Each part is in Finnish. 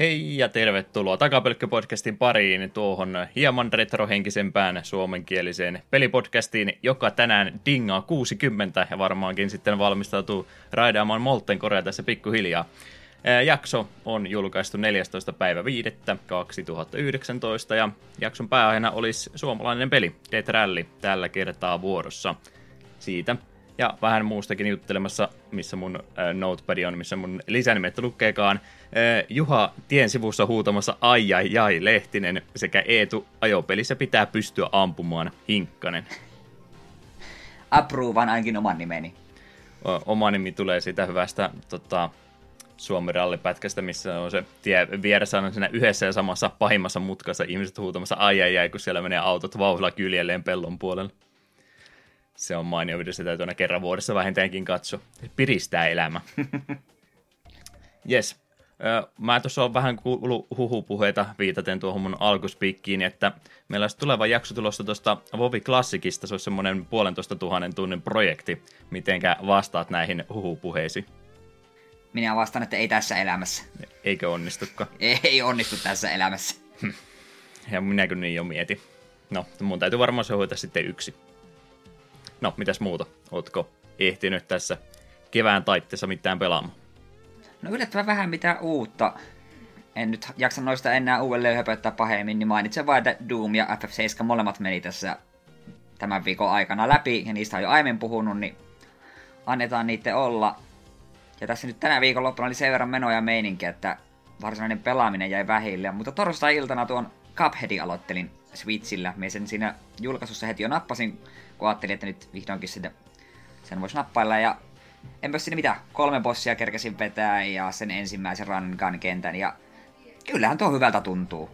Hei ja tervetuloa Takapelkkä-podcastin pariin tuohon hieman retrohenkisempään suomenkieliseen pelipodcastiin, joka tänään dingaa 60 ja varmaankin sitten valmistautuu raidaamaan Molten Korea tässä pikkuhiljaa. Jakso on julkaistu 14. päivä 5. 2019 ja jakson pääaiheena olisi suomalainen peli Death Rally tällä kertaa vuorossa. Siitä ja vähän muustakin juttelemassa, missä mun äh, notepad on, missä mun lisänimet lukeekaan. Äh, Juha tien sivussa huutamassa ai ai ai Lehtinen sekä Eetu ajopelissä pitää pystyä ampumaan Hinkkanen. Approvan ainakin oman nimeni. O- oma nimi tulee siitä hyvästä tota, Suomen rallipätkästä, missä on se tie vieressä on siinä yhdessä ja samassa pahimmassa mutkassa ihmiset huutamassa ai ai ai, kun siellä menee autot vauhdilla kyljelleen pellon puolella. Se on mainio video, se täytyy aina kerran vuodessa vähintäänkin katsoa. Piristää elämä. Yes. Mä tuossa on vähän kuullut huhupuheita viitaten tuohon mun alkuspikkiin, että meillä olisi tuleva jakso tulossa tuosta Vovi Klassikista, se olisi semmoinen puolentoista tuhannen tunnin projekti. Mitenkä vastaat näihin huhupuheisiin? Minä vastaan, että ei tässä elämässä. Eikö onnistukaan? Ei onnistu tässä elämässä. Ja minäkö niin jo mieti. No, mun täytyy varmaan se hoitaa sitten yksi. No, mitäs muuta? Ootko ehtinyt tässä kevään taitteessa mitään pelaamaan? No yllättävän vähän mitään uutta. En nyt jaksa noista enää uudelleen höpöttää pahemmin, niin mainitsen vain, että Doom ja FF7 molemmat meni tässä tämän viikon aikana läpi, ja niistä on jo aiemmin puhunut, niin annetaan niiden olla. Ja tässä nyt tänä viikonloppuna oli sen verran menoja meininki, että varsinainen pelaaminen jäi vähille. Mutta torstai-iltana tuon Cupheadin aloittelin Switchillä. Mie sen siinä julkaisussa heti jo nappasin, kun ajattelin, että nyt vihdoinkin sitä, sen voisi nappailla. Ja enpä sinne mitä, kolme bossia kerkesin vetää ja sen ensimmäisen run gun kentän. Ja kyllähän tuo hyvältä tuntuu.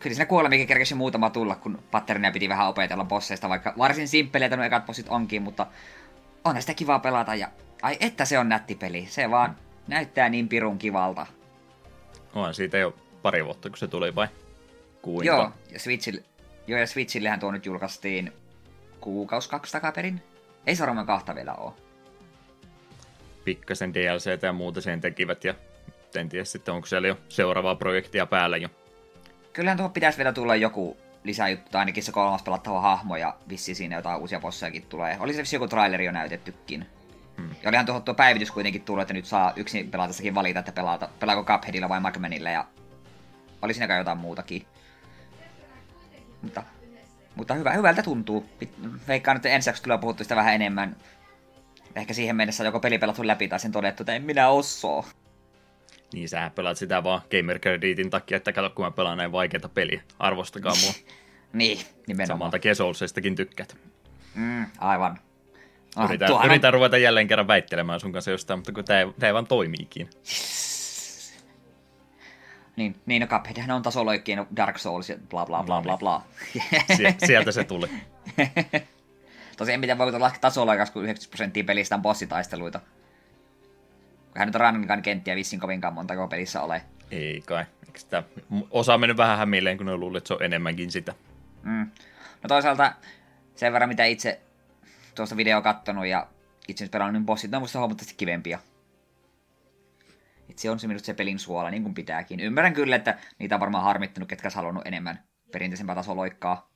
Kyllä siinä kuolemikin kerkesi muutama tulla, kun patternia piti vähän opetella bosseista, vaikka varsin simppeleitä nuo ekat bossit onkin, mutta on sitä kivaa pelata ja ai että se on nätti peli. Se vaan näyttää niin pirun kivalta. On siitä jo pari vuotta, kun se tuli vai? Kuinka? Joo, ja Switchille, joo, ja Switchillehän tuo nyt julkaistiin kuukaus kaksi takaperin. Ei se varmaan kahta vielä ole. Pikkasen DLCtä ja muuta sen tekivät, ja en tiedä sitten, onko siellä jo seuraavaa projektia päällä jo. Kyllähän tuohon pitäisi vielä tulla joku lisäjuttu, tai ainakin se kolmas pelattava hahmo, ja vissi siinä jotain uusia bossejakin tulee. Oli se joku traileri jo näytettykin. Hmm. Ja olihan tuohon tuo päivitys kuitenkin tullut, että nyt saa yksin pelatassakin valita, että pelaata, pelaako Cupheadilla vai Magmanilla, ja oli siinäkään jotain muutakin. Mutta, mutta hyvä, hyvältä tuntuu. Veikkaan, että ensi jaksossa tulee puhuttu sitä vähän enemmän. Ehkä siihen mennessä joko peli pelattu läpi tai sen todettu, että en minä osaa. Niin, sä pelaat sitä vaan Gamer Creditin takia, että kato kun mä pelaan näin vaikeita peliä. Arvostakaa mua. niin, nimenomaan. Saman takia Soulsistakin tykkäät. Mm, aivan. Ah, yritän, tuohan... yritän ruveta jälleen kerran väittelemään sun kanssa jostain, mutta kun tää ei, tää ei vaan toimiikin. Niin, niin no Cupheadhän on tasoloikkien Dark Souls ja bla bla bla bla bla. sieltä se tuli. Tosiaan miten voi laskea tasoloikas, kun 90 prosenttia pelistä on bossitaisteluita. Hän nyt rankan kenttiä vissiin kovinkaan monta koko pelissä ole. Ei kai. Eikö sitä osa mennyt vähän hämilleen, kun ne luulet, että se on enemmänkin sitä. Mm. No toisaalta sen verran, mitä itse tuosta video kattonut ja itse asiassa pelannut, niin bossit on musta huomattavasti kivempiä. Et se on se minusta se pelin suola, niin kuin pitääkin. Ymmärrän kyllä, että niitä on varmaan harmittanut, ketkä olisi halunnut enemmän perinteisempää tasoloikkaa.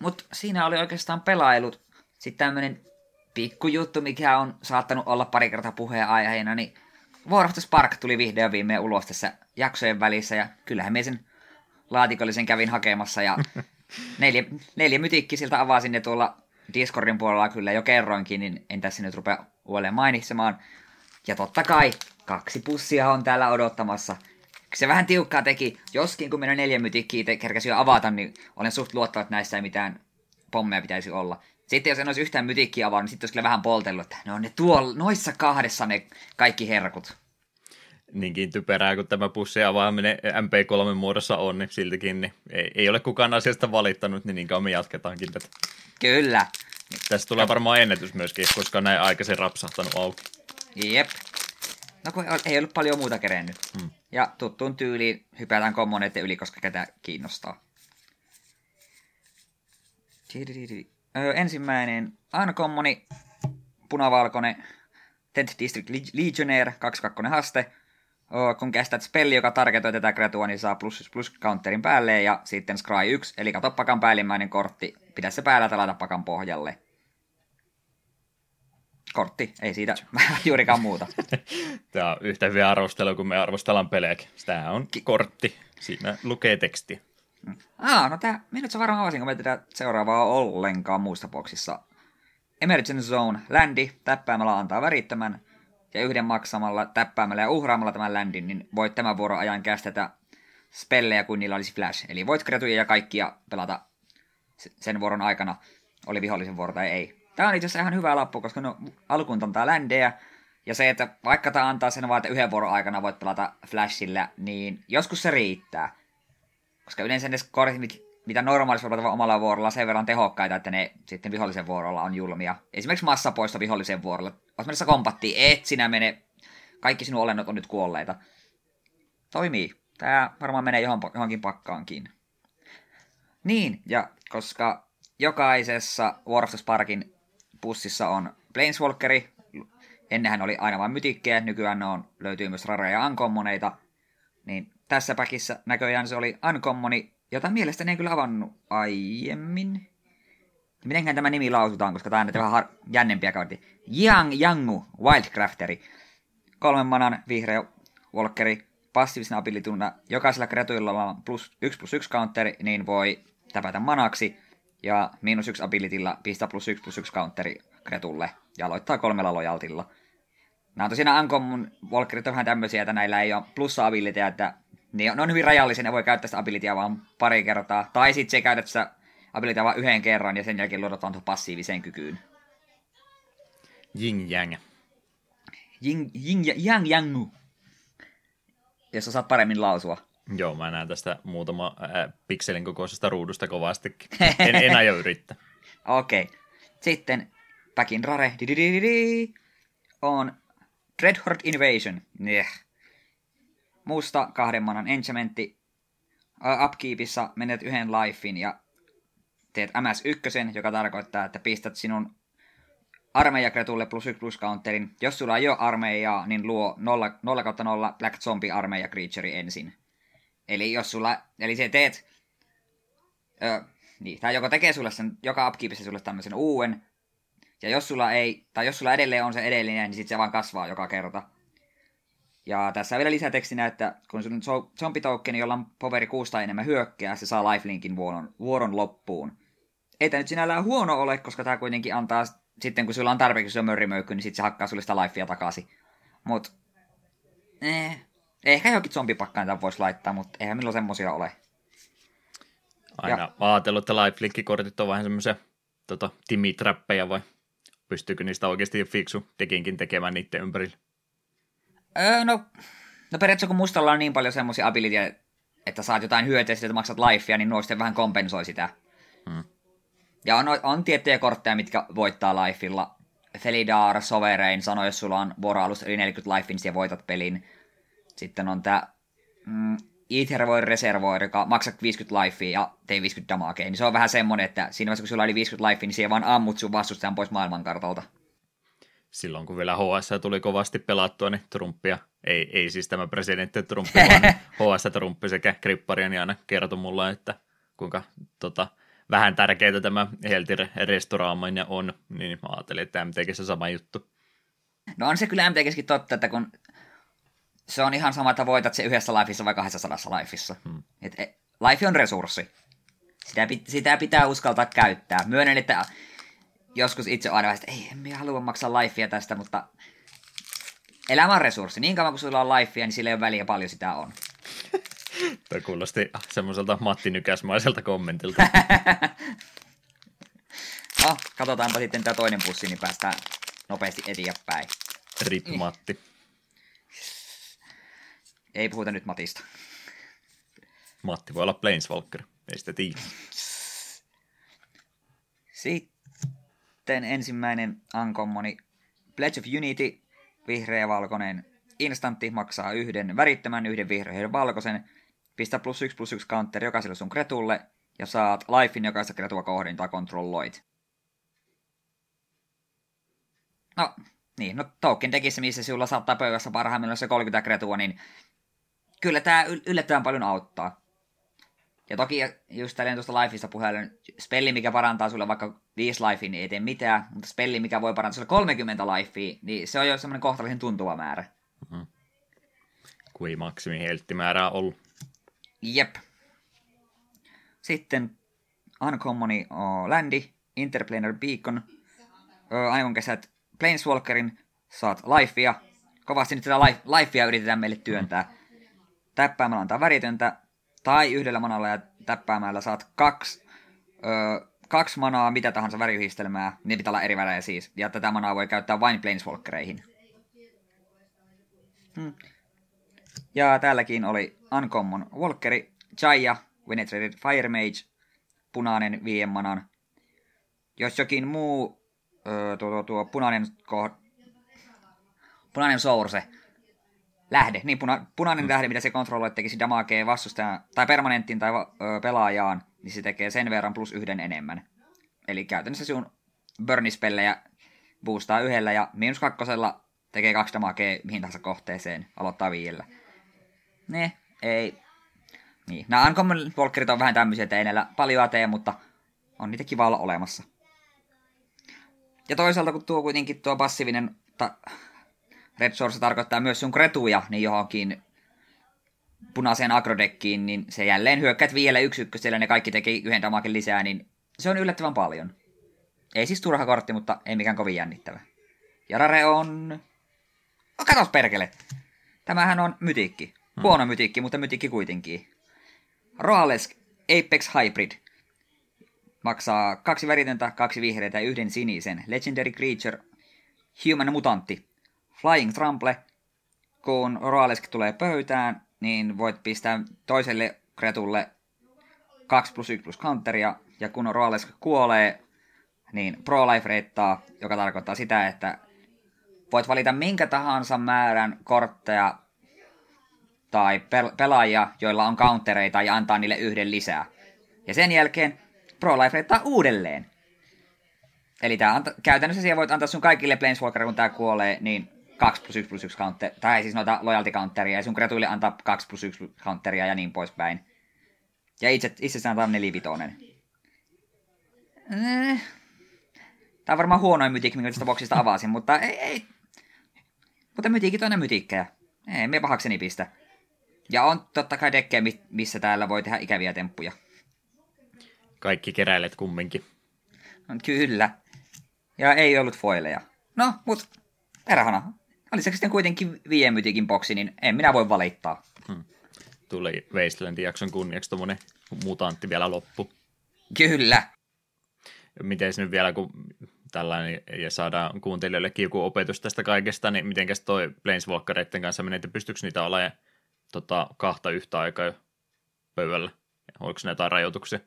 Mutta siinä oli oikeastaan pelailut. Sitten tämmöinen pikkujuttu, mikä on saattanut olla pari kertaa puheenaiheena, niin War of the Spark tuli vihdoin viimein ulos tässä jaksojen välissä, ja kyllähän me sen laatikollisen kävin hakemassa, ja neljä, neljä mytikki siltä avasin ne tuolla Discordin puolella kyllä jo kerroinkin, niin en tässä nyt rupea uudelleen mainitsemaan. Ja totta kai, kaksi pussia on täällä odottamassa. Se vähän tiukkaa teki, joskin kun minä neljä mytikkiä te jo avata, niin olen suht luottava, että näissä ei mitään pommeja pitäisi olla. Sitten jos en olisi yhtään mytikkiä avannut, niin sitten olisi kyllä vähän poltellut, että ne on ne tuolla, noissa kahdessa ne kaikki herkut. Niinkin typerää, kun tämä pussi avaaminen MP3-muodossa on, niin siltikin niin ei, ei ole kukaan asiasta valittanut, niin niin kauan me jatketaankin tätä. Kyllä. Tässä tulee varmaan ennätys myöskin, koska näin aikaisin rapsahtanut auki. Jep. No kun ei ollut paljon muuta kerennyt. Hmm. Ja tuttuun tyyliin hypätään kommoneiden yli, koska ketä kiinnostaa. Öö, ensimmäinen Uncommoni, punavalkoinen, Ted District Legionnaire, 22 haste. kun kestät spelli, joka targetoi tätä kreatua, niin saa plus, plus counterin päälle ja sitten Scry 1, eli kato pakan päällimmäinen kortti. Pidä se päällä tai laita pakan pohjalle. Kortti, ei siitä juurikaan muuta. Tämä on yhtä hyvä arvostelu kuin me arvostellaan pelejäkin. Tämä on kortti, siinä lukee teksti. Ah, no tää, minä nyt se varmaan avasin, kun me tätä seuraavaa ollenkaan muista boksissa. Emergency Zone, ländi, täppäämällä antaa värittömän, ja yhden maksamalla, täppäämällä ja uhraamalla tämän ländin, niin voit tämän vuoron ajan kästetä spellejä, kuin niillä olisi flash. Eli voit kretuja ja kaikkia pelata sen vuoron aikana, oli vihollisen vuoro tai ei. Tämä on itse asiassa ihan hyvä lappu, koska no, alkuun antaa ländejä, ja se, että vaikka tämä antaa sen vaan, että yhden vuoron aikana voit pelata flashilla, niin joskus se riittää. Koska yleensä ne kortit, mitä normaalisti voi omalla vuorolla, sen verran tehokkaita, että ne sitten vihollisen vuorolla on julmia. Esimerkiksi massapoisto vihollisen vuorolla. Olisi mennessä kompattiin, et sinä mene, kaikki sinun olennot on nyt kuolleita. Toimii. Tämä varmaan menee johonkin pakkaankin. Niin, ja koska jokaisessa War of the Sparkin pussissa on Planeswalkeri, ennenhän oli aina vain mytikkejä, nykyään on, löytyy myös rareja ja unkommoneita, niin tässä päkissä näköjään se oli uncommoni jota mielestäni en kyllä avannut aiemmin. Mitenkään tämä nimi lausutaan, koska tämä on vähän har- jännempiä kautta. Yang Yangu Wildcrafteri. Kolmen manan vihreä walkeri. Passiivisena abilituna jokaisella kreatuilla on plus 1 plus 1 counteri, niin voi täpätä manaksi. Ja miinus 1 abilitilla pistää plus 1 plus 1 counteri kretulle. Ja aloittaa kolmella lojaltilla. Nämä on tosiaan Uncommon Walkerit on vähän tämmöisiä, että näillä ei ole plussa abiliteja, että ne on, ne on hyvin rajallisia, ne voi käyttää sitä abilitya vaan pari kertaa. Tai sitten se käytät sitä abilitya vaan yhden kerran ja sen jälkeen luodataan tuohon passiiviseen kykyyn. Jing Yang. Jing, jing, yang Yangu. Jos osaat paremmin lausua. Joo, mä näen tästä muutama äh, pikselin kokoisesta ruudusta kovastikin. En, en aio yrittää. Okei. Okay. Sitten Back in Rare on Dreadhorde Invasion. Neh musta kahden manan enchantmentti. Upkeepissa menet yhden lifein ja teet MS1, joka tarkoittaa, että pistät sinun armeijakretulle plus 1 plus counterin. Jos sulla ei ole armeijaa, niin luo 0, 0 0 Black Zombie armeija creature ensin. Eli jos sulla, eli se teet, ö, niin, tai joko tekee sulle sen, joka upkeepissa sulle tämmöisen uuden, ja jos sulla ei, tai jos sulla edelleen on se edellinen, niin sitten se vaan kasvaa joka kerta. Ja tässä on vielä lisätekstinä, että kun sun zombitoukkeni, jolla on poveri 6 tai enemmän hyökkää, se saa lifelinkin vuoron, vuoron loppuun. Ei tämä nyt sinällään huono ole, koska tämä kuitenkin antaa, sitten kun sulla on tarpeeksi se mörrimöykky, niin sitten se hakkaa sulle sitä lifea takaisin. Mut, eh, ehkä jokin zombipakkaan tämän voisi laittaa, mutta eihän milloin semmosia ole. Aina ja. ajatellut, että lifelink-kortit on vähän semmoisia tota, timitrappeja vai pystyykö niistä oikeasti fiksu tekinkin tekemään niiden ympärillä? Öö, no, no periaatteessa kun mustalla on niin paljon semmoisia abilityjä, että saat jotain hyötyä että maksat lifea, niin nuo sitten vähän kompensoi sitä. Hmm. Ja on, on tiettyjä kortteja, mitkä voittaa lifeilla. Felidar, Sovereign sanoi, jos sulla on vuoroalus eli 40 life, niin voitat pelin. Sitten on tää mm, Ether Reservoir, joka maksaa 50 lifea ja tei 50 damagea. Niin se on vähän semmonen, että siinä vaiheessa kun sulla oli 50 lifea, niin siihen vaan ammut sun vastustajan pois maailmankartalta silloin kun vielä HS tuli kovasti pelattua, niin Trumpia, ei, ei siis tämä presidentti Trumpi, vaan HS Trumpi sekä Kripparian niin aina kertoi mulle, että kuinka tota, vähän tärkeää tämä Heltir-restauraaminen on, niin mä ajattelin, että MTGssä sama juttu. No on se kyllä MTGskin totta, että kun se on ihan sama, että voitat se yhdessä lifeissa vai 200 lifeissa. Hmm. Et, et, life on resurssi. Sitä, sitä pitää uskaltaa käyttää. Myönnän, että joskus itse aina että ei, en minä halua maksaa lifea tästä, mutta elämä on resurssi. Niin kauan kuin sulla on lifea, niin sillä ei ole väliä paljon sitä on. Tämä kuulosti semmoiselta Matti Nykäsmaiselta kommentilta. no, katsotaanpa sitten tämä toinen pussi, niin päästään nopeasti eteenpäin. Rip Matti. Ei puhuta nyt Matista. Matti voi olla Planeswalker, ei sitä tiedä. Sitten ensimmäinen Uncommoni Pledge of Unity, vihreä ja valkoinen. Instantti maksaa yhden värittömän, yhden vihreän ja valkoisen. Pistä plus yksi plus yksi counter jokaiselle sun kretulle ja saat lifein jokaista kretua kohden tai kontrolloit. No, Niin, no token tekissä, missä sinulla saattaa pöydässä parhaimmillaan se 30 kretua, niin kyllä tämä yllättävän paljon auttaa. Ja toki just tälleen tuosta lifeista puheellen, spelli, mikä parantaa sulle vaikka 5 lifea, niin ei tee mitään, mutta spelli, mikä voi parantaa sulle 30 lifea, niin se on jo semmoinen kohtalaisen tuntuva määrä. Mm-hmm. Kun ei maksimi helttimäärää ollut. Jep. Sitten Uncommoni oh, Landi, Interplanar Beacon, aivan kesät Planeswalkerin, saat lifea. Kovasti nyt tätä lifea yritetään meille työntää. Mm. Täppäämällä antaa väritöntä, tai yhdellä manalla ja täppäämällä saat kaksi, öö, kaksi manaa mitä tahansa väriyhdistelmää, ne pitää olla eri värejä siis, ja tätä manaa voi käyttää vain Planeswalkereihin. Hmm. Ja täälläkin oli Uncommon Walkeri, Jaya, Venetrated Fire Mage, punainen viien manan. Jos jokin muu öö, tuo, tuo, tuo punainen, ko, punainen source lähde, niin puna, punainen mm. lähde, mitä se kontrolloi, tekisi damakea vastustajan tai permanenttiin tai ö, pelaajaan, niin se tekee sen verran plus yhden enemmän. Eli käytännössä sinun burnispellejä boostaa yhdellä ja miinus kakkosella tekee kaksi damakea mihin tahansa kohteeseen, aloittaa viidellä. Ne, ei. Niin, nämä Uncommon Walkerit on vähän tämmöisiä, että ei näillä paljon tee, mutta on niitä kiva olla olemassa. Ja toisaalta kun tuo kuitenkin tuo passiivinen ta- Red Source tarkoittaa myös sun kretuja niin johonkin punaiseen agrodekkiin, niin se jälleen hyökkäät vielä yksi ykkösellä, ne kaikki teki yhden damakin lisää, niin se on yllättävän paljon. Ei siis turha kortti, mutta ei mikään kovin jännittävä. Ja Rare on... Oh, katos perkele! Tämähän on mytikki. Hmm. Huono hmm. mytikki, mutta mytikki kuitenkin. Roalesk Apex Hybrid. Maksaa kaksi väritöntä, kaksi vihreitä ja yhden sinisen. Legendary Creature. Human Mutantti. Flying Trample, kun Roalesk tulee pöytään, niin voit pistää toiselle kretulle 2 plus 1 plus counteria, ja kun Roalesk kuolee, niin Pro Life reittaa, joka tarkoittaa sitä, että voit valita minkä tahansa määrän kortteja tai pelaajia, joilla on countereita ja antaa niille yhden lisää. Ja sen jälkeen Pro Life reittaa uudelleen. Eli tää anta, käytännössä siellä voit antaa sun kaikille Planeswalker, kun tää kuolee, niin 2 plus 1 plus 1 counter, tai siis noita loyalty counteria, ja sun kretuille antaa 2 plus 1 counteria ja niin poispäin. Ja itse, itse antaa nelivitonen. Eh. Tämä on varmaan huonoin mytik, minkä tästä boksista avasin, mutta ei, ei. Mutta mytikit on ne mytikkejä. Ei me pahakseni pistä. Ja on totta kai dekkejä, missä täällä voi tehdä ikäviä temppuja. Kaikki keräilet kumminkin. No, kyllä. Ja ei ollut foileja. No, mut perhana, oli se sitten kuitenkin viemytikin boksi, niin en minä voi valittaa. Hmm. Tuli Wastelandin jakson kunniaksi tuommoinen mutantti vielä loppu. Kyllä. Miten nyt vielä, kun tällainen, ja saadaan kuuntelijoillekin joku opetus tästä kaikesta, niin mitenkäs toi Planeswalkereiden kanssa menee, että pystyykö niitä olemaan tota, kahta yhtä aikaa jo pöydällä? Oliko ne jotain rajoituksia?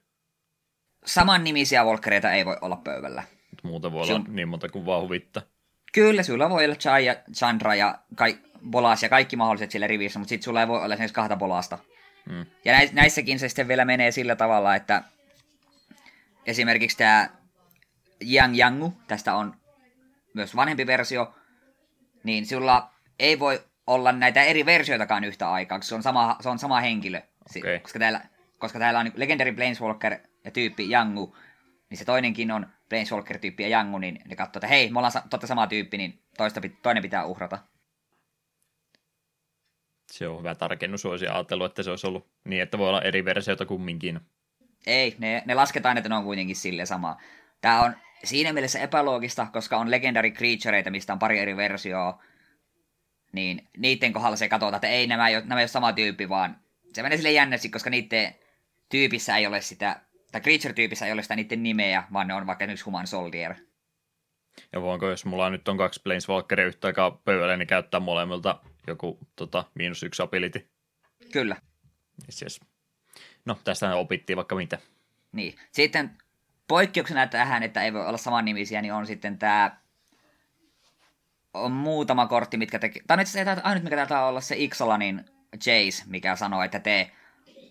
Saman nimisiä Walkereita ei voi olla pöydällä. Muuta voi olla niin monta kuin vaan huvittaa. Kyllä, sulla voi olla Chai ja Chandra ja kai, Bolas ja kaikki mahdolliset sillä rivissä, mutta sitten sulla ei voi olla esimerkiksi kahta Bolasta. Mm. Ja näissäkin se sitten vielä menee sillä tavalla, että esimerkiksi tämä Yang Yangu, tästä on myös vanhempi versio, niin sulla ei voi olla näitä eri versioitakaan yhtä aikaa, koska se on sama, se on sama henkilö. Okay. Koska, täällä, koska täällä on Legendary Planeswalker ja tyyppi Yangu, niin se toinenkin on Planeswalker-tyyppi ja Jangu, niin ne katsoo, että hei, me ollaan totta sama tyyppi, niin toista, toinen pitää uhrata. Se on hyvä tarkennus, olisi ajatellut, että se olisi ollut niin, että voi olla eri versioita kumminkin. Ei, ne, ne lasketaan, että ne on kuitenkin sille sama. Tämä on siinä mielessä epäloogista, koska on legendary creatureita, mistä on pari eri versioa, niin niiden kohdalla se katsotaan, että ei nämä ei ole, nämä ei ole sama tyyppi, vaan se menee sille jännästi, koska niiden tyypissä ei ole sitä tai creature-tyypissä ei ole sitä niiden nimeä, vaan ne on vaikka esimerkiksi Human Soldier. Ja voinko, jos mulla nyt on kaksi Planeswalkeria yhtä aikaa pöydällä, niin käyttää molemmilta joku tota, miinus yksi ability? Kyllä. Yes, yes. No, tästä opittiin vaikka mitä. Niin. Sitten poikkeuksena tähän, että ei voi olla samannimisiä, niin on sitten tämä on muutama kortti, mitkä tekee... Tämä on itse asiassa ainut, mikä taitaa olla se Ixolanin Chase, mikä sanoo, että tee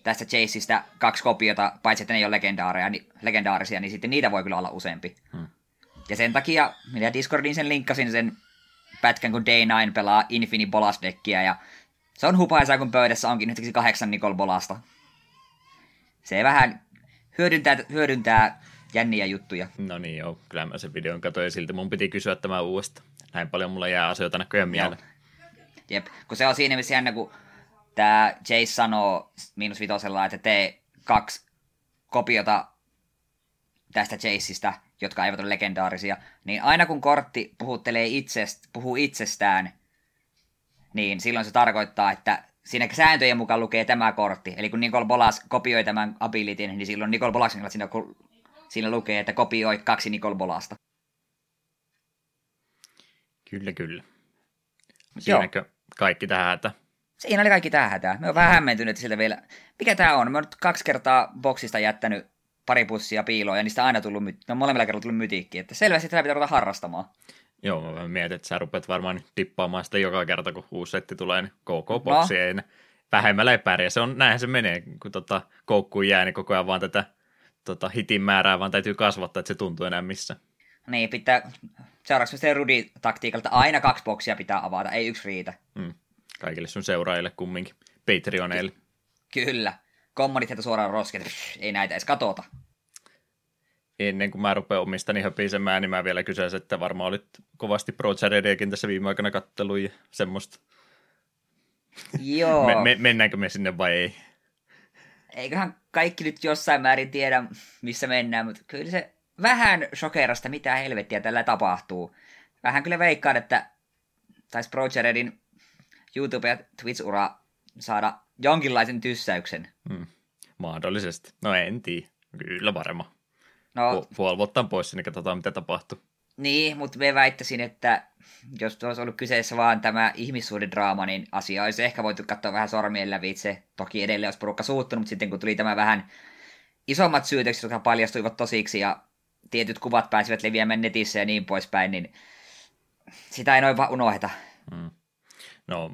tästä Chaseista kaksi kopiota, paitsi että ne ei ole legendaaria, niin, legendaarisia, niin sitten niitä voi kyllä olla useampi. Hmm. Ja sen takia, minä Discordiin sen linkkasin sen pätkän, kun Day9 pelaa Infini Bolas-dekkiä, ja se on hupaisaa, kun pöydässä onkin nyt kahdeksan Nicol Bolasta. Se vähän hyödyntää, hyödyntää jänniä juttuja. No niin joo, kyllä mä sen videon katsoin ja silti mun piti kysyä tämä uudesta. Näin paljon mulla jää asioita näköjään mieleen. Jep, kun se on siinä missä jännä, kun tämä Jace sanoo miinus vitosella, että tee kaksi kopiota tästä Jaceista, jotka eivät ole legendaarisia, niin aina kun kortti puhuttelee itsest, puhuu itsestään, niin silloin se tarkoittaa, että siinä sääntöjen mukaan lukee tämä kortti. Eli kun Nicole Bolas kopioi tämän abilityn, niin silloin Nicole Bolasilla siinä, siinä lukee, että kopioi kaksi Nicole Bolasta. Kyllä, kyllä. Siinäkö Joo. kaikki tähän hätä? Siinä oli kaikki tähän hätää. Me on vähän hämmentynyt siltä vielä. Mikä tämä on? Mä oon nyt kaksi kertaa boksista jättänyt pari pussia piiloon ja niistä aina tullut, no molemmilla kerralla tullut mytiikki. Että selvästi tätä pitää ruveta harrastamaan. Joo, mä mietin, että sä rupeat varmaan tippaamaan sitä joka kerta, kun uusi setti tulee, niin KK-boksi no. ei vähemmällä ei pärjää. Se on, näinhän se menee, kun tota, koukkuun jää, niin koko ajan vaan tätä tota, hitin määrää vaan täytyy kasvattaa, että se tuntuu enää missä. Niin, pitää seuraavaksi se Rudi-taktiikalta aina kaksi boksia pitää avata, ei yksi riitä. Mm. Kaikille sun seuraajille kumminkin, Patreoneille. Kyllä. Kommonit heitä suoraan rosket, ei näitä edes katota. Ennen kuin mä rupean omistani höpisemään, niin mä vielä kysäisin, että varmaan olit kovasti Pro tässä viime aikana kattelu ja semmoista. Joo. me, me, mennäänkö me sinne vai ei? Eiköhän kaikki nyt jossain määrin tiedä, missä mennään, mutta kyllä se vähän shokerasta, mitä helvettiä tällä tapahtuu. Vähän kyllä veikkaan, että taisi Pro YouTube- ja Twitch-ura saada jonkinlaisen tyssäyksen. Hmm. Mahdollisesti. No en tiedä. Kyllä varmaan. No, Puoli vuotta pois, niin katsotaan mitä tapahtuu. Niin, mutta me väittäisin, että jos olisi ollut kyseessä vaan tämä ihmissuhdedraama, niin asia olisi ehkä voitu katsoa vähän sormien lävitse. Toki edelleen olisi porukka suuttunut, mutta sitten kun tuli tämä vähän isommat syytökset, jotka paljastuivat tosiksi ja tietyt kuvat pääsivät leviämään netissä ja niin poispäin, niin sitä ei noin vaan unoheta. Hmm. No,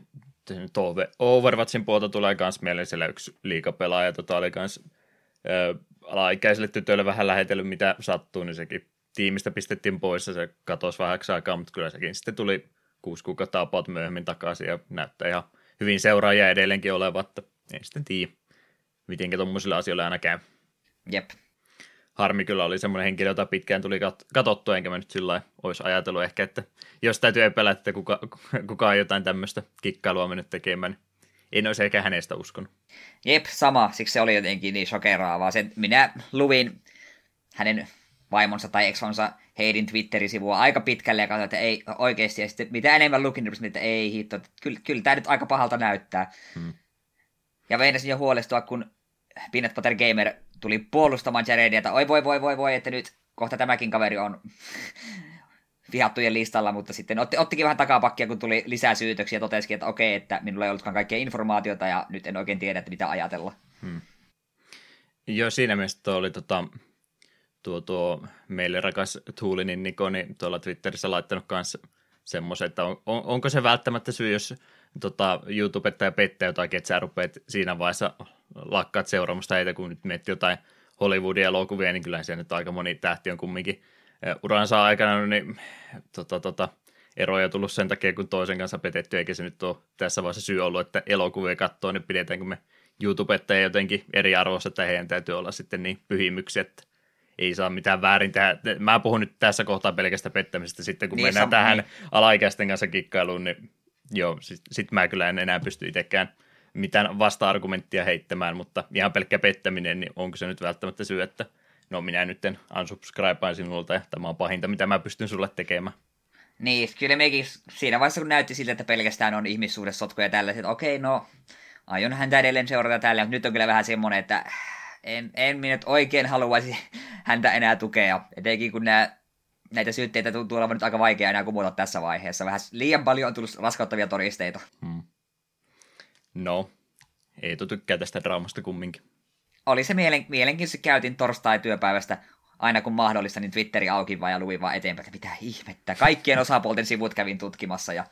tuo Overwatchin puolta tulee myös mieleen siellä yksi liikapelaaja, tota oli kans, ää, alaikäisille tytöille vähän lähetellyt mitä sattuu, niin sekin tiimistä pistettiin pois ja se katosi vähäksi aikaa, mutta kyllä sekin sitten tuli kuusi kuukautta about myöhemmin takaisin ja näyttää ihan hyvin seuraajia edelleenkin olevat, että ei sitten tiedä, miten tuommoisille asioille aina käy. Jep harmi kyllä oli semmoinen henkilö, jota pitkään tuli katsottua, enkä mä nyt sillä olisi ajatellut ehkä, että jos täytyy epäillä, että kuka, kuka on jotain tämmöistä kikkailua mennyt tekemään, niin en olisi ehkä hänestä uskonut. Jep, sama, siksi se oli jotenkin niin shokeraavaa. Sen, minä luvin hänen vaimonsa tai eksonsa Heidin Twitter-sivua aika pitkälle ja katsoin, että ei oikeasti. Ja sitten mitä enemmän lukin, niin että ei hitto, että kyllä, kyllä tämä nyt aika pahalta näyttää. Hmm. Ja meinasin jo huolestua, kun Peanut Butter Gamer tuli puolustamaan Jaredia, oi voi voi voi voi, että nyt kohta tämäkin kaveri on vihattujen listalla, mutta sitten otti, ottikin vähän takapakkia, kun tuli lisää syytöksiä ja totesikin, että okei, että minulla ei ollutkaan kaikkea informaatiota ja nyt en oikein tiedä, että mitä ajatella. Hmm. Joo, siinä mielessä tuo oli tota, tuo, tuo meille rakas Tuulinin Niko, niin tuolla Twitterissä laittanut kanssa semmoisen, että on, on, onko se välttämättä syy, jos tota, YouTubetta ja pettää jotakin, että sä rupeat siinä vaiheessa lakkaat seuraamasta heitä, kun nyt miettii jotain Hollywoodin elokuvia, niin kyllähän siellä nyt aika moni tähti on kumminkin uransa aikana, niin tota, tota, eroja tullut sen takia, kun toisen kanssa petetty, eikä se nyt ole tässä vaiheessa syy ollut, että elokuvia katsoo, niin pidetäänkö me YouTubetta jotenkin eri arvossa, että heidän täytyy olla sitten niin pyhimyksiä, että ei saa mitään väärin tehdä. Mä puhun nyt tässä kohtaa pelkästä pettämisestä, sitten kun niin, mennään sam- tähän niin. alaikäisten kanssa kikkailuun, niin joo, sitten sit mä kyllä en enää pysty itsekään – mitään vasta-argumenttia heittämään, mutta ihan pelkkä pettäminen, niin onko se nyt välttämättä syy, että no minä nyt unsubscribean sinulta ja tämä on pahinta, mitä mä pystyn sulle tekemään. Niin, kyllä mekin siinä vaiheessa, kun näytti siltä, että pelkästään on ihmissuhdesotkuja ja tällaiset, että okei, no aion häntä edelleen seurata tällä, mutta nyt on kyllä vähän semmoinen, että en, en minä nyt oikein haluaisi häntä enää tukea, etenkin kun nämä näitä syytteitä tuntuu olevan nyt aika vaikea enää kumota tässä vaiheessa. Vähän liian paljon on tullut raskauttavia todisteita. Hmm. No, ei tykkää tästä draamasta kumminkin. Oli se mielen, mielenkiintoista, käytin torstai-työpäivästä aina kun mahdollista, niin Twitteri auki vaan ja luin vaan eteenpäin, että mitä ihmettä. Kaikkien osapuolten sivut kävin tutkimassa ja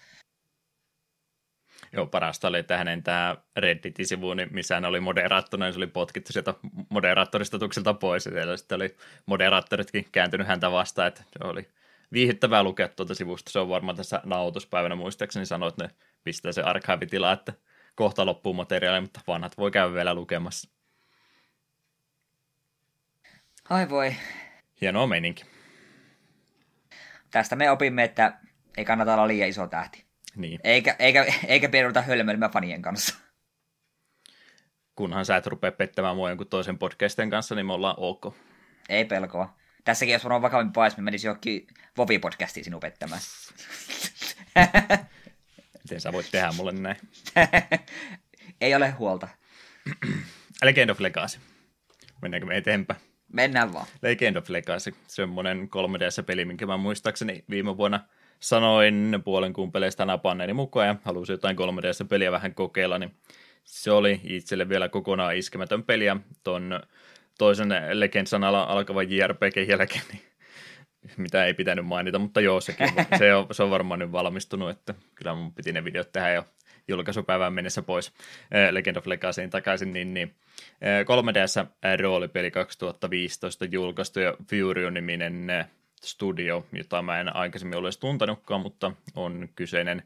Joo, parasta oli, että hänen tämä Redditin sivu, niin missä hän oli moderaattona, niin se oli potkittu sieltä moderaattoristatukselta pois, ja siellä sitten oli moderaattoritkin kääntynyt häntä vastaan, että se oli viihdyttävää lukea tuota sivusta. Se on varmaan tässä nauhoituspäivänä muistaakseni sanoa, että ne pistää se archive että kohta loppuu materiaali, mutta vanhat voi käydä vielä lukemassa. Ai voi. Hienoa meininki. Tästä me opimme, että ei kannata olla liian iso tähti. Niin. Eikä, eikä, eikä pidä hölmöilemään fanien kanssa. Kunhan sä et rupea pettämään mua jonkun toisen podcastin kanssa, niin me ollaan ok. Ei pelkoa. Tässäkin jos varmaan vakavin pais, me menisi johonkin Vovi-podcastiin sinun pettämään. Miten sä voit tehdä mulle näin? Ei ole huolta. Legend of Legacy. Mennäänkö me eteenpäin? Mennään vaan. Legend of Legacy, semmoinen 3DS-peli, minkä mä muistaakseni viime vuonna sanoin puolen kuun peleistä napanneeni mukaan ja halusin jotain 3DS-peliä vähän kokeilla, niin se oli itselle vielä kokonaan iskemätön peli ja ton toisen Legend-sanalla alkavan JRPG jälkeen, niin mitä ei pitänyt mainita, mutta joo, sekin, se, on, se on varmaan nyt valmistunut, että kyllä mun piti ne videot tehdä jo julkaisupäivään mennessä pois Legend of Legacyin takaisin, niin, niin 3DS roolipeli 2015 julkaistu ja Furio-niminen studio, jota mä en aikaisemmin ole tuntenutkaan, mutta on kyseinen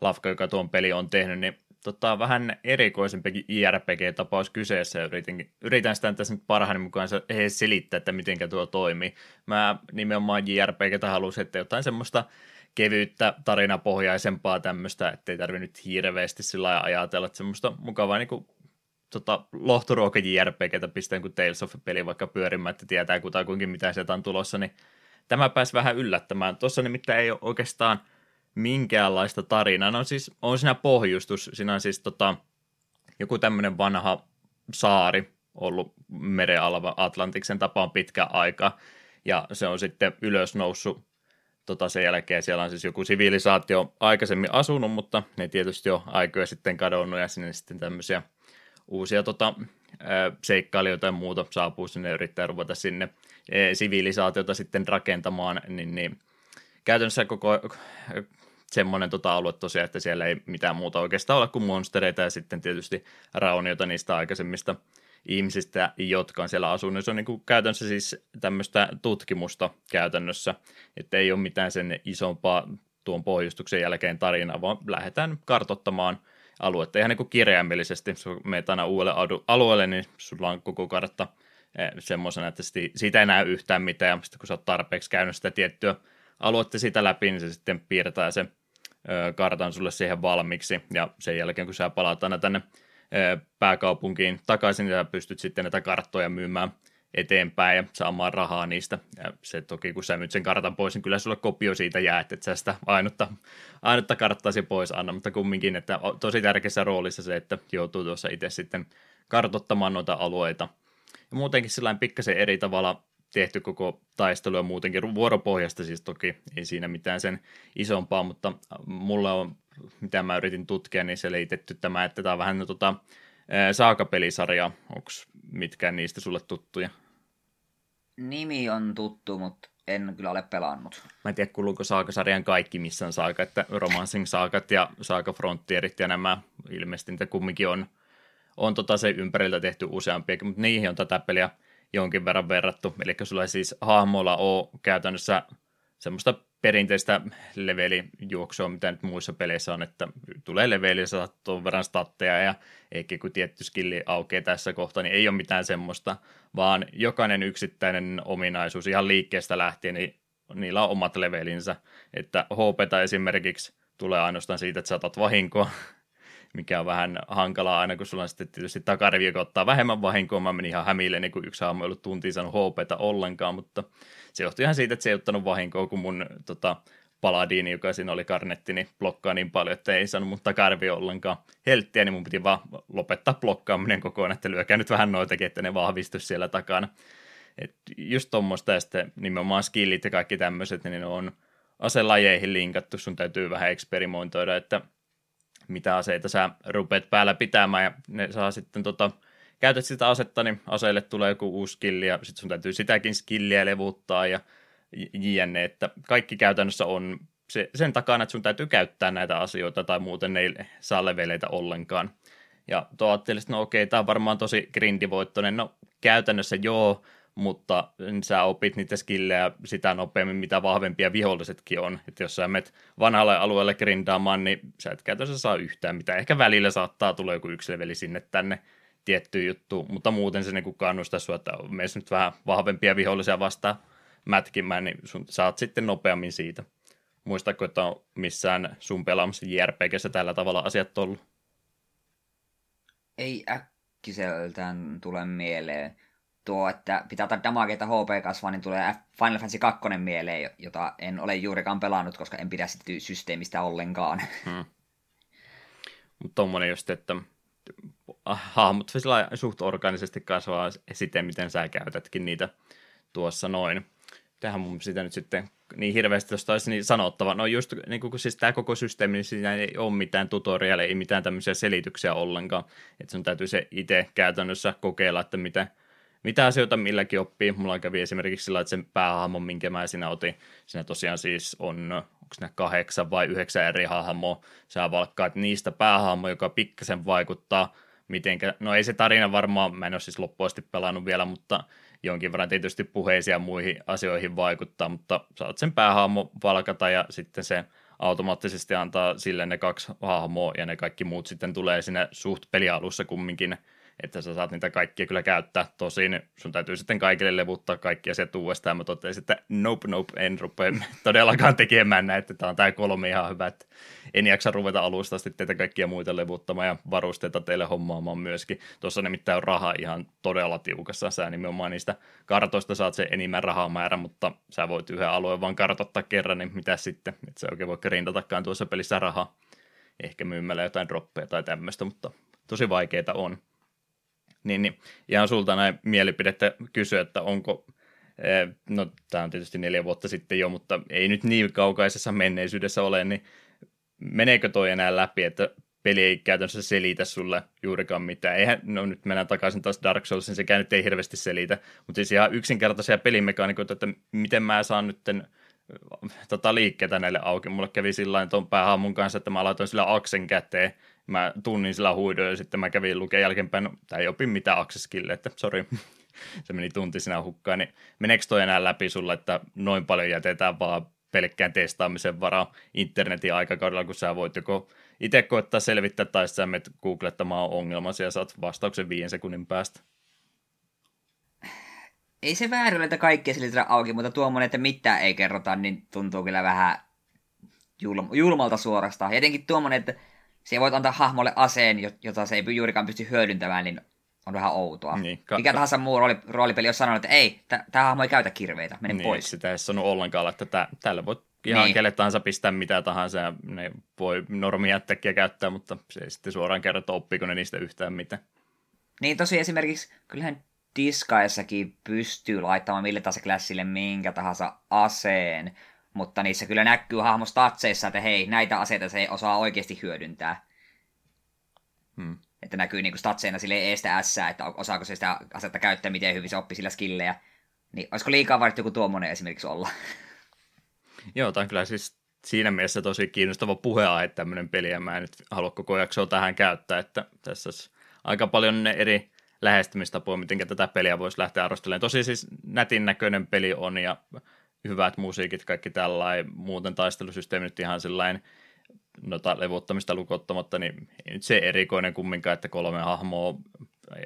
lafka, joka tuon peli on tehnyt, niin tota, vähän erikoisempikin IRPG-tapaus kyseessä yritin, yritän sitä tässä nyt parhaani mukaan selittää, että miten tuo toimii. Mä nimenomaan JRPGtä halusin, että jotain semmoista kevyyttä, tarinapohjaisempaa tämmöistä, ettei nyt hirveästi sillä ajatella, että semmoista mukavaa niin kuin, tota, lohturuoka JRPGtä pistää kuin Tales of peli vaikka pyörimään, että tietää kutakuinkin mitä sieltä on tulossa, niin tämä pääsi vähän yllättämään. Tuossa nimittäin ei ole oikeastaan – minkäänlaista tarinaa. No siis on siinä pohjustus, siinä on siis tota, joku tämmöinen vanha saari ollut meren Atlantiksen tapaan pitkä aika, ja se on sitten ylös noussut tota sen jälkeen siellä on siis joku sivilisaatio aikaisemmin asunut, mutta ne tietysti jo aikoja sitten kadonnut ja sinne sitten tämmöisiä uusia tota, seikkailijoita ja muuta saapuu sinne ja yrittää ruveta sinne sivilisaatiota sitten rakentamaan, niin, niin käytännössä koko semmoinen tota alue tosiaan, että siellä ei mitään muuta oikeastaan ole kuin monstereita ja sitten tietysti rauniota niistä aikaisemmista ihmisistä, jotka on siellä asunut. Se on niin kuin käytännössä siis tämmöistä tutkimusta käytännössä, että ei ole mitään sen isompaa tuon pohjustuksen jälkeen tarinaa, vaan lähdetään kartottamaan aluetta ihan niin kuin kirjaimellisesti. Jos menet aina uudelle alueelle, niin sulla on koko kartta eh, semmoisena, että siitä ei näy yhtään mitään, ja sitten kun sä oot tarpeeksi käynyt sitä tiettyä aluetta sitä läpi, niin se sitten piirtää se kartan sulle siihen valmiiksi, ja sen jälkeen kun sä palaat aina tänne pääkaupunkiin takaisin, sä pystyt sitten näitä karttoja myymään eteenpäin ja saamaan rahaa niistä. Ja se toki, kun sä myyt sen kartan pois, niin kyllä sulle kopio siitä jää, että et sä sitä ainutta, ainutta karttasi pois anna, mutta kumminkin, että tosi tärkeässä roolissa se, että joutuu tuossa itse sitten kartottamaan noita alueita. Ja muutenkin sillä pikkasen eri tavalla tehty koko taistelu ja muutenkin vuoropohjasta siis toki ei siinä mitään sen isompaa, mutta mulla on, mitä mä yritin tutkia, niin se liitetty tämä, että tämä on vähän tota, saakapelisarja, onko mitkään niistä sulle tuttuja? Nimi on tuttu, mutta en kyllä ole pelannut. Mä en tiedä, kuuluuko saakasarjan kaikki, missä on saaka, että Romancing saakat ja saaka Frontierit ja nämä ilmeisesti niitä kumminkin on, on tota se ympäriltä tehty useampiakin, mutta niihin on tätä peliä jonkin verran verrattu. Eli sulla ei siis hahmolla ole käytännössä semmoista perinteistä levelijuoksua, mitä nyt muissa peleissä on, että tulee leveli, saa tuon verran statteja ja eikä kun tietty skilli aukeaa tässä kohtaa, niin ei ole mitään semmoista, vaan jokainen yksittäinen ominaisuus ihan liikkeestä lähtien, niin niillä on omat levelinsä, että HP esimerkiksi tulee ainoastaan siitä, että saatat vahinkoa, mikä on vähän hankalaa aina, kun sulla on sitten tietysti takarivi, joka ottaa vähemmän vahinkoa. Mä menin ihan hämille, niin kuin yksi aamu ei ollut tuntiin saanut HPtä ollenkaan, mutta se johtui ihan siitä, että se ei ottanut vahinkoa, kun mun tota, paladiini, joka siinä oli karnetti, niin blokkaa niin paljon, että ei saanut mun takarvi ollenkaan helttiä, niin mun piti vaan lopettaa blokkaaminen kokonaan, että lyökää nyt vähän noitakin, että ne vahvistu siellä takana. Et just tuommoista ja sitten nimenomaan skillit ja kaikki tämmöiset, niin ne on aselajeihin linkattu, sun täytyy vähän eksperimentoida, että mitä aseita sä rupeat päällä pitämään ja ne saa sitten tota, käytät sitä asetta, niin aseelle tulee joku uusi skilli ja sitten sun täytyy sitäkin skilliä levuttaa ja jne, että kaikki käytännössä on se, sen takana, että sun täytyy käyttää näitä asioita tai muuten ei saa leveleitä ollenkaan. Ja tuo ajattelin, että no okei, tämä on varmaan tosi grindivoittoinen. No käytännössä joo, mutta sä opit niitä skillejä sitä nopeammin, mitä vahvempia vihollisetkin on. Että jos sä menet vanhalle alueelle grindaamaan, niin sä et käytännössä saa yhtään mitä. Ehkä välillä saattaa tulla joku yksi leveli sinne tänne tietty juttu, mutta muuten se niin kannustaa sua, että meissä nyt vähän vahvempia vihollisia vastaan mätkimään, niin sun, saat sitten nopeammin siitä. Muistatko, että on missään sun pelaamassa JRPGssä tällä tavalla asiat ollut? Ei äkkiseltään tule mieleen. Tuo, että pitää ottaa damageita HP kasvaa, niin tulee Final Fantasy 2 mieleen, jota en ole juurikaan pelannut, koska en pidä sitä systeemistä ollenkaan. Hmm. Mutta tommonen just, että hahmot suht organisesti kasvaa siten, miten sä käytätkin niitä tuossa noin. Tähän mun sitä nyt sitten niin hirveästi tuosta olisi niin sanottava. No just niin kuin siis tämä koko systeemi, niin siinä ei ole mitään tutoriaaleja, ei mitään tämmöisiä selityksiä ollenkaan. Että sun täytyy se itse käytännössä kokeilla, että mitä, mitä asioita milläkin oppii. Mulla kävi esimerkiksi sillä, että sen päähahmon, minkä mä siinä otin, siinä tosiaan siis on, onko siinä kahdeksan vai yhdeksän eri hahmoa. Sä valkkaat niistä päähahmo, joka pikkasen vaikuttaa mitenkä, no ei se tarina varmaan, mä en ole siis loppuasti pelannut vielä, mutta jonkin verran tietysti puheisiin ja muihin asioihin vaikuttaa, mutta saat sen päähahmo valkata ja sitten se automaattisesti antaa sille ne kaksi hahmoa ja ne kaikki muut sitten tulee sinne suht pelialussa kumminkin että sä saat niitä kaikkia kyllä käyttää. Tosin sun täytyy sitten kaikille levuttaa kaikki asiat uudestaan. Mä totesin, että nope, nope, en rupea todellakaan tekemään näin, että tämä on tämä kolme ihan hyvä, että en jaksa ruveta alusta sitten teitä kaikkia muita levuttamaan ja varusteita teille hommaamaan myöskin. Tuossa nimittäin on raha ihan todella tiukassa. Sä nimenomaan niistä kartoista saat sen enimmän rahamäärä, mutta sä voit yhden alueen vaan kartottaa kerran, niin mitä sitten, että se oikein voi rintatakaan tuossa pelissä rahaa. Ehkä myymällä jotain droppeja tai tämmöistä, mutta tosi vaikeita on. Niin, niin ihan sulta näin mielipidettä kysyä, että onko, eh, no tämä on tietysti neljä vuotta sitten jo, mutta ei nyt niin kaukaisessa menneisyydessä ole, niin meneekö toi enää läpi, että peli ei käytännössä selitä sulle juurikaan mitään. Eihän, no nyt mennään takaisin taas Dark Soulsin, sekään nyt ei hirveästi selitä, mutta siis ihan yksinkertaisia pelimekaanikoita, että miten mä saan nyt tota, liikkeitä näille auki. Mulle kävi sillä tuon päähaamun kanssa, että mä laitoin sillä aksen käteen, mä tunnin sillä huidoin ja sitten mä kävin lukea jälkeenpäin, no, tämä ei opi mitään akseskille, että sori, se meni tunti sinä hukkaan, niin meneekö toi enää läpi sulla, että noin paljon jätetään vaan pelkkään testaamisen varaa internetin aikakaudella, kun sä voit joko itse koettaa selvittää tai sä menet googlettamaan ongelmasi ja saat vastauksen viiden sekunnin päästä. Ei se väärin että kaikkea selitetä auki, mutta tuommoinen, että mitään ei kerrota, niin tuntuu kyllä vähän julmalta suorastaan. Ja etenkin tuommoinen, että se voit antaa hahmolle aseen, jota se ei juurikaan pysty hyödyntämään, niin on vähän outoa. Niin, ka- Mikä tahansa muu rooli, roolipeli on sanonut, että ei, tämä hahmo ei käytä kirveitä, mene niin, pois. Sitä ei sanonut ollenkaan, että tää, tällä voi ihan niin. kelle tahansa pistää mitä tahansa ja ne voi normijättäkkiä käyttää, mutta se ei sitten suoraan kerro, että oppiiko ne niistä yhtään mitään. Niin tosi esimerkiksi, kyllähän Diskaessakin pystyy laittamaan mille tahansa klassille minkä tahansa aseen, mutta niissä kyllä näkyy hahmostatseissa, että hei, näitä aseita se ei osaa oikeasti hyödyntää. Hmm. Että näkyy niin statseina sille eestä S, että osaako se sitä asetta käyttää, miten hyvin se oppii sillä skillejä. Niin olisiko liikaa vaadittu joku tuommoinen esimerkiksi olla? Joo, tämä on kyllä siis siinä mielessä tosi kiinnostava puheaihe tämmöinen peli, ja mä en nyt halua koko jaksoa tähän käyttää, että tässä olisi aika paljon ne eri lähestymistapoja, miten tätä peliä voisi lähteä arvostelemaan. Tosi siis nätin näköinen peli on, ja hyvät musiikit, kaikki tällainen, muuten taistelusysteemi nyt ihan sellainen nota levuttamista lukottamatta, niin ei nyt se erikoinen kumminkaan, että kolme hahmoa,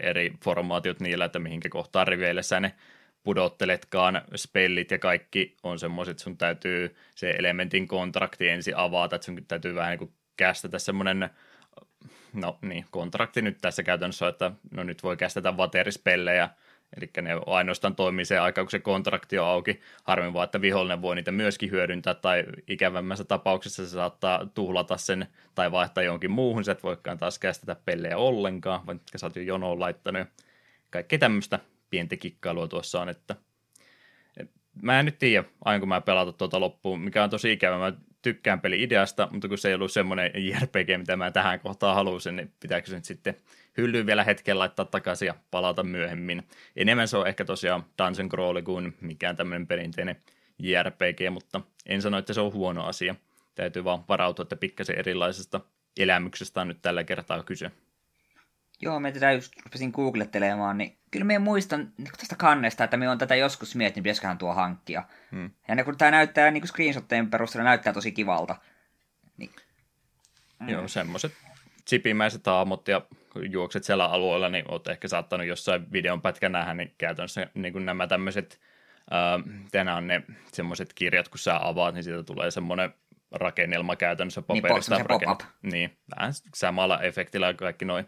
eri formaatiot niillä, että mihinkä kohtaan riveille sä ne pudotteletkaan, spellit ja kaikki on semmoiset, että sun täytyy se elementin kontrakti ensin avata, että sun täytyy vähän niin kuin kästetä semmoinen no niin, kontrakti nyt tässä käytännössä, että no nyt voi kästetä vaterispellejä, Eli ne ainoastaan toimii se aika, kun se kontrakti on auki. Harmin vaan, että vihollinen voi niitä myöskin hyödyntää, tai ikävämmässä tapauksessa se saattaa tuhlata sen tai vaihtaa jonkin muuhun, sä et voikaan taas kästetä pellejä ollenkaan, vaikka sä oot jo jonoon laittanut. Kaikki tämmöistä pientä kikkailua tuossa on, että mä en nyt tiedä, kun mä pelata tuota loppuun, mikä on tosi ikävä. Mä tykkään peli ideasta, mutta kun se ei ollut semmoinen JRPG, mitä mä tähän kohtaan halusin, niin pitääkö se nyt sitten hyllyyn vielä hetken laittaa takaisin ja palata myöhemmin. Enemmän se on ehkä tosiaan Dungeon Crawl kuin mikään tämmöinen perinteinen JRPG, mutta en sano, että se on huono asia. Täytyy vaan varautua, että pikkasen erilaisesta elämyksestä on nyt tällä kertaa kyse. Joo, me tätä just rupesin googlettelemaan, niin kyllä me muistan niin tästä kannesta, että me on tätä joskus miettinyt, pitäisiköhän tuo hankkia. Hmm. Ja ne, kun tämä näyttää niin screenshottejen perusteella, näyttää tosi kivalta. Niin. Mm. Joo, semmoiset chipimäiset haamot ja juokset siellä alueella, niin olet ehkä saattanut jossain videon pätkän nähdä, niin käytännössä niin kuin nämä tämmöiset, tänään on ne semmoiset kirjat, kun sä avaat, niin siitä tulee semmoinen rakennelma käytännössä niin, paperista. Niin, pop-up. Niin, vähän samalla efektillä kaikki noin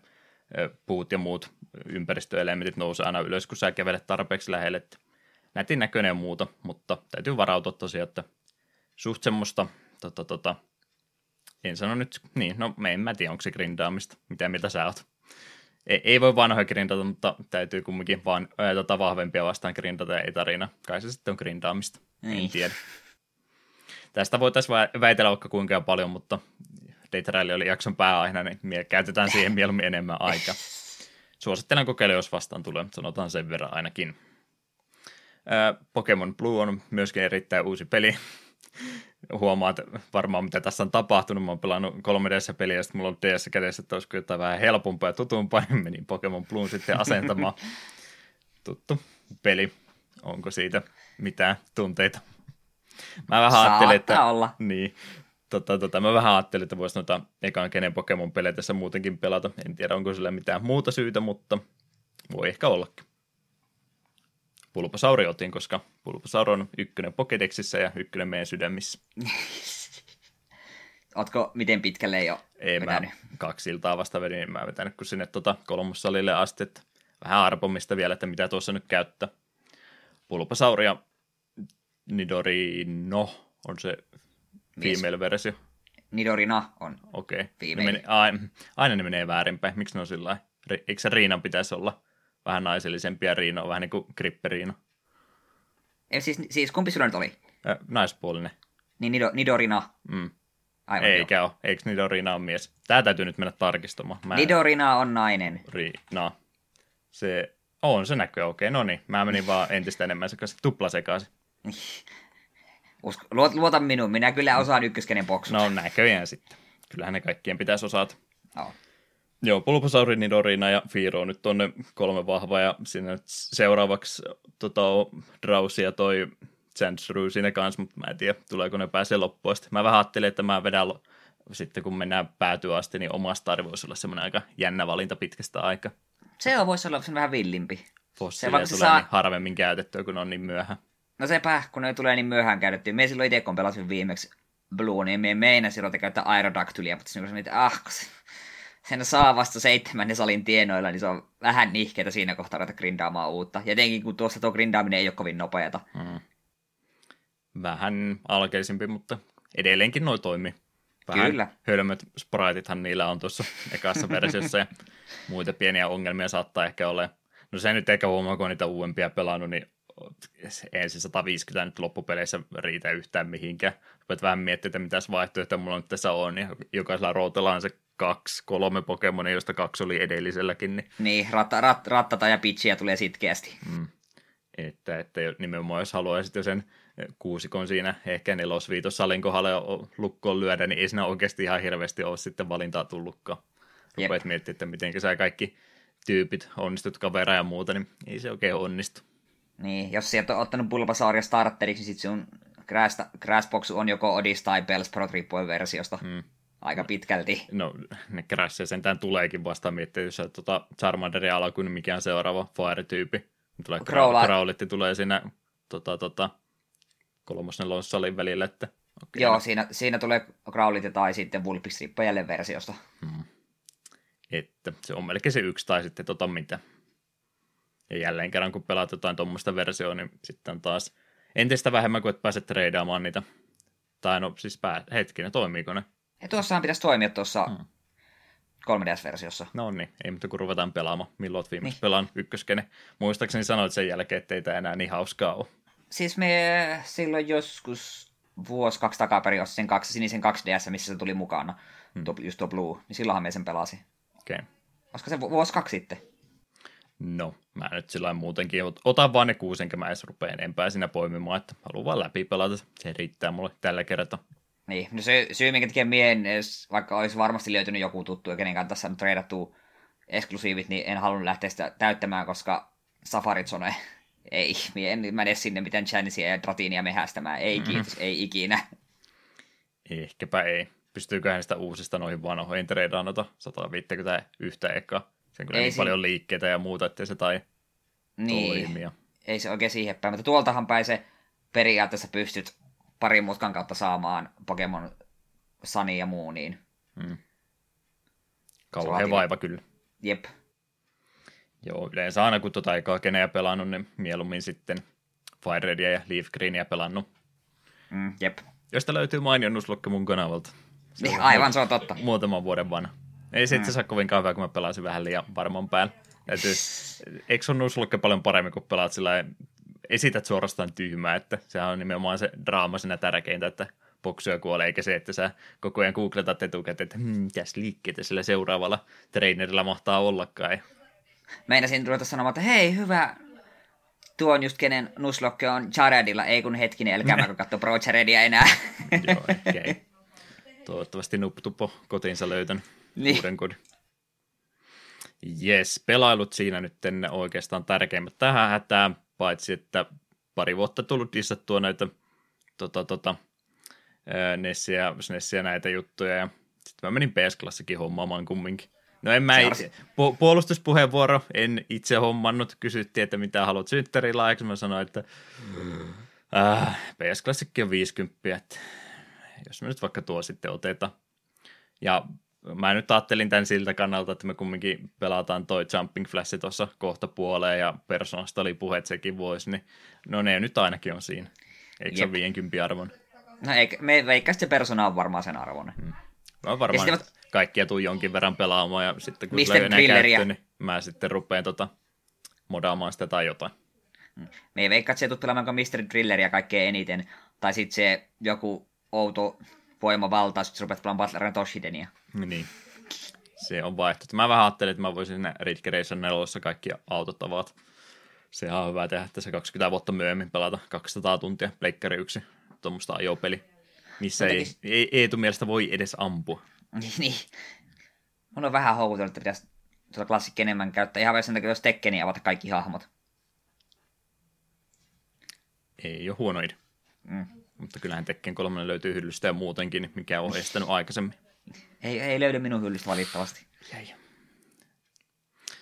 puut ja muut ympäristöelementit nousee aina ylös, kun sä kävelet tarpeeksi lähelle. Nätin näköinen ja muuta, mutta täytyy varautua tosiaan, että suht semmoista, tota, tota, en sano nyt, niin, no en mä tiedä, onko se grindaamista, mitä mieltä sä oot. Ei, ei voi vanhoja grindata, mutta täytyy kumminkin vaan ää, tota, vahvempia vastaan grindata ja ei tarina. Kai se sitten on grindaamista, niin. en tiedä. Tästä voitaisiin väitellä vaikka kuinka paljon, mutta Data Rally oli jakson pääaiheena, niin me käytetään siihen mieluummin enemmän aikaa. Suosittelen kokeilla, jos vastaan tulee, sanotaan sen verran ainakin. Pokemon Blue on myöskin erittäin uusi peli. Huomaat varmaan, mitä tässä on tapahtunut. Mä oon pelannut 3DS-peliä, ja sitten mulla on DS kädessä, että olisiko jotain vähän helpompaa ja tutumpaa, niin menin Pokemon Blue sitten asentamaan. Tuttu peli. Onko siitä mitään tunteita? Mä vähän ajattelin, että, olla. Niin, tota, tota, mä vähän ajattelin, että voisi noita ekan kenen Pokemon-pelejä tässä muutenkin pelata. En tiedä, onko sillä mitään muuta syytä, mutta voi ehkä ollakin. Pulposauri otin, koska Pulposauri on ykkönen Pokedexissä ja ykkönen meidän sydämissä. Ootko miten pitkälle jo Ei, vetänyt? mä kaksi iltaa vasta vedin, niin mä vetänyt kun sinne tota kolmossalille asti, että vähän arpomista vielä, että mitä tuossa nyt käyttää. Pulposauri ja Nidorino on se female-versio. Nidorina on Okei. Okay. Ne aina, aina ne menee väärinpäin. Miksi ne on sillä Eikö se Riinan pitäisi olla vähän naisellisempi ja Riina on vähän niin kuin Gripperiina? Ei, siis, siis kumpi sulla nyt oli? Äh, naispuolinen. Niin Nido, Nidorina. Mm. Aivan Eikä jo. ole. Eikö Nidorina on mies? Tää täytyy nyt mennä tarkistamaan. Mä Nidorina on nainen. Riina. Se on se näkö, okei. Okay. No niin, mä menin vaan entistä enemmän sekaisin. Tupla sekaisin. Usko, luota minuun, minä kyllä osaan ykköskenen boksut. No näköjään sitten. Kyllähän ne kaikkien pitäisi osata. No. Joo, Bulbasauri, Nidorina ja Firo nyt on ne kolme vahvaa ja siinä nyt seuraavaksi tota, Drausi ja toi Sandshrew siinä kanssa, mutta mä en tiedä, tuleeko ne pääsee loppuun asti. Mä vähän ajattelin, että mä vedän sitten kun mennään päätyä asti, niin omasta voisi olla semmoinen aika jännä valinta pitkästä aikaa. Se on, voisi olla vähän villimpi. Fossiilia tulee saa... niin harvemmin käytettyä, kun on niin myöhään. No sepä, kun ne tulee niin myöhään käytettyä. Me silloin itse, kun pelasin viimeksi Blue, niin me meina silloin käyttää Aerodactylia, mutta siinä kun että ah, sen saa vasta seitsemän salin tienoilla, niin se on vähän nihkeitä siinä kohtaa ruveta grindaamaan uutta. Ja etenkin kun tuossa tuo grindaaminen ei ole kovin nopeata. Hmm. Vähän alkeisimpi, mutta edelleenkin noin toimii. Vähän Kyllä. hölmöt spritithan niillä on tuossa ekassa versiossa ja muita pieniä ongelmia saattaa ehkä olla. No se nyt ehkä huomaa, kun on niitä uudempia pelannut, niin ensin 150 nyt loppupeleissä riitä yhtään mihinkään. Rupeat vähän miettimään, että mitäs vaihtoehtoja mulla nyt tässä on, niin jokaisella routella on se kaksi, kolme Pokemonia, josta kaksi oli edelliselläkin. Niin, niin ratta, rat, rattata ja pitchiä tulee sitkeästi. Mm. Että, että nimenomaan jos haluaisit jo sen kuusikon siinä ehkä nelosviitossalin kohdalle lukkoon lyödä, niin ei siinä oikeasti ihan hirveästi ole sitten valintaa tullutkaan. Rupeat miettimään, että miten sä kaikki tyypit onnistut kaveraa ja muuta, niin ei se oikein onnistu. Niin, jos sieltä on ottanut Bulbasauria starteriksi, niin sitten sun Crash, Crashbox on joko Odis tai Bells Pro riippuen versiosta. Mm. Aika pitkälti. No, ne Crashia sentään tuleekin vasta miettiä, jos tuota Charmanderin alkuun, niin mikä on seuraava Fire-tyyppi. Tulee Growlitti tulee siinä tota, tota, kolmosnelossalin välillä. Että, okay. Joo, siinä, siinä tulee Growlitti tai sitten Vulpix jälleen versiosta. Hmm. Että se on melkein se yksi tai sitten tota mitä. Ja jälleen kerran, kun pelaat jotain tuommoista versioa, niin sitten taas entistä vähemmän, kun et pääse treidaamaan niitä. Tai no siis pää, hetkinen, toimiiko ne? Ja tuossahan pitäisi toimia tuossa hmm. 3DS-versiossa. No niin, ei mutta kun ruvetaan pelaamaan. Milloin olet viimeksi niin. pelannut ykköskene? Muistaakseni sanoit sen jälkeen, että ei tämä enää niin hauskaa ole. Siis me silloin joskus vuosi kaksi takaperin sen kaksi, sinisen 2DS, missä se tuli mukana, hmm. tuo, just tuo Blue, niin silloinhan me sen pelasi. Okei. Okay. Olisiko se vuosi kaksi sitten? No, mä nyt sillä muutenkin, otan vaan ne kuusi, enkä mä edes rupea enempää siinä poimimaan, että haluan vaan läpi pelata, se riittää mulle tällä kertaa. Niin, no se syy, minkä takia mie edes, vaikka olisi varmasti löytynyt joku tuttu, kenen kanssa on treidattu eksklusiivit, niin en halunnut lähteä sitä täyttämään, koska Safari Zone ei, en mä edes sinne mitään Chanisia ja Dratinia mehästämään. Ei mm-hmm. kiitos, ei ikinä. Ehkäpä ei. Pystyyköhän sitä uusista noihin vanhoihin treidaan noita 151 eka. Sen kyllä ei niin si- paljon liikkeitä ja muuta, ettei se tai niin. toimia. Ei se oikein siihen päin, mutta tuoltahan päin se periaatteessa pystyt parin mutkan kautta saamaan Pokemon Sunny ja Mooniin. Hmm. Kauhean vaiva kyllä. Jep. Joo, yleensä aina kun tuota aikaa kenejä pelannut, niin mieluummin sitten Fire Redia ja Leaf Greenia pelannut. Mm, jep. Josta löytyy mainio Nuzlocke mun kanavalta. Se niin, aivan, se on totta. Muutaman vuoden vanha. Ei se mm. itse asiassa kovin kauan, kun mä pelasin vähän liian varman päällä. Täytyy, eikö on Nuzlocke paljon paremmin, kun pelaat sillä esität suorastaan tyhmää, että sehän on nimenomaan se draama siinä tärkeintä, että boksuja kuolee, eikä se, että sä koko ajan googletat etukäteen, että hmm, mitäs liikkeitä sillä seuraavalla trainerilla mahtaa ollakaan. Meinasin ruveta sanomaan, että hei, hyvä, tuo on just kenen Nuslokke on Jaredilla, ei kun hetkinen, älkää mä katso Pro Jaredia enää. Joo, okay. Toivottavasti Nuptupo kotiinsa löytänyt niin. uuden kodin. Jes, pelailut siinä nyt oikeastaan tärkeimmät tähän hätään, paitsi että pari vuotta tullut dissattua näitä tota, tota, Nessiä, Nessiä näitä juttuja ja sitten mä menin PS-klassikin hommaamaan kumminkin. No en mä itse, pu- puolustuspuheenvuoro, en itse hommannut, kysyttiin, että mitä haluat synttärilaiksi, mä sanoin, että äh, PS Classic on 50, että jos me nyt vaikka tuo sitten otetaan. Ja mä nyt ajattelin tämän siltä kannalta, että me kumminkin pelataan toi Jumping Flash tuossa kohta puoleen ja persoonasta oli puhe, että sekin voisi, niin no ne nyt ainakin on siinä. Eikö se ole 50 arvon? No ei, me veikkaa, se persona on varmaan sen arvon. Hmm. Mä varmaan ja sitten, kaikkia tuu jonkin verran pelaamaan ja sitten kun tulee enää käyttöön, niin mä sitten rupean tota, modaamaan sitä tai jotain. Hmm. Me ei veikkaa, että se tuu pelaamaan Mr. Drilleria kaikkein eniten, tai sitten se joku outo voimavaltaus, että sä rupeat pelaamaan Butler Toshidenia. Niin. Se on vaihtoehto. Mä vähän ajattelin, että mä voisin sinne Ridge Racer 4 kaikki autot avaat. Sehän on hyvä tehdä, että se 20 vuotta myöhemmin pelata 200 tuntia Pleikkari 1 tuommoista ajopeli, missä ei, ei, Eetu mielestä voi edes ampua. Niin, niin. Mun on vähän houkutellut, että pitäisi tuota klassikki enemmän käyttää. Ihan sen takia, jos Tekkeni avata kaikki hahmot. Ei ole huono idea. Mm. Mutta kyllähän Tekken 3 löytyy hyllystä ja muutenkin, mikä on estänyt aikaisemmin. Ei, ei löydy minun hyllystä valitettavasti. Jäi.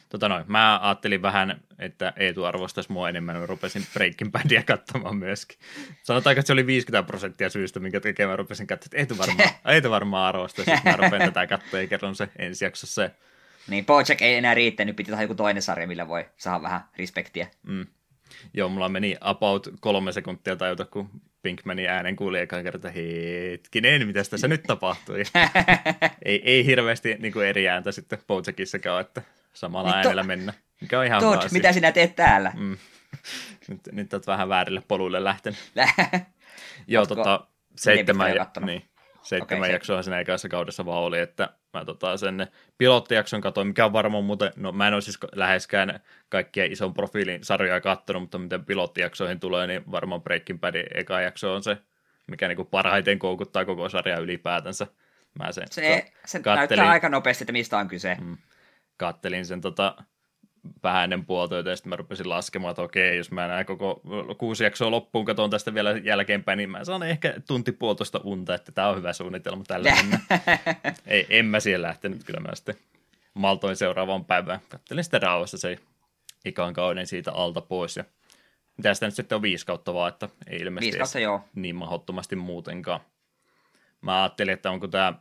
Tota noin, mä ajattelin vähän, että Eetu arvostaisi mua enemmän, mä rupesin Breaking Badia katsomaan myöskin. Sanotaanko, että se oli 50 prosenttia syystä, minkä takia mä rupesin katsomaan, että Eetu varmaan, Eetu varmaan arvostaisi, että mä rupean tätä katsoa ja kerron se ensi jaksossa. Niin, Bojack ei enää riittänyt, piti tehdä joku toinen sarja, millä voi saada vähän respektiä. Mm. Joo, mulla meni about kolme sekuntia tajuta, kun Pinkmanin äänen kuuli ekan kerta, hetkinen, mitä tässä nyt tapahtui. ei, ei hirveästi niin kuin eri ääntä sitten Bojackissakaan, että samalla niin äänellä to- mennä. Mikä on ihan Todd, mitä sinä teet täällä? Mm. Nyt, nyt olet vähän väärille poluille lähtenyt. Joo, tota, seitsemän, ja, niin, seitsemän okay, jaksoa siinä ekassa kaudessa vaan oli, että mä tota, sen pilottijakson katsoin, mikä on varmaan muuten, no mä en ole siis läheskään kaikkia ison profiilin sarjoja katsonut, mutta miten pilottijaksoihin tulee, niin varmaan Breaking Badin eka jakso on se, mikä niinku parhaiten koukuttaa koko sarjaa ylipäätänsä. Mä sen se, se näyttää aika nopeasti, että mistä on kyse. Mm kattelin sen tota, vähän ennen puolta, ja sitten mä rupesin laskemaan, että okei, jos mä näen koko kuusi jaksoa loppuun, katson tästä vielä jälkeenpäin, niin mä saan ehkä tunti puolitoista unta, että tämä on hyvä suunnitelma tällä Ei, en mä siihen lähtenyt, kyllä mä sitten maltoin seuraavaan päivään. Kattelin sitä rauhassa se ikan kauden siitä alta pois, ja mitä sitä nyt sitten on viisi kautta vaan, että ei ilmeisesti kautta, joo. niin mahdottomasti muutenkaan. Mä ajattelin, että onko tämä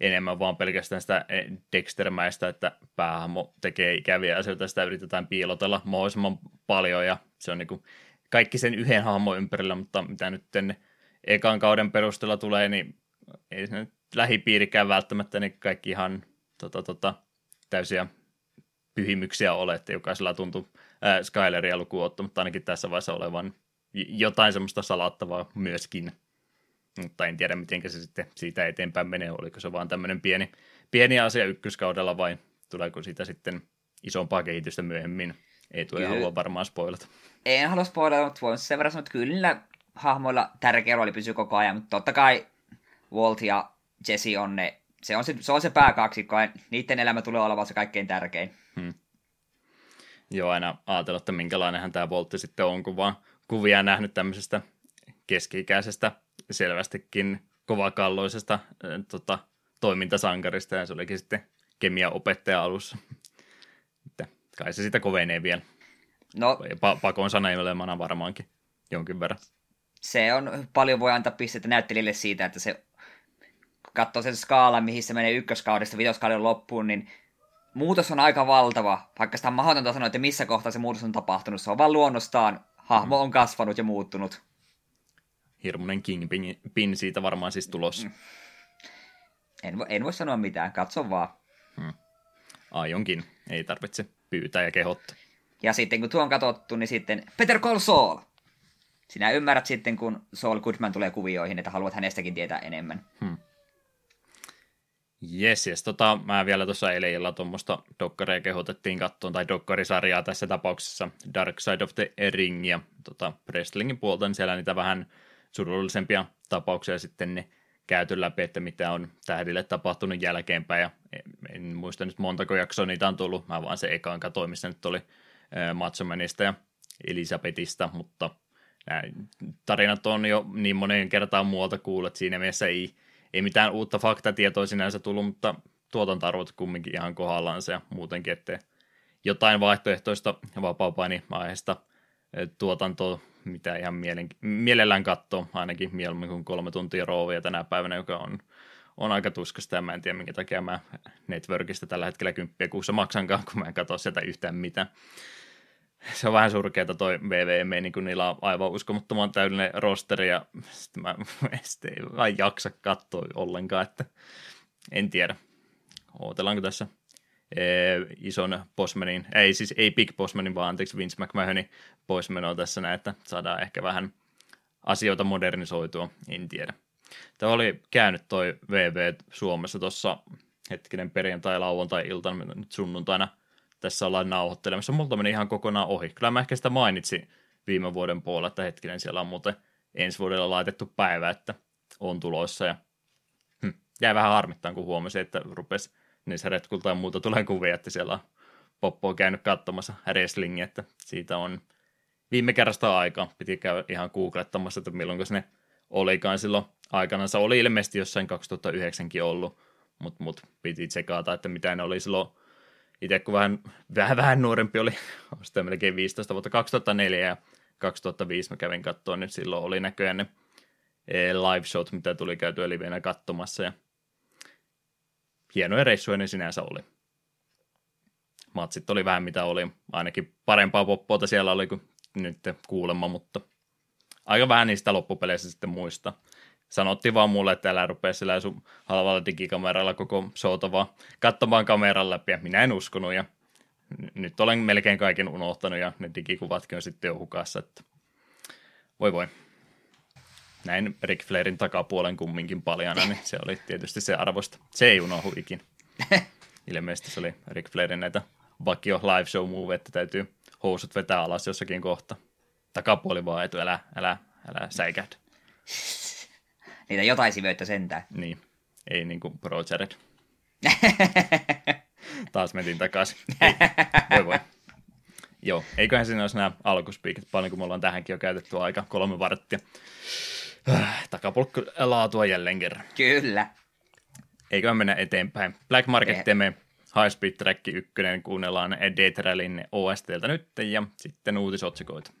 enemmän vaan pelkästään sitä eh, Dextermäistä, että päähahmo tekee ikäviä asioita, sitä yritetään piilotella mahdollisimman paljon ja se on niin kuin kaikki sen yhden hahmon ympärillä, mutta mitä nyt ekan kauden perusteella tulee, niin ei se nyt lähipiirikään välttämättä niin kaikki ihan tota, tota, täysiä pyhimyksiä ole, että jokaisella tuntuu äh, Skyleria lukuun ottamatta ainakin tässä vaiheessa olevan jotain semmoista salattavaa myöskin mutta en tiedä, miten se sitten siitä eteenpäin menee. Oliko se vaan tämmöinen pieni, pieni asia ykköskaudella vai tuleeko siitä sitten isompaa kehitystä myöhemmin? Ei tule halua varmaan spoilata. En halua spoilata, mutta voin sen verran sanoa, että kyllä hahmoilla tärkeä rooli pysyy koko ajan, mutta totta kai Walt ja Jesse on ne se on se, se, on se pääkaksikko, ja niiden elämä tulee olemaan se kaikkein tärkein. Hmm. Joo, aina ajatellut, että minkälainenhan tämä Voltti sitten on, kun vaan kuvia nähnyt tämmöisestä keski-ikäisestä, selvästikin kovakalloisesta äh, tota, toimintasankarista, ja se olikin sitten kemiaopettaja alussa. Että kai se sitä kovenee vielä. No, pa- pakon sanailemana varmaankin jonkin verran. Se on, paljon voi antaa pisteitä näyttelijälle siitä, että se katsoo sen skaalan, mihin se menee ykköskaudesta vitoskauden loppuun, niin muutos on aika valtava, vaikka sitä on mahdotonta sanoa, että missä kohtaa se muutos on tapahtunut. Se on vaan luonnostaan, hahmo mm. on kasvanut ja muuttunut. Hirmuinen kingpin siitä varmaan siis tulossa. Mm. En, en voi sanoa mitään, katso vaan. Hmm. Aionkin, ei tarvitse pyytää ja kehottaa. Ja sitten kun tuo on katsottu, niin sitten Peter Call Saul. Sinä ymmärrät sitten, kun Saul Goodman tulee kuvioihin, että haluat hänestäkin tietää enemmän. Hmm. Jes, jes. Tota, mä vielä tuossa eilen illalla tuommoista dokkaria kehotettiin kattoon, tai dokkarisarjaa tässä tapauksessa, Dark Side of the Ringia. Tota, wrestlingin puolta, niin siellä niitä vähän surullisempia tapauksia sitten ne käyty läpi, että mitä on tähdille tapahtunut jälkeenpäin, ja en muista nyt montako jaksoa niitä on tullut, mä vaan se ekaan katoin, missä nyt oli Matsomanista ja Elisabetista, mutta nämä tarinat on jo niin moneen kertaan muualta kuullut, siinä mielessä ei, ei mitään uutta faktatietoa sinänsä tullut, mutta tuotantarvot kumminkin ihan kohdallaan ja muutenkin, että jotain vaihtoehtoista vapaa aiheesta tuotantoa, mitä ihan mielen, mielellään katsoo, ainakin mieluummin kuin kolme tuntia roovia tänä päivänä, joka on, on aika tuskasta, ja mä en tiedä, minkä takia mä Networkista tällä hetkellä kymppiä kuussa maksankaan, kun mä en katso sieltä yhtään mitään se on vähän surkeata toi VVM, niin kun niillä on aivan uskomattoman täydellinen rosteri, ja sitten mä sitten ei vaan jaksa katsoa ollenkaan, että en tiedä. Ootellaanko tässä ee, ison Bosmanin, ei siis ei Big Bosmanin, vaan anteeksi Vince McMahonin poismenoa tässä näin, että saadaan ehkä vähän asioita modernisoitua, en tiedä. Tämä oli käynyt toi VV Suomessa tuossa hetkinen perjantai-lauantai-iltana, nyt sunnuntaina – tässä ollaan nauhoittelemassa. Multa meni ihan kokonaan ohi. Kyllä mä ehkä sitä mainitsin viime vuoden puolella, että hetkinen siellä on muuten ensi vuodella laitettu päivä, että on tulossa. Ja hm, jäi vähän harmittaan, kun huomasin, että rupesi niissä retkulta ja muuta tulee kuvia, että siellä on Poppo on käynyt katsomassa wrestlingiä, että siitä on viime kerrasta aikaa. Piti käydä ihan googlettamassa, että milloin se ne olikaan silloin aikanaan. Se oli ilmeisesti jossain 2009kin ollut, mutta mut piti tsekata, että mitä ne oli silloin itse kun vähän, vähän, vähän nuorempi oli, sitten melkein 15 vuotta, 2004 ja 2005 mä kävin katsoa, niin silloin oli näköjään ne e, live shot, mitä tuli käytyä liveenä katsomassa ja hienoja reissuja ne sinänsä oli. Matsit oli vähän mitä oli, ainakin parempaa poppoota siellä oli kuin nyt kuulemma, mutta aika vähän niistä loppupeleissä sitten muista sanottiin vaan mulle, että älä rupea sillä sun halvalla digikameralla koko showta vaan katsomaan kameran läpi, ja minä en uskonut, ja nyt olen melkein kaiken unohtanut, ja ne digikuvatkin on sitten jo hukassa, että voi voi. Näin Rick Flairin takapuolen kumminkin paljana, niin se oli tietysti se arvosta. Se ei unohdu ikin. Ilmeisesti se oli Rick Flairin näitä vakio live show move, että täytyy housut vetää alas jossakin kohta. Takapuoli vaan etu, älä, älä, älä säikähdä. Niitä jotain sivöitä sentään. Niin, ei niin kuin Pro Jared. Taas menin takaisin. Ei, voi voi. Joo, eiköhän siinä olisi nämä alkuspiikit, paljon kuin me ollaan tähänkin jo käytetty aika, kolme varttia. Takapulkku laatua jälleen kerran. Kyllä. Eiköhän mennä eteenpäin. Black Market Teme, High Speed Track 1, kuunnellaan Death OSTltä nyt ja sitten uutisotsikoita.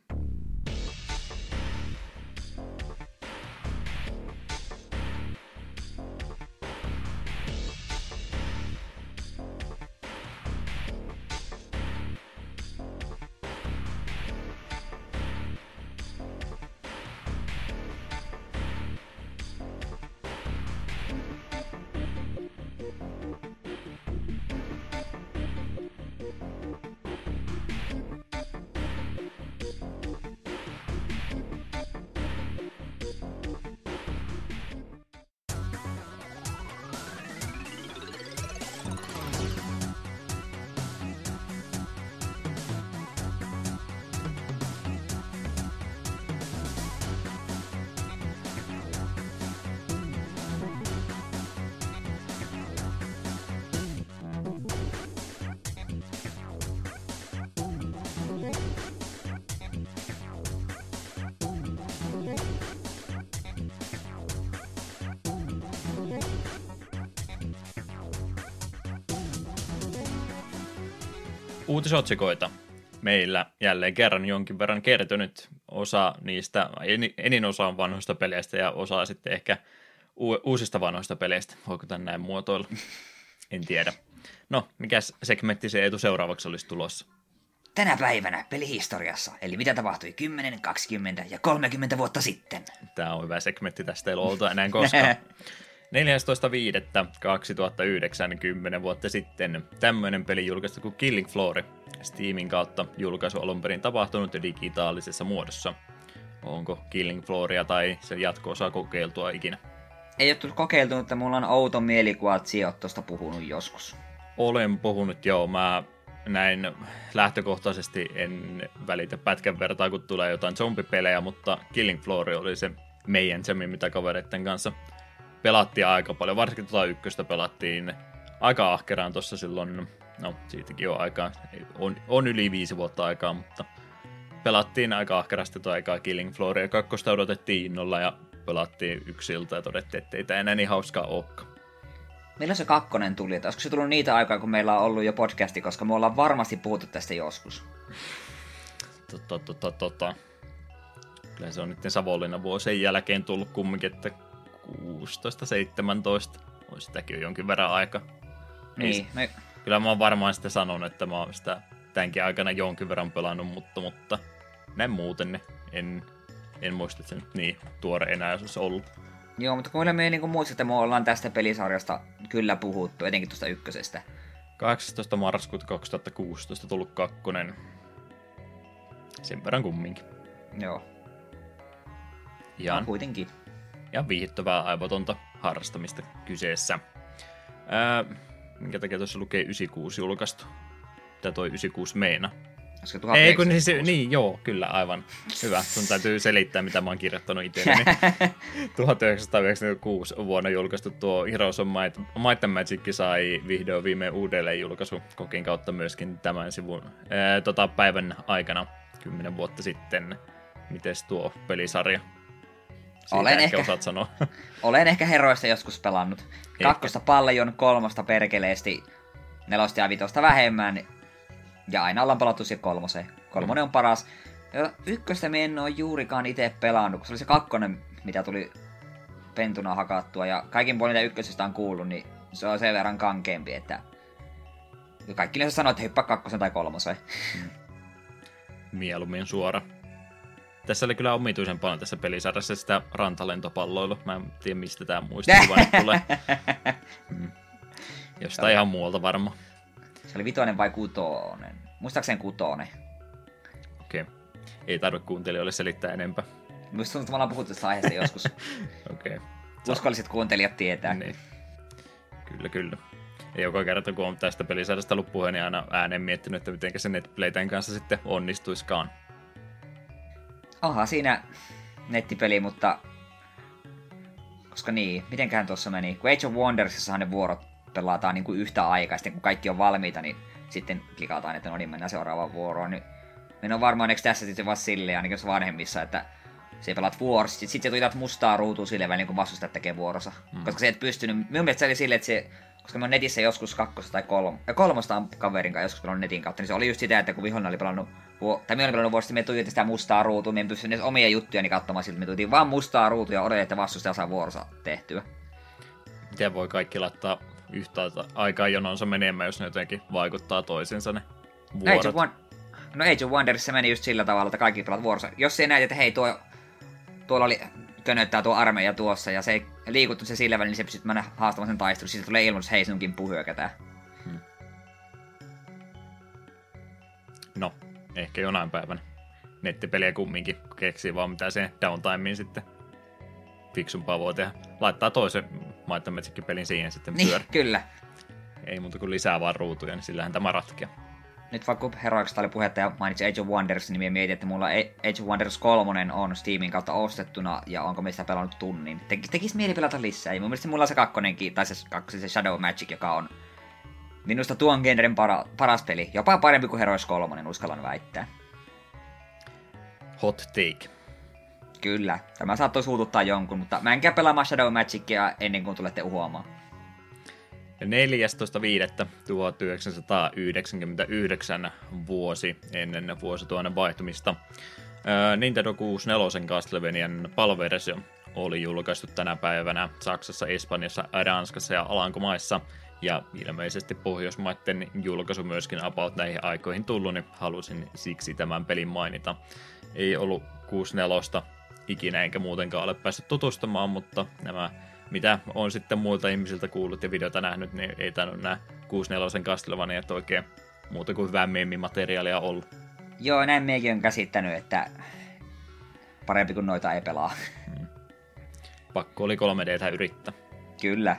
Uutisotsikoita. Meillä jälleen kerran jonkin verran kertynyt osa niistä, enin osa on vanhoista peleistä ja osa sitten ehkä uusista vanhoista peleistä. Voiko tämän näin muotoilla? En tiedä. No, mikä segmentti se etu seuraavaksi olisi tulossa? Tänä päivänä pelihistoriassa, eli mitä tapahtui 10, 20 ja 30 vuotta sitten. Tämä on hyvä segmentti, tästä ei oltu enää koskaan. 14.5.2009, 10 vuotta sitten, tämmöinen peli julkaistu kuin Killing Floor. Steamin kautta julkaisu alun perin tapahtunut digitaalisessa muodossa. Onko Killing Flooria tai sen jatko-osaa kokeiltua ikinä? Ei ole tullut kokeiltu, mutta mulla on outo mielikuva, että tuosta puhunut joskus. Olen puhunut, joo. Mä näin lähtökohtaisesti en välitä pätkän vertaa, kun tulee jotain zombipelejä, mutta Killing Floor oli se meidän semmi, mitä kavereiden kanssa pelattiin aika paljon. Varsinkin tuota ykköstä pelattiin aika ahkeraan tuossa silloin, no siitäkin on aikaa, on, on yli viisi vuotta aikaa, mutta pelattiin aika ahkerasti tuo aikaa Killing Flooria. Kakkosta odotettiin innolla ja pelattiin yksiltä ja todettiin, että ei tämä enää niin hauskaa olekaan. Milloin se kakkonen tuli? Että olisiko se tullut niitä aikaa, kun meillä on ollut jo podcasti, koska me ollaan varmasti puhuttu tästä joskus. Totta, totta, totta. Kyllä se on nyt Savonlinnan vuosien jälkeen tullut kumminkin, että 16-17 on sitäkin jo jonkin verran aika. Niin. Ei, no... Kyllä mä oon varmaan sitä sanonut, että mä oon sitä tämänkin aikana jonkin verran pelannut, mutta, mutta näin muuten. En, en muista, että se nyt niin tuore enää olisi ollut. Joo, mutta kun me niin muistat, että me ollaan tästä pelisarjasta kyllä puhuttu, etenkin tuosta ykkösestä. 18. marraskuuta 2016 tullut kakkonen. Sen verran kumminkin. Joo. Ihan, no, kuitenkin. Ja viihdyttävää aivotonta harrastamista kyseessä. Ää, minkä takia tuossa lukee 96 julkaistu? Mitä toi 96 meina? Ei, kun niin, se, niin, joo, kyllä, aivan. Hyvä. Sun täytyy selittää, mitä mä oon kirjoittanut itselleni. 1996 vuonna julkaistu tuo Heroes of Might, Might and Magic sai vihdoin viimein uudelleen julkaisu kokin kautta myöskin tämän sivun ää, tota, päivän aikana, kymmenen vuotta sitten. Mites tuo pelisarja? Siitä olen ehkä, osaat sanoa. olen ehkä heroista joskus pelannut. Kakkosta paljon, kolmosta perkeleesti, nelosta ja vitosta vähemmän, ja aina ollaan palattu siihen kolmoseen. Kolmonen on paras. Ja ykköstä me en ole juurikaan itse pelannut, kun se oli se kakkonen, mitä tuli pentuna hakattua. Ja kaikin puolin, mitä ykkösestä on kuullut, niin se on sen verran kankeampi, että kaikki yleensä sanoo, että hyppää kakkosen tai kolmosen. Mm. Mieluummin suora. Tässä oli kyllä omituisen paljon tässä pelisarjassa sitä rantalentopalloilua. Mä en tiedä, mistä tämä muistuva tulee. Mm. Jostain ihan muualta varmaan. Se oli vitonen vai kutonen? Muistaakseni kutonen. Okei. Okay. Ei tarvitse kuuntelijoille selittää enempää. Musta tuntuu, että me ollaan puhuttu tästä aiheesta joskus. Okei. Okay. Uskolliset kuuntelijat tietää. Niin. Kyllä, kyllä. Ja joka kerta, kun on tästä pelisarjasta ollut puhe, niin aina ääneen miettinyt, että miten se Netplayten kanssa sitten onnistuiskaan. Onhan siinä nettipeli, mutta... Koska niin, mitenkään tuossa meni. Kun Age of Wondersissahan ne vuorot pelataan niin kuin yhtä aikaa, sitten kun kaikki on valmiita, niin sitten klikataan, että no niin, mennään seuraavaan vuoroon. Niin minä on varmaan, eikö tässä sitten vaan silleen, ainakin jos vanhemmissa, että se pelaat vuorossa, sitten sit tuitat mustaa ruutua sille välin, kun vastustajat tekee vuorossa. Mm. Koska se et pystynyt, minun mielestä se oli silleen, että se, koska mä netissä joskus kakkosta tai kolm, ja kolmosta on kaverin kanssa joskus pelannut netin kautta, niin se oli just sitä, että kun vihollinen oli pelannut, minä olin pelannut vuorosta, me tuijotin sitä mustaa ruutua, me en pystynyt omia juttuja niin katsomaan siltä, me tuijotin vaan mustaa ruutua ja odotin, että vastustaja saa vuorossa tehtyä. Miten voi kaikki laittaa yhtä aikaa jononsa menemään, jos ne jotenkin vaikuttaa toisinsa ne vuorot. Age of One... No Age of Wondersissa meni just sillä tavalla, että kaikki pelat vuorossa. Jos ei näet, että hei, tuo, tuolla oli könöttää tuo armeija tuossa ja se ei liikuttu se sillä välin, niin se pystyt mennä haastamaan sen taistelun. Sitten tulee ilmoitus, hei sinunkin puu hyökätään. Hmm. No, ehkä jonain päivänä. Nettipeliä kumminkin keksii vaan mitä se downtimeen sitten fiksumpaa voi tehdä. Laittaa toisen Might pelin siihen sitten niin, pyörä. kyllä. Ei muuta kuin lisää vaan ruutuja, niin sillähän tämä ratkeaa. Nyt vaikka Heroiksesta oli puhetta ja mainitsi Age of Wonders, niin mietin, että mulla Age of Wonders 3 on Steamin kautta ostettuna, ja onko meistä pelannut tunnin. Tek, tekis mieli pelata lisää, ja mun mielestä mulla on se kakkonenkin, tai se, kakkonen, se Shadow Magic, joka on minusta tuon genren para, paras peli. Jopa parempi kuin Heroes 3, uskallan väittää. Hot take. Kyllä, tämä saattoi suututtaa jonkun, mutta mä enkä pelaamaan Shadow Magicia ennen kuin tulette uhoamaan. 14.5.1999 vuosi ennen vuosituhannen vaihtumista. Nintendo 64 Castlevanian palvelusio oli julkaistu tänä päivänä Saksassa, Espanjassa, Ranskassa ja Alankomaissa. Ja ilmeisesti Pohjoismaiden julkaisu myöskin about näihin aikoihin tullut, niin halusin siksi tämän pelin mainita. Ei ollut 64 ikinä enkä muutenkaan ole päässyt tutustumaan, mutta nämä mitä on sitten muilta ihmisiltä kuullut ja videota nähnyt, niin ei tainnut nämä 64 Castlevania oikein muuta kuin hyvää materiaalia ollut. Joo, näin mekin on käsittänyt, että parempi kuin noita ei pelaa. Hmm. Pakko oli 3 d yrittää. Kyllä.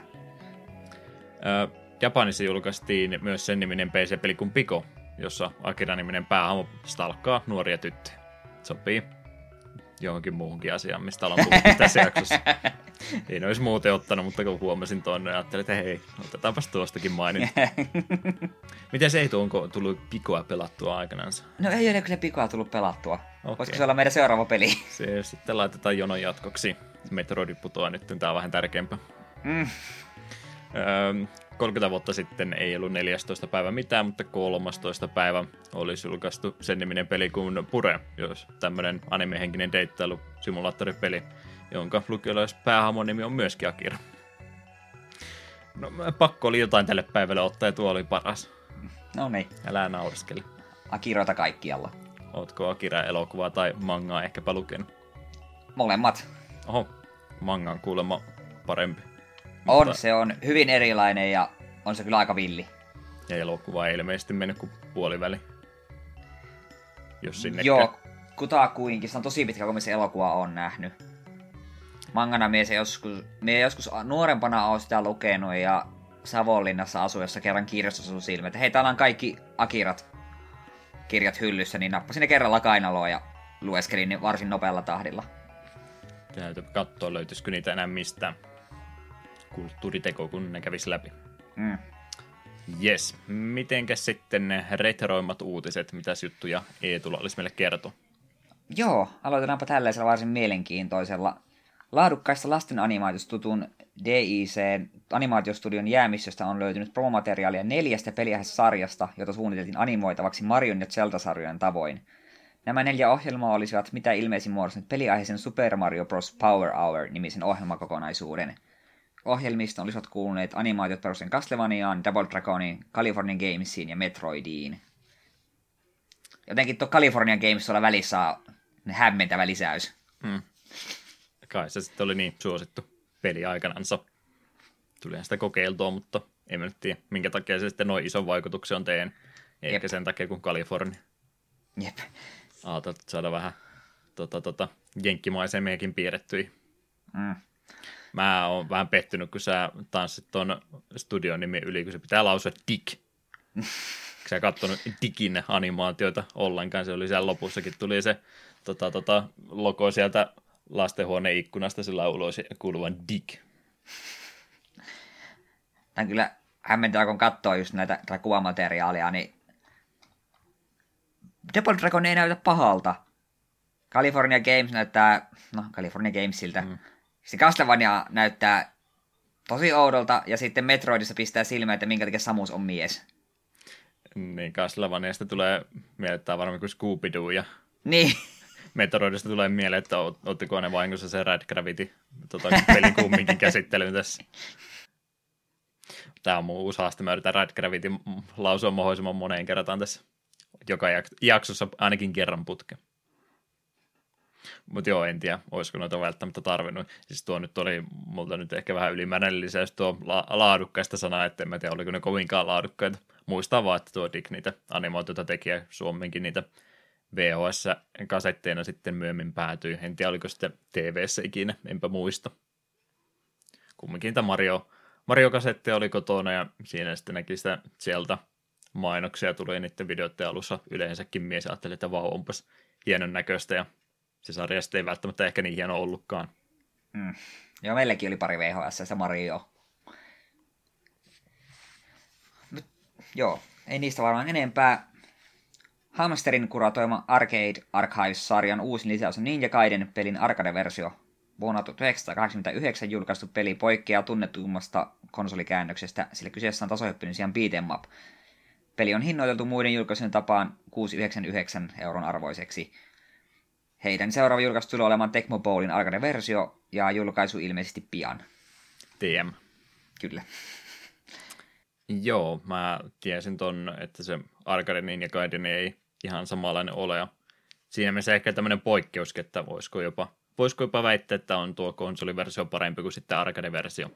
Japanissa julkaistiin myös sen niminen PC-peli kuin Piko, jossa Akira-niminen päähahmo stalkkaa nuoria tyttöjä. Sopii johonkin muuhunkin asiaan, mistä ollaan puhuttu tässä jaksossa. Ei ne olisi muuten ottanut, mutta kun huomasin tuonne, ajattelin, että hei, otetaanpas tuostakin mainita. Miten se ei tuo, onko tullut pikoa pelattua aikanaan? No ei ole kyllä pikoa tullut pelattua. Okay. Voisiko se olla meidän seuraava peli? Se sitten laitetaan jonon jatkoksi. Metroidi putoaa nyt, tämä on vähän tärkeämpää. Mm. Öö, 30 vuotta sitten ei ollut 14. päivä mitään, mutta 13. päivä olisi julkaistu sen niminen peli kuin Pure, jos tämmöinen animehenkinen deittailu simulaattoripeli, jonka lukiolais päähamon nimi on myöskin Akira. No, pakko oli jotain tälle päivälle ottaa ja tuo oli paras. No niin. Älä nauriskeli. Akiroita kaikkialla. Ootko Akira-elokuvaa tai mangaa ehkäpä lukenut? Molemmat. Oho, manga on kuulemma parempi. On, mutta... se on hyvin erilainen ja on se kyllä aika villi. Ja elokuva ei ilmeisesti mennyt kuin puoliväli. Jos sinne. Joo, kutakuinkin. Se on tosi pitkä, kun se elokuva on nähnyt. Mangana mies joskus, mie joskus nuorempana on sitä lukenut ja Savonlinnassa asuessa kerran kirjastossa sun silmä, että hei, täällä on kaikki Akirat kirjat hyllyssä, niin nappasin ne kerralla kainaloa ja lueskelin ne varsin nopealla tahdilla. Täytyy katsoa, löytyisikö niitä enää mistään kulttuuriteko, kun ne kävisi läpi. Mm. Yes. Mitenkäs sitten ne reteroimat uutiset, mitä juttuja Eetulla olisi meille kertoa? Joo, aloitetaanpa tällaisella varsin mielenkiintoisella. Laadukkaista lasten animaatiostutun DIC animaatiostudion jäämistöstä on löytynyt promomateriaalia neljästä peliähessarjasta, jota suunniteltiin animoitavaksi Marion ja Zelda-sarjojen tavoin. Nämä neljä ohjelmaa olisivat mitä ilmeisin muodostaneet peliaiheisen Super Mario Bros. Power Hour-nimisen ohjelmakokonaisuuden – Ohjelmista olisivat kuuluneet animaatiot perusten Castlevaniaan, Double Dragoniin, California Gamesiin ja Metroidiin. Jotenkin tuo California Games tuolla välissä on hämmentävä lisäys. Hmm. Kai se sitten oli niin suosittu peli aikanansa. Tulihan sitä kokeiltua, mutta en mä nyt tiedä, minkä takia se sitten noin ison vaikutuksen on teen. Ehkä Jep. sen takia, kuin Kalifornia. Jep. Ajatellaan, saada vähän tota, tota, jenkkimaisemiakin piirrettyä. Mm mä oon vähän pettynyt, kun sä tanssit ton studion nimi yli, kun se pitää lausua Dick. sä katsonut Dickin animaatioita ollenkaan, se oli siellä lopussakin, tuli se tota, tota, logo sieltä lastenhuoneen ikkunasta sillä ulos kuuluvan Dick. Tämä kyllä hämmentää, kun katsoo just näitä tätä kuvamateriaalia, niin Double Dragon ei näytä pahalta. California Games näyttää, no California Gamesiltä. Mm. Se Castlevania näyttää tosi oudolta, ja sitten Metroidissa pistää silmään, että minkä takia Samus on mies. Niin, Castlevaniasta tulee mieleen, varmaan kuin Scooby-Doo, ja niin. Metroidista tulee mieleen, että ottiko ne vahingossa se Red Gravity tota, pelin kumminkin käsittelyyn tässä. Tämä on mun uusi haaste. Mä yritän Red Gravity lausua mahdollisimman moneen kertaan tässä. Joka jaksossa ainakin kerran putke. Mutta joo, en tiedä, olisiko noita välttämättä tarvinnut. Siis tuo nyt oli multa nyt ehkä vähän ylimääräinen lisäys tuo la- laadukkaista sanaa, että en mä tiedä, oliko ne kovinkaan laadukkaita. Muistaa vaan, että tuo Dick niitä animaatioita teki ja Suomenkin niitä VHS-kasetteina sitten myöhemmin päätyi. En tiedä, oliko sitten tv ikinä, enpä muista. Kumminkin niitä Mario, Mario-kasetteja oli kotona ja siinä sitten näki sitä sieltä mainoksia tuli niiden videoiden alussa yleensäkin mies ajatteli, että vau, onpas hienon näköistä ja se sarja ei välttämättä ehkä niin hieno ollutkaan. Mm. Joo, meilläkin oli pari VHS ja Mario. Mut, joo, ei niistä varmaan enempää. Hamsterin kuratoima Arcade Archives-sarjan uusi lisäys on Ninja Gaiden pelin arcade-versio. vuonna 1989 julkaistu peli poikkeaa tunnetuimmasta konsolikäännöksestä, sillä kyseessä on tasohyppinen sijaan beat'em up. Peli on hinnoiteltu muiden julkaisujen tapaan 6,99 euron arvoiseksi. Heidän seuraava julkaisu tulee olemaan Tecmo Bowlin arcade-versio ja julkaisu ilmeisesti pian. TM. Kyllä. Joo, mä tiesin ton, että se Arcade Ninja Gaiden ei ihan samanlainen ole. Ja siinä mielessä ehkä tämmöinen poikkeus, että voisiko jopa, voisiko jopa väittää, että on tuo konsoliversio parempi kuin sitten arcade-versio.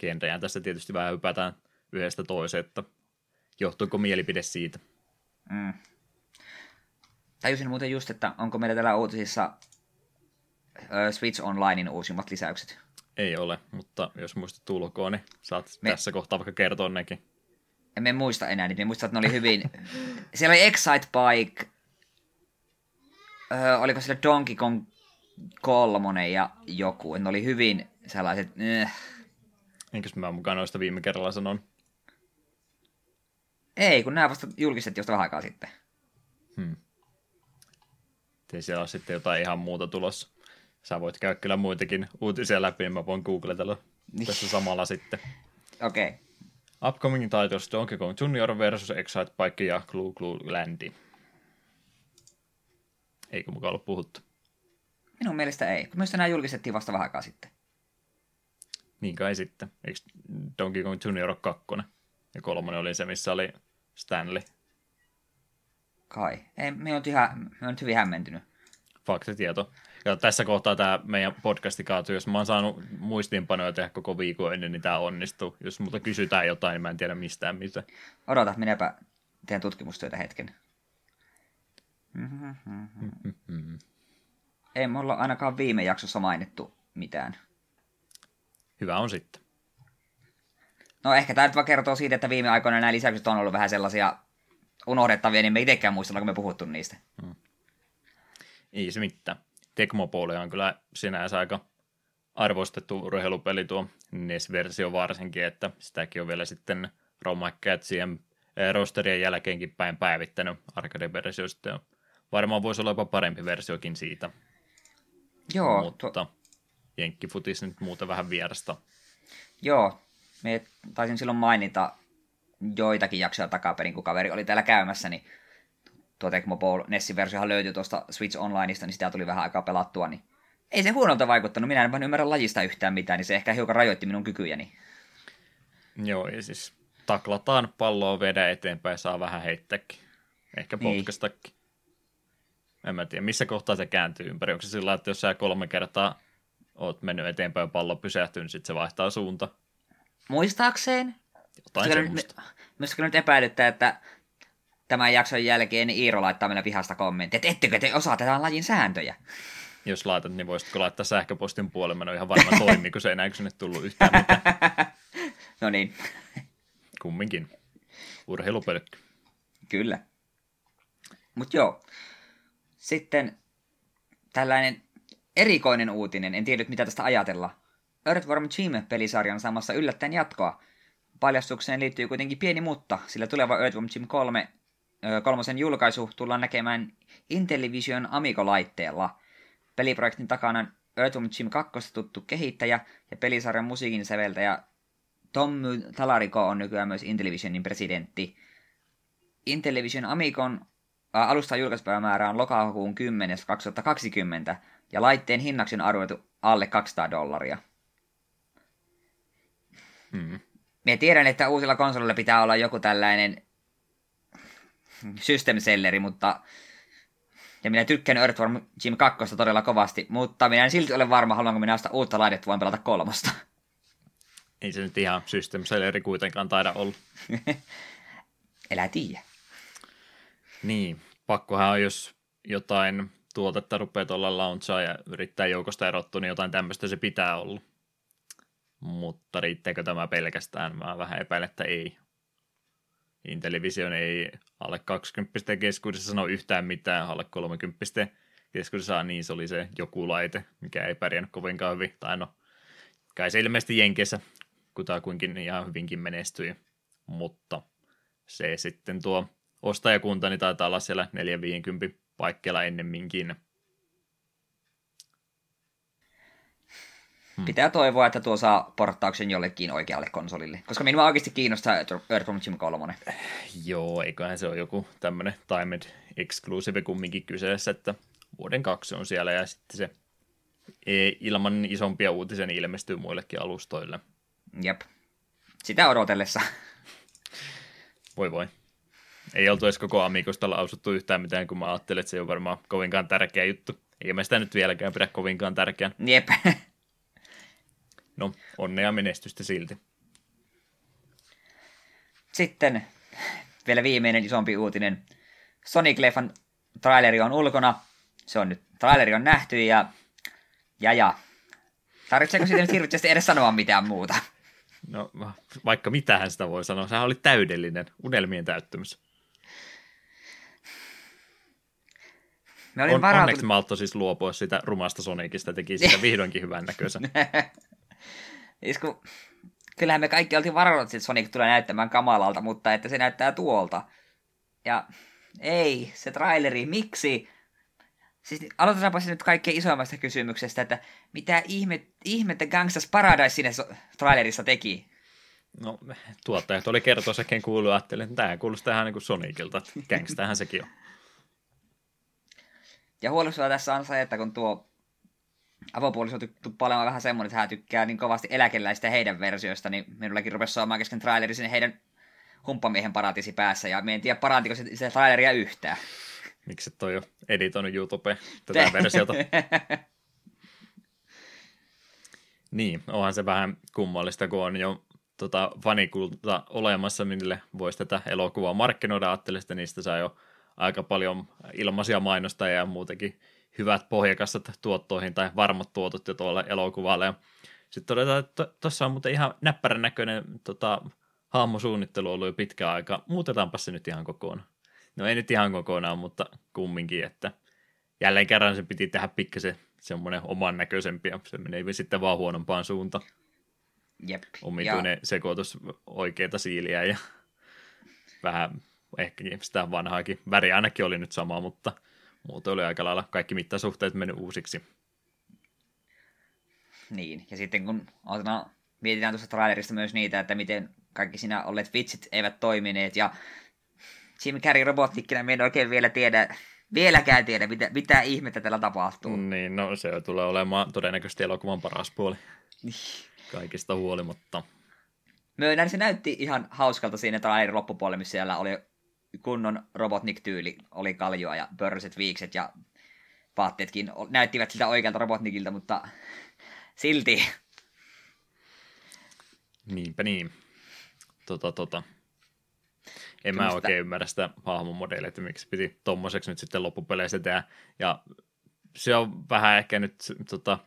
Genrejään tässä tietysti vähän hypätään yhdestä toiseen, että johtuuko mielipide siitä. Mm. Tajusin muuten just, että onko meillä täällä uutisissa Switch Onlinein uusimmat lisäykset. Ei ole, mutta jos muistat tulkoon, niin saat Me... tässä kohtaa vaikka kertoa nekin. En muista enää, niin muistan, että ne oli hyvin... Siellä oli Excite Bike, öö, oliko siellä Donkey Kong kolmonen ja joku. Ne oli hyvin sellaiset... Äh. Enkäs mä mukaan noista viime kerralla sanon? Ei, kun nämä vasta julkistettiin josta vähän aikaa sitten. Hmm. Ei siellä ole sitten jotain ihan muuta tulossa. Sä voit käydä kyllä muitakin uutisia läpi, niin mä voin googletella niin. tässä samalla sitten. Okei. Okay. Upcoming titles Donkey Kong Junior versus Excite Bike ja Clue Clue Landi. Eikö mukaan ollut puhuttu? Minun mielestä ei. Myös nämä julkistettiin vasta vähän aikaa sitten. Niin kai sitten. Eikö Donkey Kong Junior ole kakkonen? Ja kolmonen oli se, missä oli Stanley. Kai. Ei, me on, ihan, me on hyvin hämmentynyt. Faktitieto. Ja tässä kohtaa tämä meidän podcasti kaatuu. Jos mä oon saanut muistiinpanoja tehdä koko viikon ennen, niin tämä onnistuu. Jos multa kysytään jotain, niin mä en tiedä mistään mitä. Odota, minäpä teen tutkimustyötä hetken. Ei mulla ainakaan viime jaksossa mainittu mitään. Hyvä on sitten. No ehkä tämä nyt vaan kertoo siitä, että viime aikoina nämä lisäykset on ollut vähän sellaisia unohdettavia, niin me itsekään muistella, kun me puhuttu niistä. Hmm. Ei se mitään. Tekmopoli on kyllä sinänsä aika arvostettu urheilupeli tuo NES-versio varsinkin, että sitäkin on vielä sitten Roma Catsien eh, rosterien jälkeenkin päin päivittänyt arcade-versiosta. Ja varmaan voisi olla jopa parempi versiokin siitä. Joo. Mutta to... Jenkkifutis nyt muuta vähän vierasta. Joo, me taisin silloin mainita joitakin jaksoja takaperin, kun kaveri oli täällä käymässä, niin tuo Tecmo Bowl Nessin versiohan löytyi tuosta Switch Onlineista, niin sitä tuli vähän aikaa pelattua, niin ei se huonolta vaikuttanut. Minä en vain ymmärrä lajista yhtään mitään, niin se ehkä hiukan rajoitti minun kykyjäni. Joo, ja siis taklataan palloa, vedä eteenpäin, saa vähän heittääkin. Ehkä potkastakin. Niin. En mä tiedä, missä kohtaa se kääntyy ympäri. Onko se sillä että jos sä kolme kertaa oot mennyt eteenpäin ja pallo pysähtyy, niin sitten se vaihtaa suunta? Muistaakseen. Jotain semmoista. Myös nyt epäilyttää, että tämän jakson jälkeen niin Iiro laittaa meille pihasta kommentti, että ettekö te osaa tätä lajin sääntöjä? Jos laitat, niin voisitko laittaa sähköpostin puolelle, mä en ole ihan varma toimi, kun se ei näy sinne tullut yhtään mitään. no niin. Kumminkin. Urheilupölkky. Kyllä. Mutta joo. Sitten tällainen erikoinen uutinen, en tiedä mitä tästä ajatella. Earthworm Jim-pelisarjan saamassa yllättäen jatkoa. Paljastukseen liittyy kuitenkin pieni mutta, sillä tuleva Earthworm Jim 3 kolmosen julkaisu tullaan näkemään Intellivision Amigo-laitteella. Peliprojektin takana on Earthworm Jim 2 tuttu kehittäjä ja pelisarjan musiikin säveltäjä Tommy Talariko on nykyään myös Intellivisionin presidentti. Intellivision Amigon ä, alusta julkaispäivämäärä on lokakuun 10. 2020 ja laitteen hinnaksi on arvoitu alle 200 dollaria. Hmm. Minä tiedän, että uusilla konsolilla pitää olla joku tällainen system selleri, mutta ja minä tykkään Earthworm Jim 2 todella kovasti, mutta minä en silti ole varma, haluanko minä ostaa uutta laitetta, voin pelata kolmosta. Ei se nyt ihan system selleri kuitenkaan taida olla. Elä tiedä. Niin, pakkohan on, jos jotain tuotetta rupeaa tuolla launchaa ja yrittää joukosta erottua, niin jotain tämmöistä se pitää olla. Mutta riittääkö tämä pelkästään? Mä vähän epäilen, että ei. Intellivision ei alle 20 keskuudessa sano yhtään mitään, alle 30 keskuudessa niin se oli se joku laite, mikä ei pärjännyt kovinkaan hyvin. Tai no, kai se ilmeisesti Jenkeissä kutakuinkin ihan hyvinkin menestyi, mutta se sitten tuo ostajakunta niin taitaa olla siellä 450 paikkeilla ennemminkin. Pitää toivoa, että tuo saa porttauksen jollekin oikealle konsolille. Koska minua oikeasti kiinnostaa Earthworm Jim 3. Joo, eiköhän se ole joku tämmöinen timed exclusive kumminkin kyseessä, että vuoden kaksi on siellä ja sitten se ilman isompia uutisia niin ilmestyy muillekin alustoille. Jep. Sitä odotellessa. Voi voi. Ei oltu edes koko Amikosta lausuttu yhtään mitään, kun mä ajattelin, että se on varmaan kovinkaan tärkeä juttu. Ei mä sitä nyt vieläkään pidä kovinkaan tärkeän. Jep. No, onnea menestystä silti. Sitten vielä viimeinen isompi uutinen. Sonic-leffan traileri on ulkona. Se on nyt, traileri on nähty ja, ja, ja. Tarvitseeko siitä nyt hirveästi edes sanoa mitään muuta? No, vaikka mitähän sitä voi sanoa. Sehän oli täydellinen unelmien täyttymys. Me olin On, varautunut... Onneksi Maltto siis luopua sitä rumasta Sonicista, teki sitä vihdoinkin hyvän näköisen. Isku, kyllähän me kaikki oltiin varannut, että Sonic tulee näyttämään kamalalta, mutta että se näyttää tuolta. Ja ei, se traileri, miksi? Siis aloitetaanpa se nyt kaikkein isoimmasta kysymyksestä, että mitä ihme, ihmettä Gangstas Paradise sinne trailerissa teki? No, tuottajat oli kertoa sekin kuulu, ajattelin, että tämä kuulostaa ihan niin kuin Sonicilta, Gangstahan sekin on. Ja huolestuttaa tässä on se, että kun tuo avopuoliso tuppaa olemaan vähän semmoinen, että hän tykkää niin kovasti eläkeläistä heidän versioista, niin minullakin rupesi saamaan kesken traileri sinne heidän humppamiehen paratisi päässä, ja me en tiedä parantiko se, traileria yhtään. Miksi toi on editoinut YouTube tätä versiota? niin, onhan se vähän kummallista, kun on jo tota, fanikulta olemassa, mille voisi tätä elokuvaa markkinoida. Ajattelin, että niistä saa jo aika paljon ilmaisia mainostajia ja muutenkin hyvät pohjakassat tuottoihin tai varmat tuotot jo tuolle elokuvalle. Ja sitten todetaan, että tuossa on muuten ihan näppärän näköinen tota, hahmosuunnittelu ollut jo pitkä aika. Muutetaanpa se nyt ihan kokonaan. No ei nyt ihan kokonaan, mutta kumminkin, että jälleen kerran se piti tehdä pikkasen semmoinen oman näköisempi ja se menee sitten vaan huonompaan suuntaan. Jep. Omituinen ja... sekoitus oikeita siiliä ja vähän ehkä sitä vanhaakin. Väri ainakin oli nyt sama, mutta muuten oli aika lailla kaikki mittasuhteet mennyt uusiksi. Niin, ja sitten kun otetaan, mietitään tuosta trailerista myös niitä, että miten kaikki siinä olleet vitsit eivät toimineet, ja Jim Carrey robottikkina me en oikein vielä tiedä, vieläkään tiedä, mitä, mitä ihmettä tällä tapahtuu. Niin, no se tulee olemaan todennäköisesti elokuvan paras puoli. Kaikista huolimatta. Myönnän, se näytti ihan hauskalta siinä trailerin loppupuolella, missä siellä oli kunnon Robotnik-tyyli, oli kaljua ja pörröiset viikset ja vaatteetkin näyttivät siltä oikealta Robotnikilta, mutta silti. Niinpä niin. Tota, tota. En mä oikein ymmärrä sitä hahmomodelia, että miksi piti tommoseksi nyt sitten loppupeleissä tehdä. Ja se on vähän ehkä nyt tota,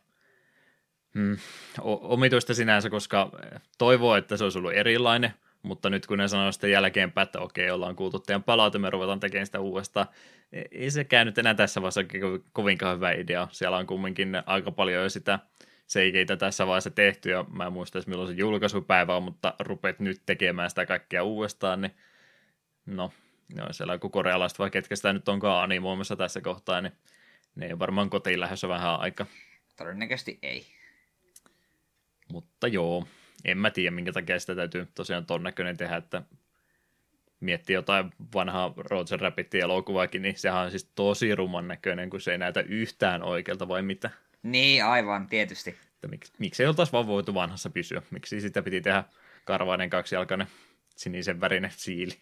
mm, omituista sinänsä, koska toivoo, että se olisi ollut erilainen, mutta nyt kun ne sanoo sitten jälkeenpäin, että okei, ollaan kuultu teidän palaute, me ruvetaan tekemään sitä uudestaan, e, ei sekään nyt enää tässä vaiheessa kovinkaan hyvä idea. Siellä on kumminkin aika paljon jo sitä seikeitä tässä vaiheessa tehty, ja mä en muista edes milloin se julkaisupäivä on, mutta rupeat nyt tekemään sitä kaikkea uudestaan, niin no, no siellä kun korealaiset vai ketkä sitä nyt onkaan animoimassa tässä kohtaa, niin ne ei varmaan kotiin lähdössä vähän aika. Todennäköisesti ei. Mutta joo, en mä tiedä, minkä takia sitä täytyy tosiaan ton näköinen tehdä, että miettii jotain vanhaa Roger Rabbitin elokuvaakin, niin sehän on siis tosi ruman näköinen, kun se ei näytä yhtään oikealta vai mitä. Niin, aivan, tietysti. Että mik, miksi ei oltaisi vaan voitu vanhassa pysyä? Miksi sitä piti tehdä karvainen kaksijalkainen sinisen värinen siili?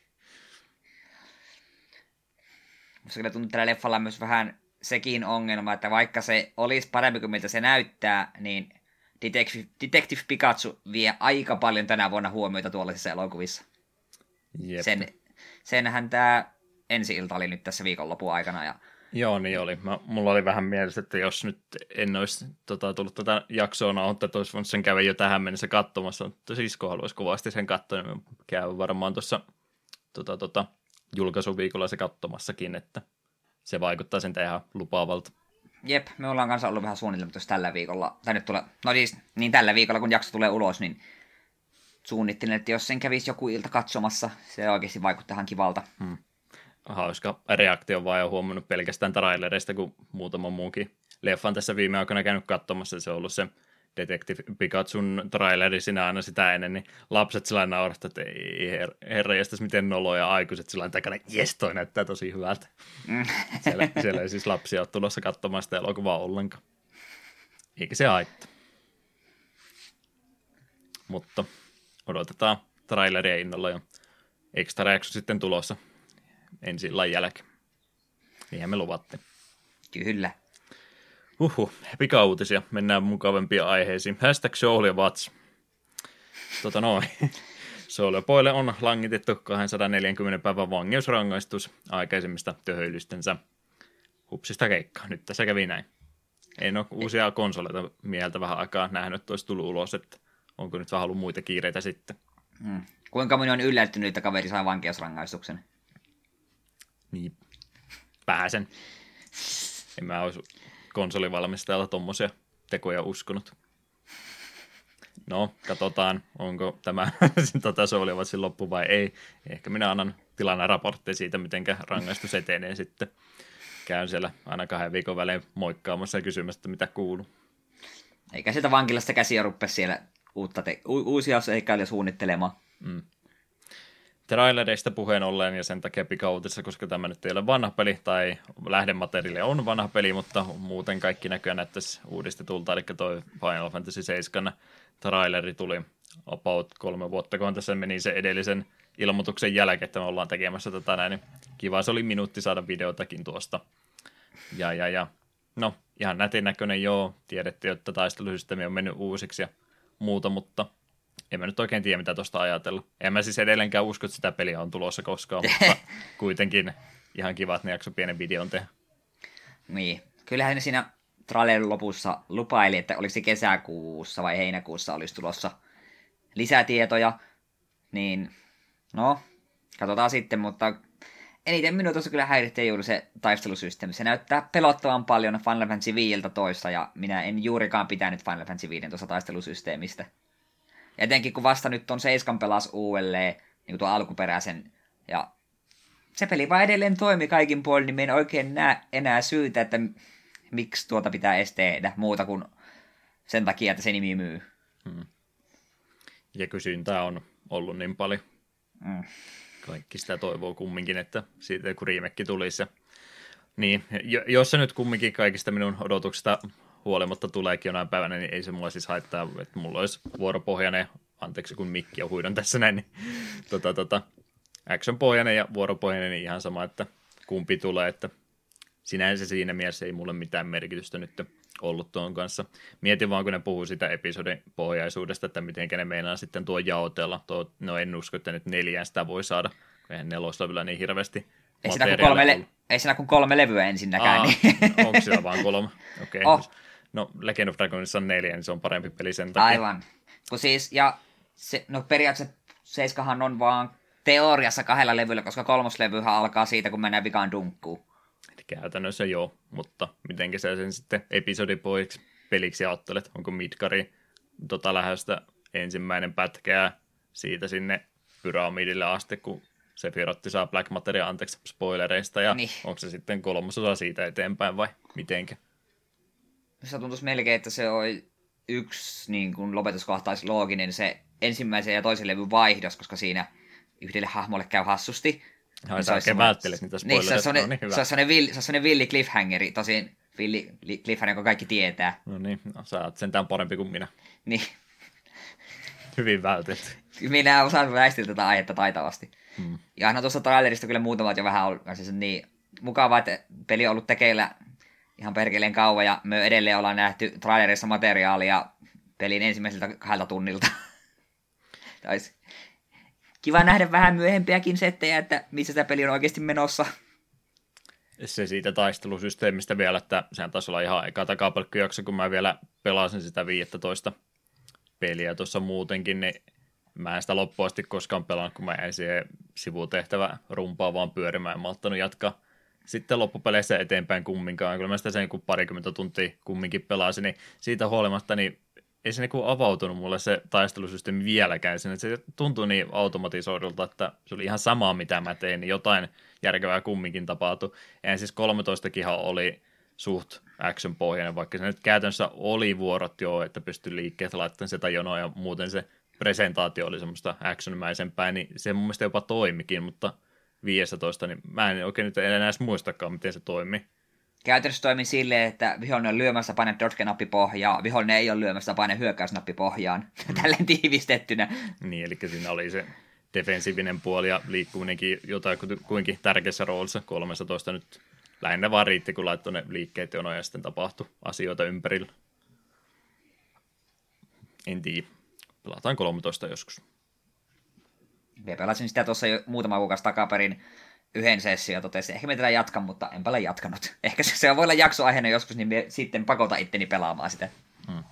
Musta kyllä tuntuu tällä leffalla myös vähän sekin ongelma, että vaikka se olisi parempi kuin miltä se näyttää, niin Detective, Detective Pikachu vie aika paljon tänä vuonna huomioita tuollaisissa elokuvissa. Jep. Sen, senhän tämä ensi ilta oli nyt tässä viikonlopun aikana. Ja... Joo, niin oli. Mä, mulla oli vähän mielessä, että jos nyt en olisi tota, tullut tätä jaksoa nauhoittaa, että olisi sen käydä jo tähän mennessä katsomassa, mutta sisko haluaisi kovasti sen katsoa, niin käy varmaan tuossa tota, tota, julkaisuviikolla se katsomassakin, että se vaikuttaa sen ihan lupaavalta. Jep, me ollaan kanssa ollut vähän suunnitelmassa tällä viikolla, tai nyt tulee, no siis niin tällä viikolla kun jakso tulee ulos, niin suunnittelin, että jos sen kävisi joku ilta katsomassa, se oikeasti vaikuttaa ihan kivalta. Hmm. Hauska reaktio vaan jo huomannut pelkästään trailereista, kun muutama muukin leffan tässä viime aikoina käynyt katsomassa, se on ollut se Detective Pikachun traileri sinä aina sitä ennen, niin lapset sillä naurasta, että ei her- herra jästäs miten noloa ja aikuiset sillä takana, jes toi näyttää tosi hyvältä. Mm. siellä, siellä ei siis lapsia ole tulossa katsomaan sitä elokuvaa ollenkaan. Eikä se haittaa. Mutta odotetaan traileria innolla ja extra sitten tulossa ensi illan jälkeen. Niinhän me luvattiin. Kyllä. Huhhuh, pikauutisia. Mennään mukavampiin aiheisiin. Hashtag Show ja Vats. Tota noin. Soulja on langitettu 240 päivän vangeusrangaistus aikaisemmista töhöilystensä hupsista keikkaa. Nyt tässä kävi näin. En ole uusia konsoleita mieltä vähän aikaa nähnyt, että olisi tullut ulos, että onko nyt vähän ollut muita kiireitä sitten. Hmm. Kuinka moni on yllättynyt, että kaveri sai vankeusrangaistuksen? Niin, pääsen. En mä olisi konsolivalmistajalta tuommoisia tekoja uskonut. No, katsotaan, onko tämä tota, Soulivatsin loppu vai ei. Ehkä minä annan tilanne raportteja siitä, miten rangaistus etenee sitten. Käyn siellä aina kahden viikon välein moikkaamassa ja kysymässä, mitä kuuluu. Eikä sitä vankilasta käsiä ruppe siellä uutta te- u- uusia seikkailuja suunnittelemaan. Mm trailereista puheen ollen ja sen takia pikautissa, koska tämä nyt ei ole vanha peli tai lähdemateriaali on vanha peli, mutta muuten kaikki näköjään näyttäisi uudistetulta, eli toi Final Fantasy 7 traileri tuli about kolme vuotta, kun tässä meni se edellisen ilmoituksen jälkeen, että me ollaan tekemässä tätä näin, niin kiva se oli minuutti saada videotakin tuosta. Ja, ja, ja. No, ihan nätin näköinen joo, tiedettiin, että taistelusysteemi on mennyt uusiksi ja muuta, mutta en mä nyt oikein tiedä, mitä tuosta ajatella. En mä siis edelleenkään usko, että sitä peliä on tulossa koskaan, mutta kuitenkin ihan kiva, että ne jakso pienen videon tehdä. Niin. Kyllähän ne siinä trailerin lopussa lupaili, että olisi kesäkuussa vai heinäkuussa olisi tulossa lisätietoja. Niin, no, katsotaan sitten, mutta eniten minua tuossa kyllä häiritsee juuri se taistelusysteemi. Se näyttää pelottavan paljon Final Fantasy 15 ja minä en juurikaan pitänyt Final Fantasy 15 taistelusysteemistä. Ja etenkin kun vasta nyt on Seiskan pelas uudelleen, niin kuin tuo alkuperäisen, ja se peli vaan edelleen toimi kaikin puolin, niin en oikein näe enää syytä, että miksi tuota pitää edes tehdä, muuta kuin sen takia, että se nimi myy. Hmm. Ja kysyntää on ollut niin paljon. Hmm. Kaikki sitä toivoo kumminkin, että siitä kun riimekki tulisi. Ja... Niin, jos se nyt kumminkin kaikista minun odotuksista huolimatta tuleekin jonain päivänä, niin ei se mulla siis haittaa, että mulla olisi vuoropohjainen, anteeksi kun mikki on huidon tässä näin, niin tota, tota, action-pohjainen ja vuoropohjainen, niin ihan sama, että kumpi tulee, että sinänsä siinä mielessä ei mulle mitään merkitystä nyt ollut tuon kanssa. Mietin vaan, kun ne puhuu sitä episodin pohjaisuudesta, että miten ne meinaa sitten tuo jaotella. Tuo, no en usko, että nyt neljään sitä voi saada, eihän neloslevyllä niin hirveästi ei siinä, kuin kolme le- ei siinä kuin kolme levyä ensinnäkään. Aa, niin. Onko siellä vaan kolme? Okei. Okay. Oh. No Legend of Dragonissa on neljä, niin se on parempi peli sen takia. Aivan. Kun siis, ja se, no periaatteessa Seiskahan on vaan teoriassa kahdella levyllä, koska kolmoslevyhän alkaa siitä, kun mennään vikaan dunkkuun. Käytännössä joo, mutta miten sä sen sitten episodipoiksi peliksi ajattelet? Onko Midgari tota lähöstä ensimmäinen pätkää siitä sinne pyramidille asti, kun se Firotti saa Black Materia anteeksi spoilereista, ja niin. onko se sitten kolmasosa siitä eteenpäin vai mitenkä? Se tuntuisi melkein, että se on yksi niin kuin lopetuskohtais looginen se ensimmäisen ja toisen levyn vaihdos, koska siinä yhdelle hahmolle käy hassusti. Ai, sä oikein välttelet niitä niin, se on, no niin, hyvä. Se on sellainen villi, se on villi cliffhangeri, tosin villi cliffhanger, jonka kaikki tietää. No niin, no, sä oot sentään parempi kuin minä. Niin. Hyvin vältet. Minä osaan väistellä tätä aihetta taitavasti. Hmm. Ja aina tuossa trailerista kyllä muutamat jo vähän ollut siis niin mukavaa, että peli on ollut tekeillä ihan perkeleen kauan ja me edelleen ollaan nähty trailerissa materiaalia pelin ensimmäiseltä kahdelta tunnilta. Taisi kiva nähdä vähän myöhempiäkin settejä, että missä tämä peli on oikeasti menossa. Se siitä taistelusysteemistä vielä, että sehän taisi olla ihan eka takapalkkijakso, kun mä vielä pelasin sitä 15 peliä tuossa muutenkin, niin mä en sitä loppuasti koskaan pelannut, kun mä jäin siihen sivutehtävä rumpaa vaan pyörimään, en malttanut jatkaa sitten loppupeleissä eteenpäin kumminkaan. Kyllä mä sitä sen kuin parikymmentä tuntia kumminkin pelasin, niin siitä huolimatta niin ei se niinku avautunut mulle se taistelusysteemi vieläkään. Se tuntui niin automatisoidulta, että se oli ihan sama mitä mä tein, niin jotain järkevää kumminkin tapahtui. Ja siis 13 oli suht action-pohjainen, vaikka se nyt käytännössä oli vuorot jo, että pystyi liikkeet laittamaan sitä jonoa ja muuten se presentaatio oli semmoista actionmäisempää, niin se mun mielestä jopa toimikin, mutta 15, niin mä en oikein nyt enää edes muistakaan, miten se toimi. Käytännössä toimii silleen, että vihollinen on lyömässä paine dodge-nappi pohjaan, vihollinen ei ole lyömässä paine hyökkäysnappi pohjaan, mm. tälleen tiivistettynä. Niin, eli siinä oli se defensiivinen puoli ja liikkuminenkin jotain kuinkin tärkeässä roolissa. 13 nyt lähinnä vaan riitti, kun laittoi ne liikkeet jonoja ja sitten tapahtui asioita ympärillä. En tiedä. Pelataan 13 joskus. Me pelasin sitä tuossa jo muutama kuukausi takaperin yhden session ja totesin, ehkä me tätä jatkan, mutta enpä ole jatkanut. Ehkä se, se voi olla jaksoaiheena joskus, niin me sitten pakota itteni pelaamaan sitä. Hmm.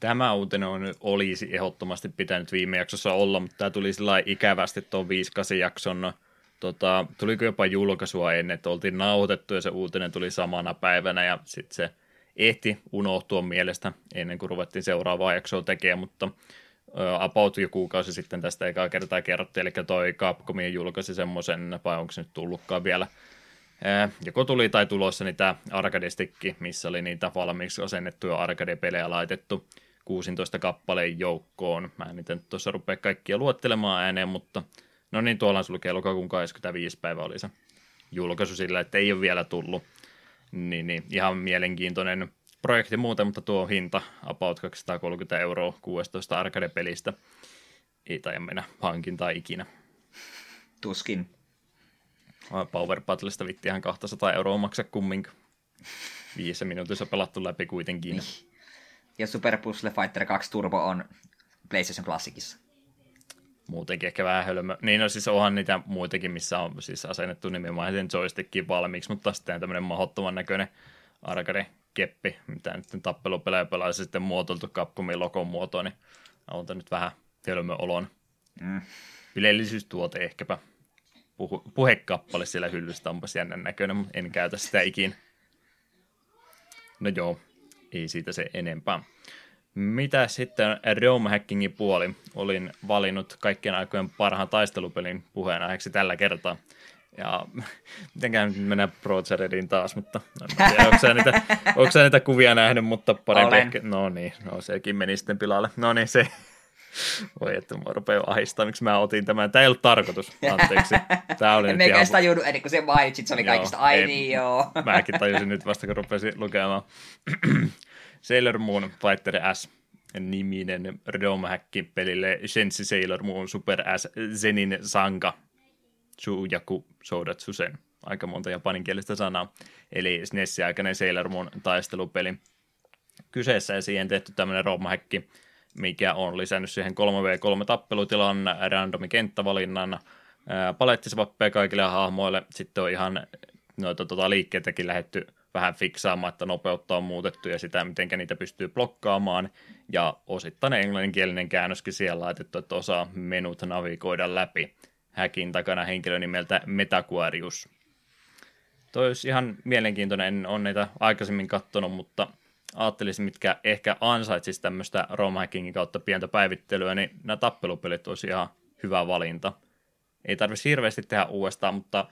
Tämä uutinen on, olisi ehdottomasti pitänyt viime jaksossa olla, mutta tämä tuli sillä ikävästi tuon 5 jakson. Tota, tuliko jopa julkaisua ennen, että oltiin nauhoitettu ja se uutinen tuli samana päivänä ja sitten se ehti unohtua mielestä ennen kuin ruvettiin seuraavaa jaksoa tekemään, mutta about jo kuukausi sitten tästä ekaa kertaa kerrottiin, eli toi Capcomin julkaisi semmoisen, vai onko se nyt tullutkaan vielä, joko tuli tai tulossa niitä arcade missä oli niitä valmiiksi asennettuja arcade-pelejä laitettu 16 kappaleen joukkoon. Mä en niitä nyt tuossa rupea kaikkia luottelemaan ääneen, mutta no niin, tuolla on lukee lokakuun 25. päivä oli se julkaisu sillä, että ei ole vielä tullut. Niin, niin ihan mielenkiintoinen projekti muuten, mutta tuo hinta about 230 euroa 16 arcade-pelistä. Ei tai mennä hankintaa ikinä. Tuskin. Power Battlesta vitti ihan 200 euroa maksaa kumminkin. Viisi minuutissa pelattu läpi kuitenkin. Niin. Ja Super Puzzle Fighter 2 Turbo on PlayStation Classicissa. Muutenkin ehkä vähän hölmö. Niin no siis onhan niitä muitakin, missä on siis asennettu nimenomaan sen joystickin valmiiksi, mutta sitten tämmöinen mahdottoman näköinen arcade keppi, mitä nyt tappelupelejä pelaa sitten muotoiltu Capcomin logon muotoon, niin on nyt vähän hölmö olon. Mm. Ylellisyystuote ehkäpä. Puhu, puhekappale siellä hyllystä onpas jännän näköinen, mutta en käytä sitä ikin. No joo, ei siitä se enempää. Mitä sitten Realm Hackingin puoli? Olin valinnut kaikkien aikojen parhaan taistelupelin puheenaiheeksi tällä kertaa. Ja mitenkään nyt mennään Pro taas, mutta no, tiedä, onko, sä niitä, onko sä niitä kuvia nähnyt, mutta parempi ehkä, no niin, no sekin meni sitten pilalle. No niin, se, voi että mua rupeaa ahistaa, miksi mä otin tämän. Tämä ei ollut tarkoitus, anteeksi. Tämä oli Meikä ihan... sitä tajunnut ennen kuin se mainitsit, se oli joo, kaikista, ai ei, niin joo. Mäkin tajusin nyt vasta, kun rupesin lukemaan. Sailor Moon Fighter S niminen ROM-häkki pelille Shensi Sailor Moon Super S Zenin Sanga Sujaku Soudatsusen. Aika monta japaninkielistä sanaa. Eli SNES-aikainen Sailor Moon taistelupeli. Kyseessä ja siihen tehty tämmöinen ROM-häkki, mikä on lisännyt siihen 3v3 tappelutilan, randomi kenttävalinnan, palettisvappeja kaikille hahmoille. Sitten on ihan noita tota, liikkeitäkin lähetty vähän fiksaamaan, että nopeutta on muutettu ja sitä, miten niitä pystyy blokkaamaan. Ja osittain englanninkielinen käännöskin siellä laitettu, että osaa menut navigoida läpi. Häkin takana henkilö nimeltä Metaquarius. Toi olisi ihan mielenkiintoinen, en ole niitä aikaisemmin katsonut, mutta ajattelisin, mitkä ehkä ansaitsisi tämmöistä rom kautta pientä päivittelyä, niin nämä tappelupelit olisi ihan hyvä valinta. Ei tarvitsisi hirveästi tehdä uudestaan, mutta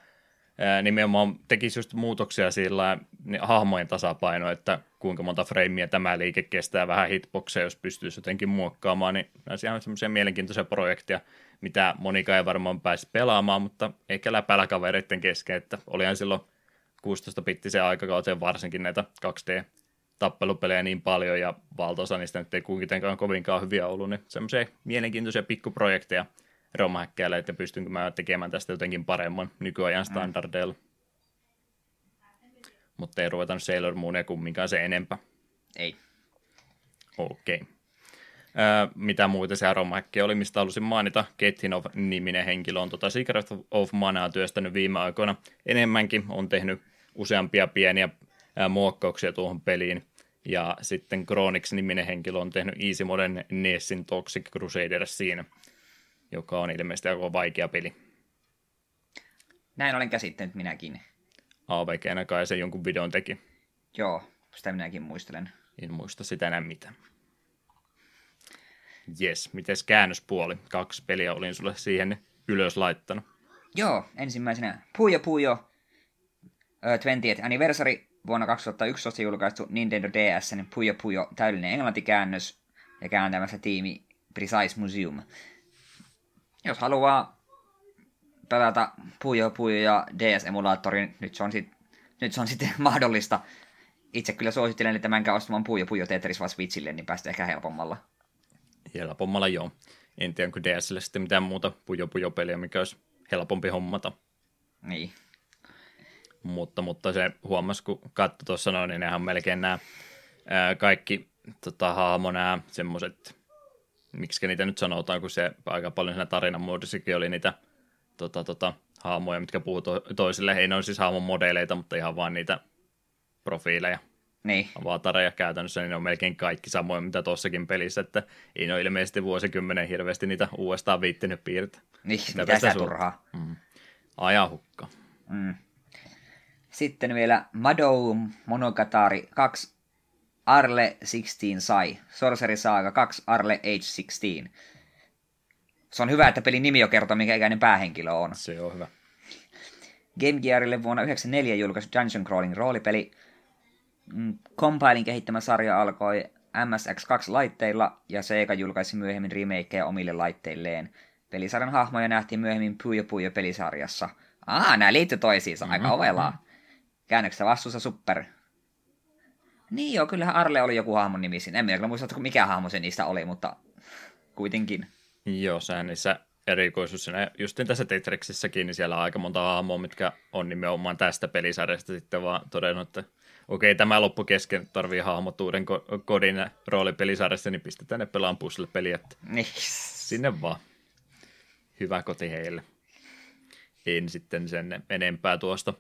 nimenomaan tekisi just muutoksia sillä niin hahmojen tasapaino, että kuinka monta freimiä tämä liike kestää vähän hitboxeja, jos pystyisi jotenkin muokkaamaan, niin nämä ihan semmoisia mielenkiintoisia projekteja, mitä monika ei varmaan pääsi pelaamaan, mutta ehkä läpällä kavereiden kesken, että olihan silloin 16-bittisen aikakauteen varsinkin näitä 2D-tappelupelejä niin paljon, ja valtaosa niistä nyt ei kuitenkaan kovinkaan hyviä ollut, niin semmoisia mielenkiintoisia pikkuprojekteja romhäkkäillä, että pystynkö mä tekemään tästä jotenkin paremman nykyajan mm. standardeilla. Mm. Mutta ei ruveta nyt Sailor Moonia kumminkaan se enempää. Ei. Okei. Okay. Öö, mitä muuta se Aromäkki oli, mistä halusin mainita. Kethinov-niminen henkilö on tota Secret of Manaa työstänyt viime aikoina enemmänkin. On tehnyt useampia pieniä ää, muokkauksia tuohon peliin. Ja sitten Chronix-niminen henkilö on tehnyt Easy Moden Nessin Toxic Crusader siinä, joka on ilmeisesti aika vaikea peli. Näin olen käsittänyt minäkin. AVG kai se jonkun videon teki. Joo, sitä minäkin muistelen. En muista sitä enää mitään. Jes, mites käännöspuoli? Kaksi peliä olin sulle siihen ylös laittanut. Joo, ensimmäisenä Puyo Puyo uh, 20th Anniversary vuonna 2011 julkaistu Nintendo DSn Puyo Puyo täydellinen englantikäännös ja kääntämässä tiimi Precise Museum. Jos haluaa pelata Puyo Puyo ja DS-emulaattorin, nyt se on, sit, nyt se on sitten mahdollista. Itse kyllä suosittelen, että menkää ostamaan Puyo Puyo Tetris vaan Switchille, niin päästä ehkä helpommalla. Helpommalla joo. En tiedä, onko DSlle sitten mitään muuta Puyo Puyo peliä, mikä olisi helpompi hommata. Niin. Mutta, mutta se huomasi, kun katsoi tuossa noin, niin nehän on melkein nämä ää, kaikki tota, hahmo nämä semmoiset, miksi niitä nyt sanotaan, kun se aika paljon siinä tarinan muodossakin oli niitä tota, tota, hahmoja, mitkä puhuu to- toisille. Ei ne ole siis hahmon modeleita, mutta ihan vaan niitä profiileja. Niin. Avatareja käytännössä, niin ne on melkein kaikki samoin, mitä tuossakin pelissä, että ei ne ole ilmeisesti vuosikymmenen hirveästi niitä uudestaan viittinyt piirtää. Niin, Mitä mitä sä turhaa. Mm. Ajahukka. Mm. Sitten vielä Madou Monogatari 2 Arle 16 Sai. Sorcery Saga 2 Arle Age 16. Se on hyvä, että pelin nimi jo kertoo, mikä ikäinen päähenkilö on. Se on hyvä. Game Gearille vuonna 1994 julkaistu Dungeon Crawling roolipeli. Mm, Compilin kehittämä sarja alkoi MSX2-laitteilla ja Sega julkaisi myöhemmin remakeja omille laitteilleen. Pelisarjan hahmoja nähtiin myöhemmin Puyo Puyo pelisarjassa. Ah, nämä liittyy toisiinsa, aika Mhm, ovelaa. Käännöksessä vastuussa Super. Niin joo, kyllähän Arle oli joku hahmon nimi siinä. En minä kyllä muista, mikä hahmo se niistä oli, mutta kuitenkin. Joo, sehän niissä erikoisuus siinä, justin tässä Tetriksissäkin, niin siellä on aika monta hahmoa, mitkä on nimenomaan tästä pelisarjasta sitten vaan todennut, että okei, tämä loppu kesken, tarvii hahmot uuden ko- kodin roolipelisarjasta, niin pistetään ne pelaan puzzle-peliä, että Niin. sinne vaan. Hyvä koti heille. En sitten sen enempää tuosta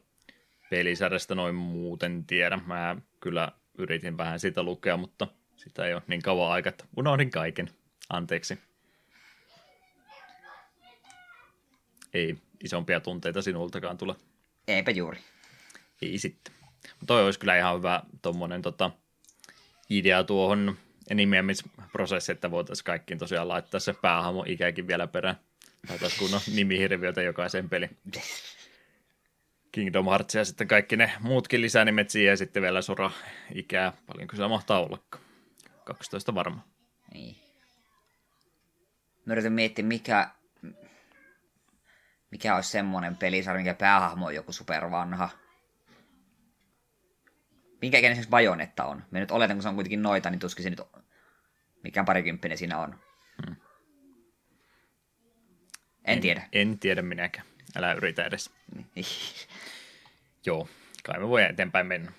pelisarjasta noin muuten tiedä. Mä kyllä yritin vähän sitä lukea, mutta sitä ei ole niin kauan aikaa, että unohdin kaiken. Anteeksi. Ei isompia tunteita sinultakaan tule. Eipä juuri. Ei sitten. Mutta toi olisi kyllä ihan hyvä tommonen tota, idea tuohon nimeämisprosessi, että voitaisiin kaikkiin tosiaan laittaa se päähahmo ikäkin vielä perään. Laitaisiin kunnon nimihirviötä jokaisen peli. Kingdom Hearts ja sitten kaikki ne muutkin lisänimet siihen ja sitten vielä sora ikää. Paljonko se mahtaa ollakaan? 12 varmaan. Niin. Mä yritän miettiä, mikä, mikä olisi semmoinen pelisarja, mikä päähahmo on joku supervanha. Minkä ikäinen esimerkiksi Bajonetta on? Mä nyt oletan, kun se on kuitenkin noita, niin tuskin se nyt mikään parikymppinen siinä on. Hmm. En, tiedä. En tiedä minäkään. Älä yritä edes. Niin. Joo, kai me voi eteenpäin mennä.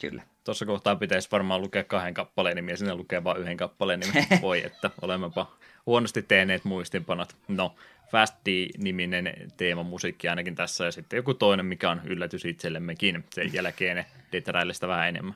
Kyllä. Tuossa kohtaa pitäisi varmaan lukea kahden kappaleen nimiä, sinne lukee vain yhden kappaleen nimi. Voi, että olemmepa huonosti tehneet muistinpanot. No, Fast D-niminen teemamusiikki ainakin tässä, ja sitten joku toinen, mikä on yllätys itsellemmekin. Sen jälkeen Detrailista vähän enemmän.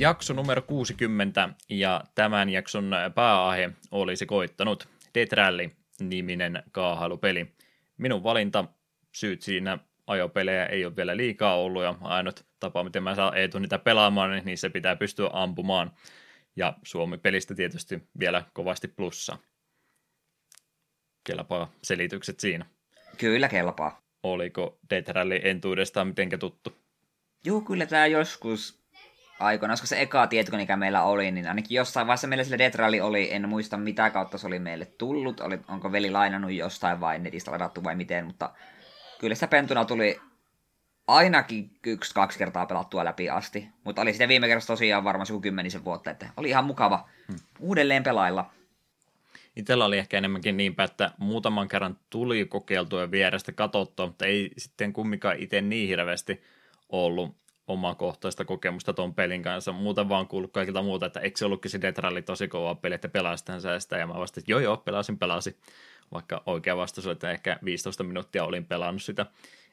Jakso numero 60 ja tämän jakson pääaihe olisi koittanut Death Rally-niminen kaahailupeli. Minun valinta, syyt siinä ajopelejä ei ole vielä liikaa ollut ja ainut tapa, miten mä saan Eetu niitä pelaamaan, niin se pitää pystyä ampumaan. Ja Suomi-pelistä tietysti vielä kovasti plussa. Kelpaa selitykset siinä. Kyllä kelpaa. Oliko Death Rally entuudestaan mitenkä tuttu? Joo, kyllä tämä joskus aikoina, koska se eka tietokone, mikä meillä oli, niin ainakin jossain vaiheessa meillä sille Death Rally oli, en muista mitä kautta se oli meille tullut, oli, onko veli lainannut jostain vai netistä ladattu vai miten, mutta kyllä sitä pentuna tuli ainakin yksi-kaksi kertaa pelattua läpi asti. Mutta oli sitten viime kerrassa tosiaan varmaan joku kymmenisen vuotta, että oli ihan mukava hmm. uudelleen pelailla. Itsellä oli ehkä enemmänkin niinpä, että muutaman kerran tuli kokeiltua vierestä katsottua, mutta ei sitten kumminkaan itse niin hirveästi ollut omakohtaista kokemusta tuon pelin kanssa. Muuten vaan kuullut kaikilta muuta, että eikö se ollutkin se Detralli tosi kova peli, että pelasitaan sitä. Ja mä vastasin, että joo joo, pelasin, pelasin. Vaikka oikea vastaus oli, että ehkä 15 minuuttia olin pelannut sitä.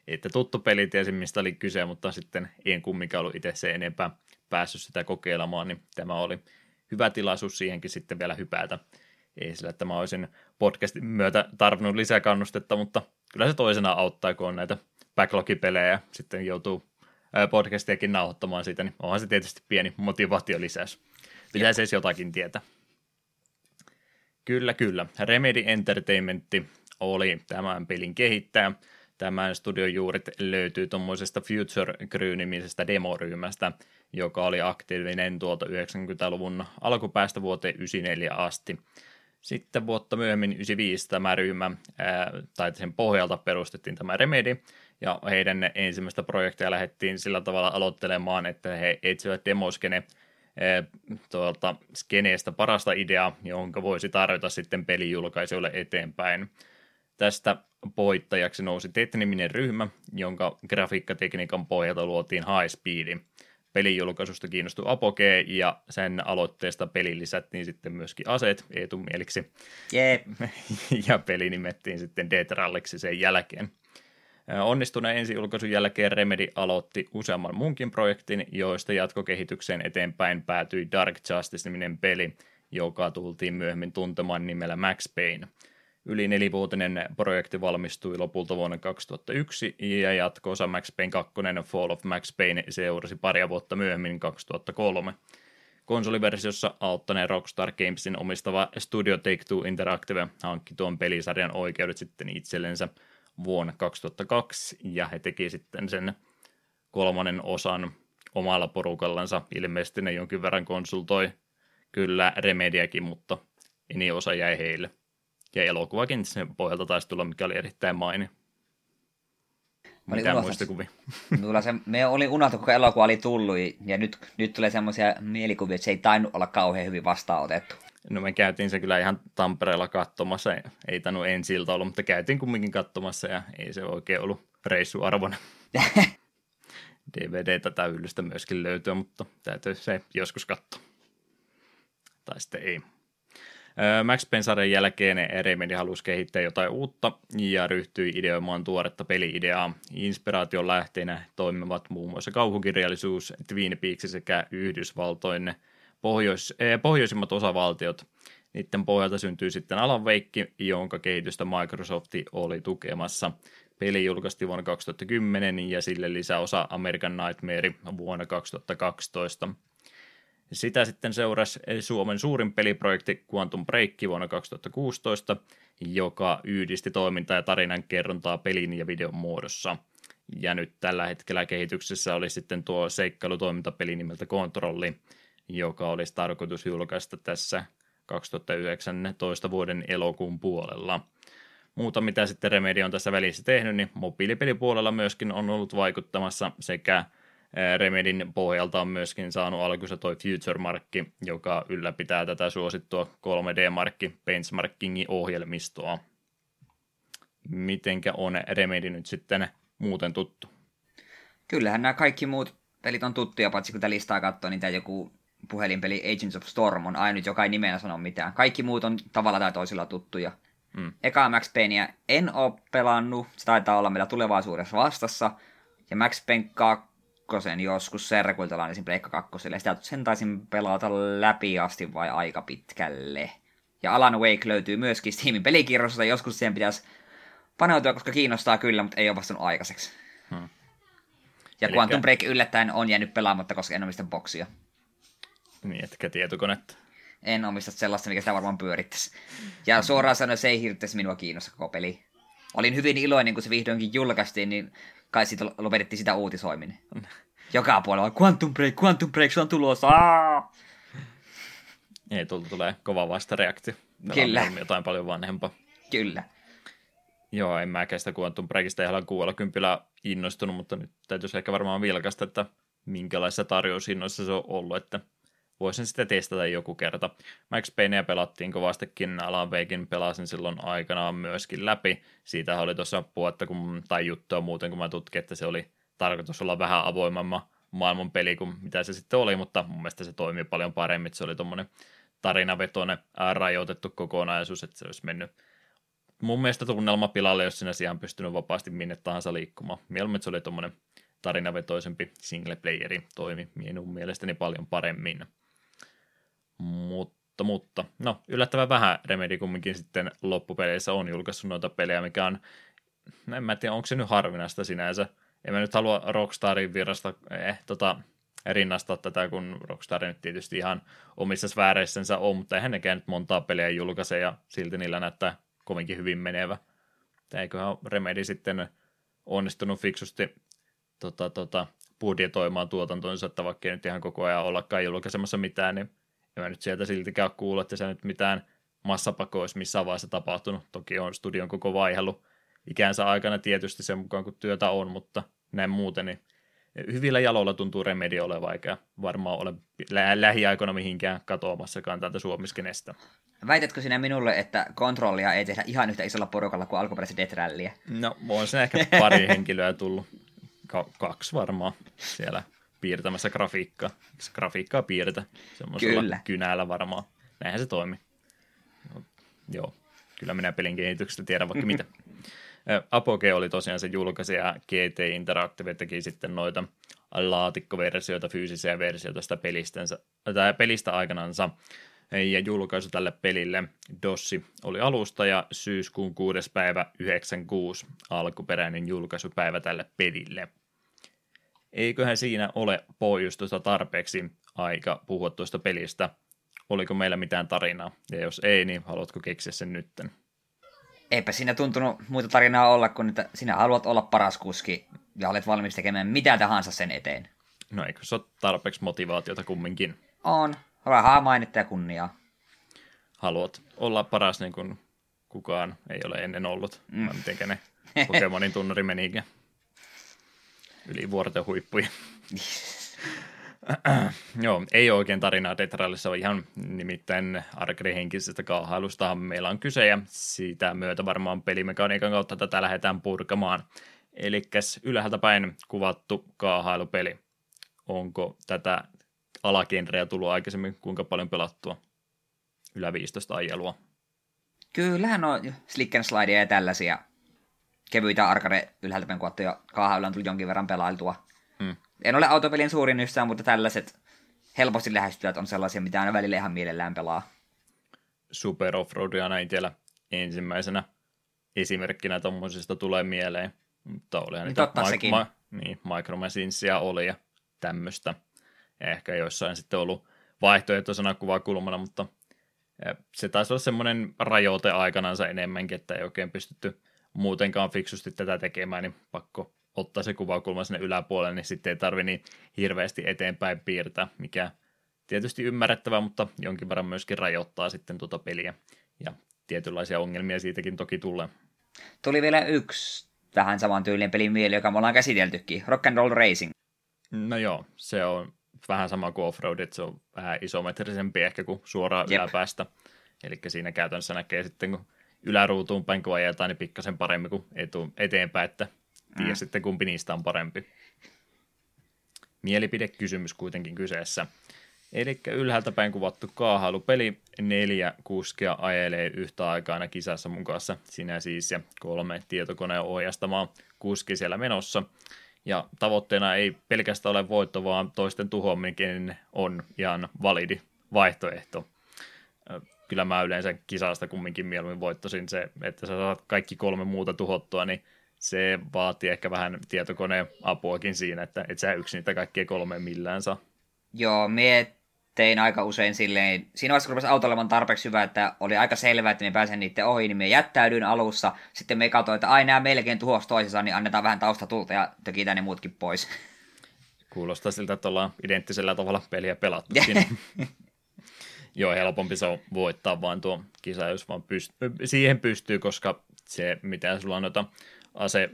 Että tuttu peli, tiesin mistä oli kyse, mutta sitten en kumminkaan ollut itse se enempää päässyt sitä kokeilemaan, niin tämä oli hyvä tilaisuus siihenkin sitten vielä hypätä. Ei sillä, että mä olisin podcastin myötä tarvinnut lisää kannustetta, mutta kyllä se toisena auttaa, kun on näitä backlogipelejä sitten joutuu podcastiakin nauhoittamaan siitä, niin onhan se tietysti pieni motivaatiolisäys. Pitäisi edes jotakin tietää. Kyllä, kyllä. Remedy Entertainment oli tämän pelin kehittäjä. Tämän studion juuret löytyy tuommoisesta Future Crew-nimisestä demoryhmästä, joka oli aktiivinen tuolta 90-luvun alkupäästä vuoteen 94 asti. Sitten vuotta myöhemmin 95 tämä ryhmä, ää, tai sen pohjalta perustettiin tämä Remedy, ja heidän ensimmäistä projektia lähdettiin sillä tavalla aloittelemaan, että he etsivät demoskene tuolta skeneestä parasta ideaa, jonka voisi tarjota sitten pelijulkaisijoille eteenpäin. Tästä voittajaksi nousi TET-niminen ryhmä, jonka grafiikkatekniikan pohjalta luotiin High Speed. Pelijulkaisusta kiinnostui Apogee ja sen aloitteesta peli lisättiin sitten myöskin aseet etumieliksi. Jep. ja peli nimettiin sitten Death Ralliksi sen jälkeen. Onnistuneen ensi-julkaisun jälkeen Remedy aloitti useamman muunkin projektin, joista jatkokehitykseen eteenpäin päätyi Dark Justice-niminen peli, joka tultiin myöhemmin tuntemaan nimellä Max Payne. Yli nelivuotinen projekti valmistui lopulta vuonna 2001 ja jatkoosa Max Payne 2 Fall of Max Payne seurasi paria vuotta myöhemmin 2003. Konsoliversiossa auttaneen Rockstar Gamesin omistava Studio Take-Two Interactive hankki tuon pelisarjan oikeudet sitten itsellensä – vuonna 2002, ja he teki sitten sen kolmannen osan omalla porukallansa. Ilmeisesti ne jonkin verran konsultoi kyllä Remediakin, mutta eni osa jäi heille. Ja elokuvakin sen pohjalta taisi tulla, mikä oli erittäin maini. Mitä muistikuvia? Se, me oli unohtu, kun elokuva oli tullut, ja nyt, nyt tulee semmoisia mielikuvia, että se ei tainnut olla kauhean hyvin vastaanotettu. No me käytiin se kyllä ihan Tampereella katsomassa, ei tainnut ensiltä ollut, mutta käytiin kumminkin katsomassa ja ei se oikein ollut reissuarvona. DVD tätä yllystä myöskin löytyy, mutta täytyy se joskus katsoa. Tai sitten ei. Max Pensaren jälkeen Remedy halusi kehittää jotain uutta ja ryhtyi ideoimaan tuoretta peliideaa. Inspiraation lähteenä toimivat muun muassa kauhukirjallisuus, Twin Peaks sekä Yhdysvaltoinen – pohjois, eh, pohjoisimmat osavaltiot. Niiden pohjalta syntyi sitten Alan Wake, jonka kehitystä Microsoft oli tukemassa. Peli julkaistiin vuonna 2010 ja sille lisäosa American Nightmare vuonna 2012. Sitä sitten seurasi Suomen suurin peliprojekti Quantum Break vuonna 2016, joka yhdisti toimintaa ja tarinan kerrontaa pelin ja videon muodossa. Ja nyt tällä hetkellä kehityksessä oli sitten tuo seikkailutoimintapeli nimeltä Kontrolli, joka olisi tarkoitus julkaista tässä 2019 vuoden elokuun puolella. Muuta, mitä sitten Remedy on tässä välissä tehnyt, niin mobiilipelipuolella myöskin on ollut vaikuttamassa sekä Remedin pohjalta on myöskin saanut alkunsa toi Future-markki, joka ylläpitää tätä suosittua 3D-markki benchmarkingin ohjelmistoa. Mitenkä on Remedy nyt sitten muuten tuttu? Kyllähän nämä kaikki muut pelit on tuttuja, paitsi kun tätä listaa katsoo, niin tämä joku puhelinpeli Agents of Storm on ainut, joka ei nimeä sano mitään. Kaikki muut on tavalla tai toisella tuttuja. Mm. Eka Max Payneä en oo pelannut, se taitaa olla meillä tulevaisuudessa vastassa. Ja Max Payne 2 joskus Serkuilta lainasin Pleikka kakkoselle. Sitä sen taisin pelata läpi asti vai aika pitkälle. Ja Alan Wake löytyy myöskin Steamin pelikirjoista. Joskus siihen pitäisi paneutua, koska kiinnostaa kyllä, mutta ei ole vastannut aikaiseksi. Hmm. Ja Elikkä... Quantum Break yllättäen on jäänyt pelaamatta, koska en omista boksia. Niin, etkä tietokonetta. En omista sellaista, mikä sitä varmaan pyörittäisi. Ja suoraan sanoen se ei hirttäisi minua kiinnosta koko peli. Olin hyvin iloinen, kun se vihdoinkin julkaistiin, niin kai siitä lopetettiin sitä uutisoiminen. Joka puolella, Quantum Break, Quantum Break, se on tulossa. Aa! Ei, tulta tulee kova vastareaktio. Kyllä. jotain paljon vanhempaa. Kyllä. Joo, en mä kestä Quantum Breakista ihan kuulla kympillä innostunut, mutta nyt täytyisi ehkä varmaan vilkasta, että minkälaisessa tarjoushinnoissa se on ollut, että voisin sitä testata joku kerta. Max Payneä pelattiin kovastikin, Alan Wakein pelasin silloin aikanaan myöskin läpi. Siitä oli tuossa puolta, kun, tai juttua muuten, kun mä tutkin, että se oli tarkoitus olla vähän avoimemman maailman peli kuin mitä se sitten oli, mutta mun mielestä se toimii paljon paremmin, se oli tuommoinen tarinavetoinen rajoitettu kokonaisuus, että se olisi mennyt mun mielestä tunnelma pilalle, jos sinä siihen pystynyt vapaasti minne tahansa liikkumaan. Mieluummin se oli tuommoinen tarinavetoisempi single playeri toimi minun mielestäni paljon paremmin. Mutta, mutta, no yllättävän vähän Remedy kumminkin sitten loppupeleissä on julkaissut noita pelejä, mikä on, no en mä tiedä, onko se nyt harvinaista sinänsä. En mä nyt halua Rockstarin virrasta eh, tota, rinnastaa tätä, kun Rockstar nyt tietysti ihan omissa sfääreissänsä on, mutta eihän nekään nyt montaa peliä julkaise ja silti niillä näyttää kovinkin hyvin menevä. Eiköhän Remedy sitten onnistunut fiksusti tota, tota, budjetoimaan tuotantonsa, että vaikka ei nyt ihan koko ajan ollakaan julkaisemassa mitään, niin en mä nyt sieltä siltikään kuullut, että se nyt mitään massapako olisi missään vaiheessa tapahtunut. Toki on studion koko vaihellut ikänsä aikana tietysti sen mukaan, kun työtä on, mutta näin muuten, niin hyvillä jaloilla tuntuu Remedi olevan, eikä varmaan ole lä- lähiaikoina mihinkään katoamassakaan täältä suomiskenestä. Väitätkö sinä minulle, että kontrollia ei tehdä ihan yhtä isolla porukalla kuin alkuperäisen Death Rallyä? No, on se ehkä pari henkilöä tullut. Ka- kaksi varmaan siellä piirtämässä grafiikkaa. Grafiikkaa piirtä semmoisella kyllä. kynällä varmaan. Näinhän se toimi. No, joo, kyllä minä pelin kehityksestä tiedän vaikka mitä. Apoge oli tosiaan se julkaisija, GT Interactive teki sitten noita laatikkoversioita, fyysisiä versioita sitä pelistänsä, tai pelistä aikanansa. Ja julkaisu tälle pelille Dossi oli alusta ja syyskuun 6. päivä 96 alkuperäinen julkaisupäivä tälle pelille. Eiköhän siinä ole pohjustusta tarpeeksi aika puhua tuosta pelistä. Oliko meillä mitään tarinaa? Ja jos ei, niin haluatko keksiä sen nytten? eipä siinä tuntunut muita tarinaa olla, kun että sinä haluat olla paras kuski ja olet valmis tekemään mitä tahansa sen eteen. No eikö se ole tarpeeksi motivaatiota kumminkin? On. Rahaa, mainetta ja kunniaa. Haluat olla paras niin kuin kukaan ei ole ennen ollut. Mm. Mitenkä ne Pokemonin tunnari menikään. Yli vuorten huippuja. Joo, ei ole oikein tarinaa Detralissa, on ihan nimittäin arcade-henkisestä kaahailusta meillä on kyse, ja siitä myötä varmaan pelimekaniikan kautta tätä lähdetään purkamaan. Eli ylhäältä päin kuvattu kaahailupeli. Onko tätä alagenreä tullut aikaisemmin kuinka paljon pelattua? Ylä 15 ajelua. Kyllähän on slick and slide ja tällaisia kevyitä arcade ylhäältä kuvattuja kaahailuja on tullut jonkin verran pelailtua. Hmm. En ole autopelin suurin ystävä, mutta tällaiset helposti lähestyvät on sellaisia, mitä aina välillä ihan mielellään pelaa. Super Offroadia näin tiellä ensimmäisenä esimerkkinä tuommoisesta tulee mieleen. Mutta olihan niitä Totta ma- sekin. Ma- niin, Micro Machinesia oli ja tämmöistä. Ehkä joissain sitten ollut vaihtoehtoisena kuvakulmana, mutta se taisi olla semmoinen rajoite aikanansa enemmänkin, että ei oikein pystytty muutenkaan fiksusti tätä tekemään, niin pakko ottaa se kuvakulma sinne yläpuolelle, niin sitten ei tarvi niin hirveästi eteenpäin piirtää, mikä tietysti ymmärrettävä, mutta jonkin verran myöskin rajoittaa sitten tuota peliä. Ja tietynlaisia ongelmia siitäkin toki tulee. Tuli vielä yksi vähän saman tyylinen pelin mieli, joka me ollaan käsiteltykin. Rock and Roll Racing. No joo, se on vähän sama kuin offroad, että se on vähän isometrisempi ehkä kuin suoraan Jep. yläpäästä. Eli siinä käytännössä näkee sitten, kun yläruutuun päin kun ajetaan, niin pikkasen paremmin kuin etu, eteenpäin, että Tiedä mm. sitten kumpi niistä on parempi. Mielipidekysymys kuitenkin kyseessä. Eli ylhäältä päin kuvattu kaahailupeli. Neljä kuskia ajelee yhtä aikaa aina kisassa mun kanssa. Sinä siis ja kolme tietokoneen ohjastamaa kuski siellä menossa. Ja tavoitteena ei pelkästään ole voitto, vaan toisten tuhoaminen on ihan validi vaihtoehto. Kyllä mä yleensä kisasta kumminkin mieluummin voittosin se, että sä saat kaikki kolme muuta tuhottua, niin se vaatii ehkä vähän tietokoneen apuakin siinä, että et sä yksin niitä kaikkia kolme millään saa. Joo, mie tein aika usein silleen, siinä vaiheessa kun rupesi auto olemaan tarpeeksi hyvä, että oli aika selvää, että me pääsen niiden ohi, niin me jättäydyin alussa. Sitten me katsoin, että ai nämä melkein tuhos toisessa, niin annetaan vähän taustatulta ja tökitään ne muutkin pois. Kuulostaa siltä, että ollaan identtisellä tavalla peliä pelattukin. Joo, helpompi se on voittaa vaan tuo kisa, jos vaan pyst- siihen pystyy, koska se, mitä sulla on noita ase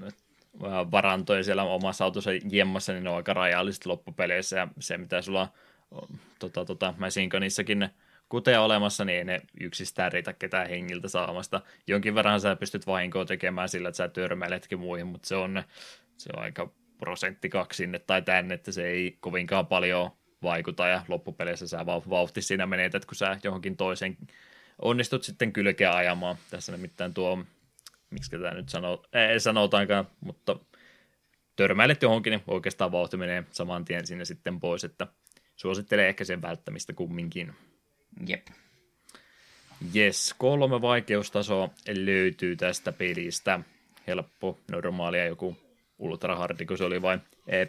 varantoja siellä omassa autossa jemmassa, niin ne on aika rajallisesti loppupeleissä, ja se, mitä sulla tota, tota, Masinkanissakin kuteja olemassa, niin ei ne yksistään riitä ketään hengiltä saamasta. Jonkin verran sä pystyt vahinkoa tekemään sillä, että sä törmäiletkin muihin, mutta se on, se on aika prosentti kaksi sinne tai tänne, että se ei kovinkaan paljon vaikuta ja loppupeleissä sä vauhti siinä menetät, kun sä johonkin toiseen onnistut sitten kylkeä ajamaan. Tässä nimittäin tuo, miksi tämä nyt sanoo, ei sanotaankaan, mutta törmäilet johonkin, niin oikeastaan vauhti menee saman tien sinne sitten pois, että suosittelen ehkä sen välttämistä kumminkin. Jep. Yes, kolme vaikeustasoa löytyy tästä pelistä. Helppo, normaalia, joku ultrahardi, kun se oli vain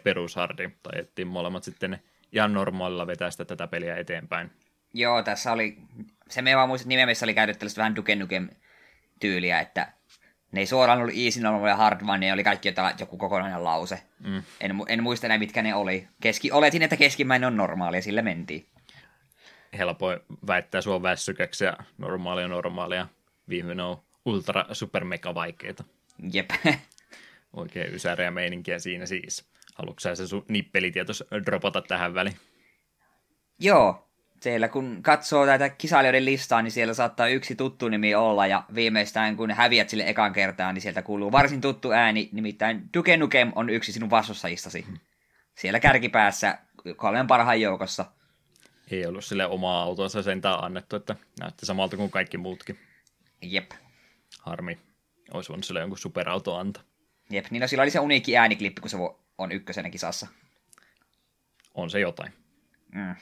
perushardi. Tai ettiin molemmat sitten ihan normaalilla vetää sitä tätä peliä eteenpäin. Joo, tässä oli, se me vaan muistin nimessä oli käytetty vähän Duke Nukem tyyliä, että ne ei suoraan ollut easy, normal ja hard, vaan ne oli kaikki joku kokonainen lause. Mm. En, en muista enää, mitkä ne oli. Keski, oletin, että keskimmäinen on normaali ja sille mentiin. Helppo väittää sua väsykäksi ja normaalia normaalia. Viimeinen on ultra super mega vaikeita. Jep. Oikein ysäriä meininkiä siinä siis. Haluatko sä se sun nippelitietos dropata tähän väliin? Joo, siellä kun katsoo tätä kisailijoiden listaa, niin siellä saattaa yksi tuttu nimi olla, ja viimeistään kun häviät sille ekan kertaan, niin sieltä kuuluu varsin tuttu ääni, nimittäin Duke Nukem on yksi sinun vastussajistasi. Siellä kärkipäässä kolmen parhaan joukossa. Ei ollut sille omaa autonsa sentään annettu, että näytti samalta kuin kaikki muutkin. Jep. Harmi. Olisi voinut sille jonkun superauto antaa. Jep, niin no sillä oli se uniikki ääniklippi, kun se on ykkösenä kisassa. On se jotain. Mm.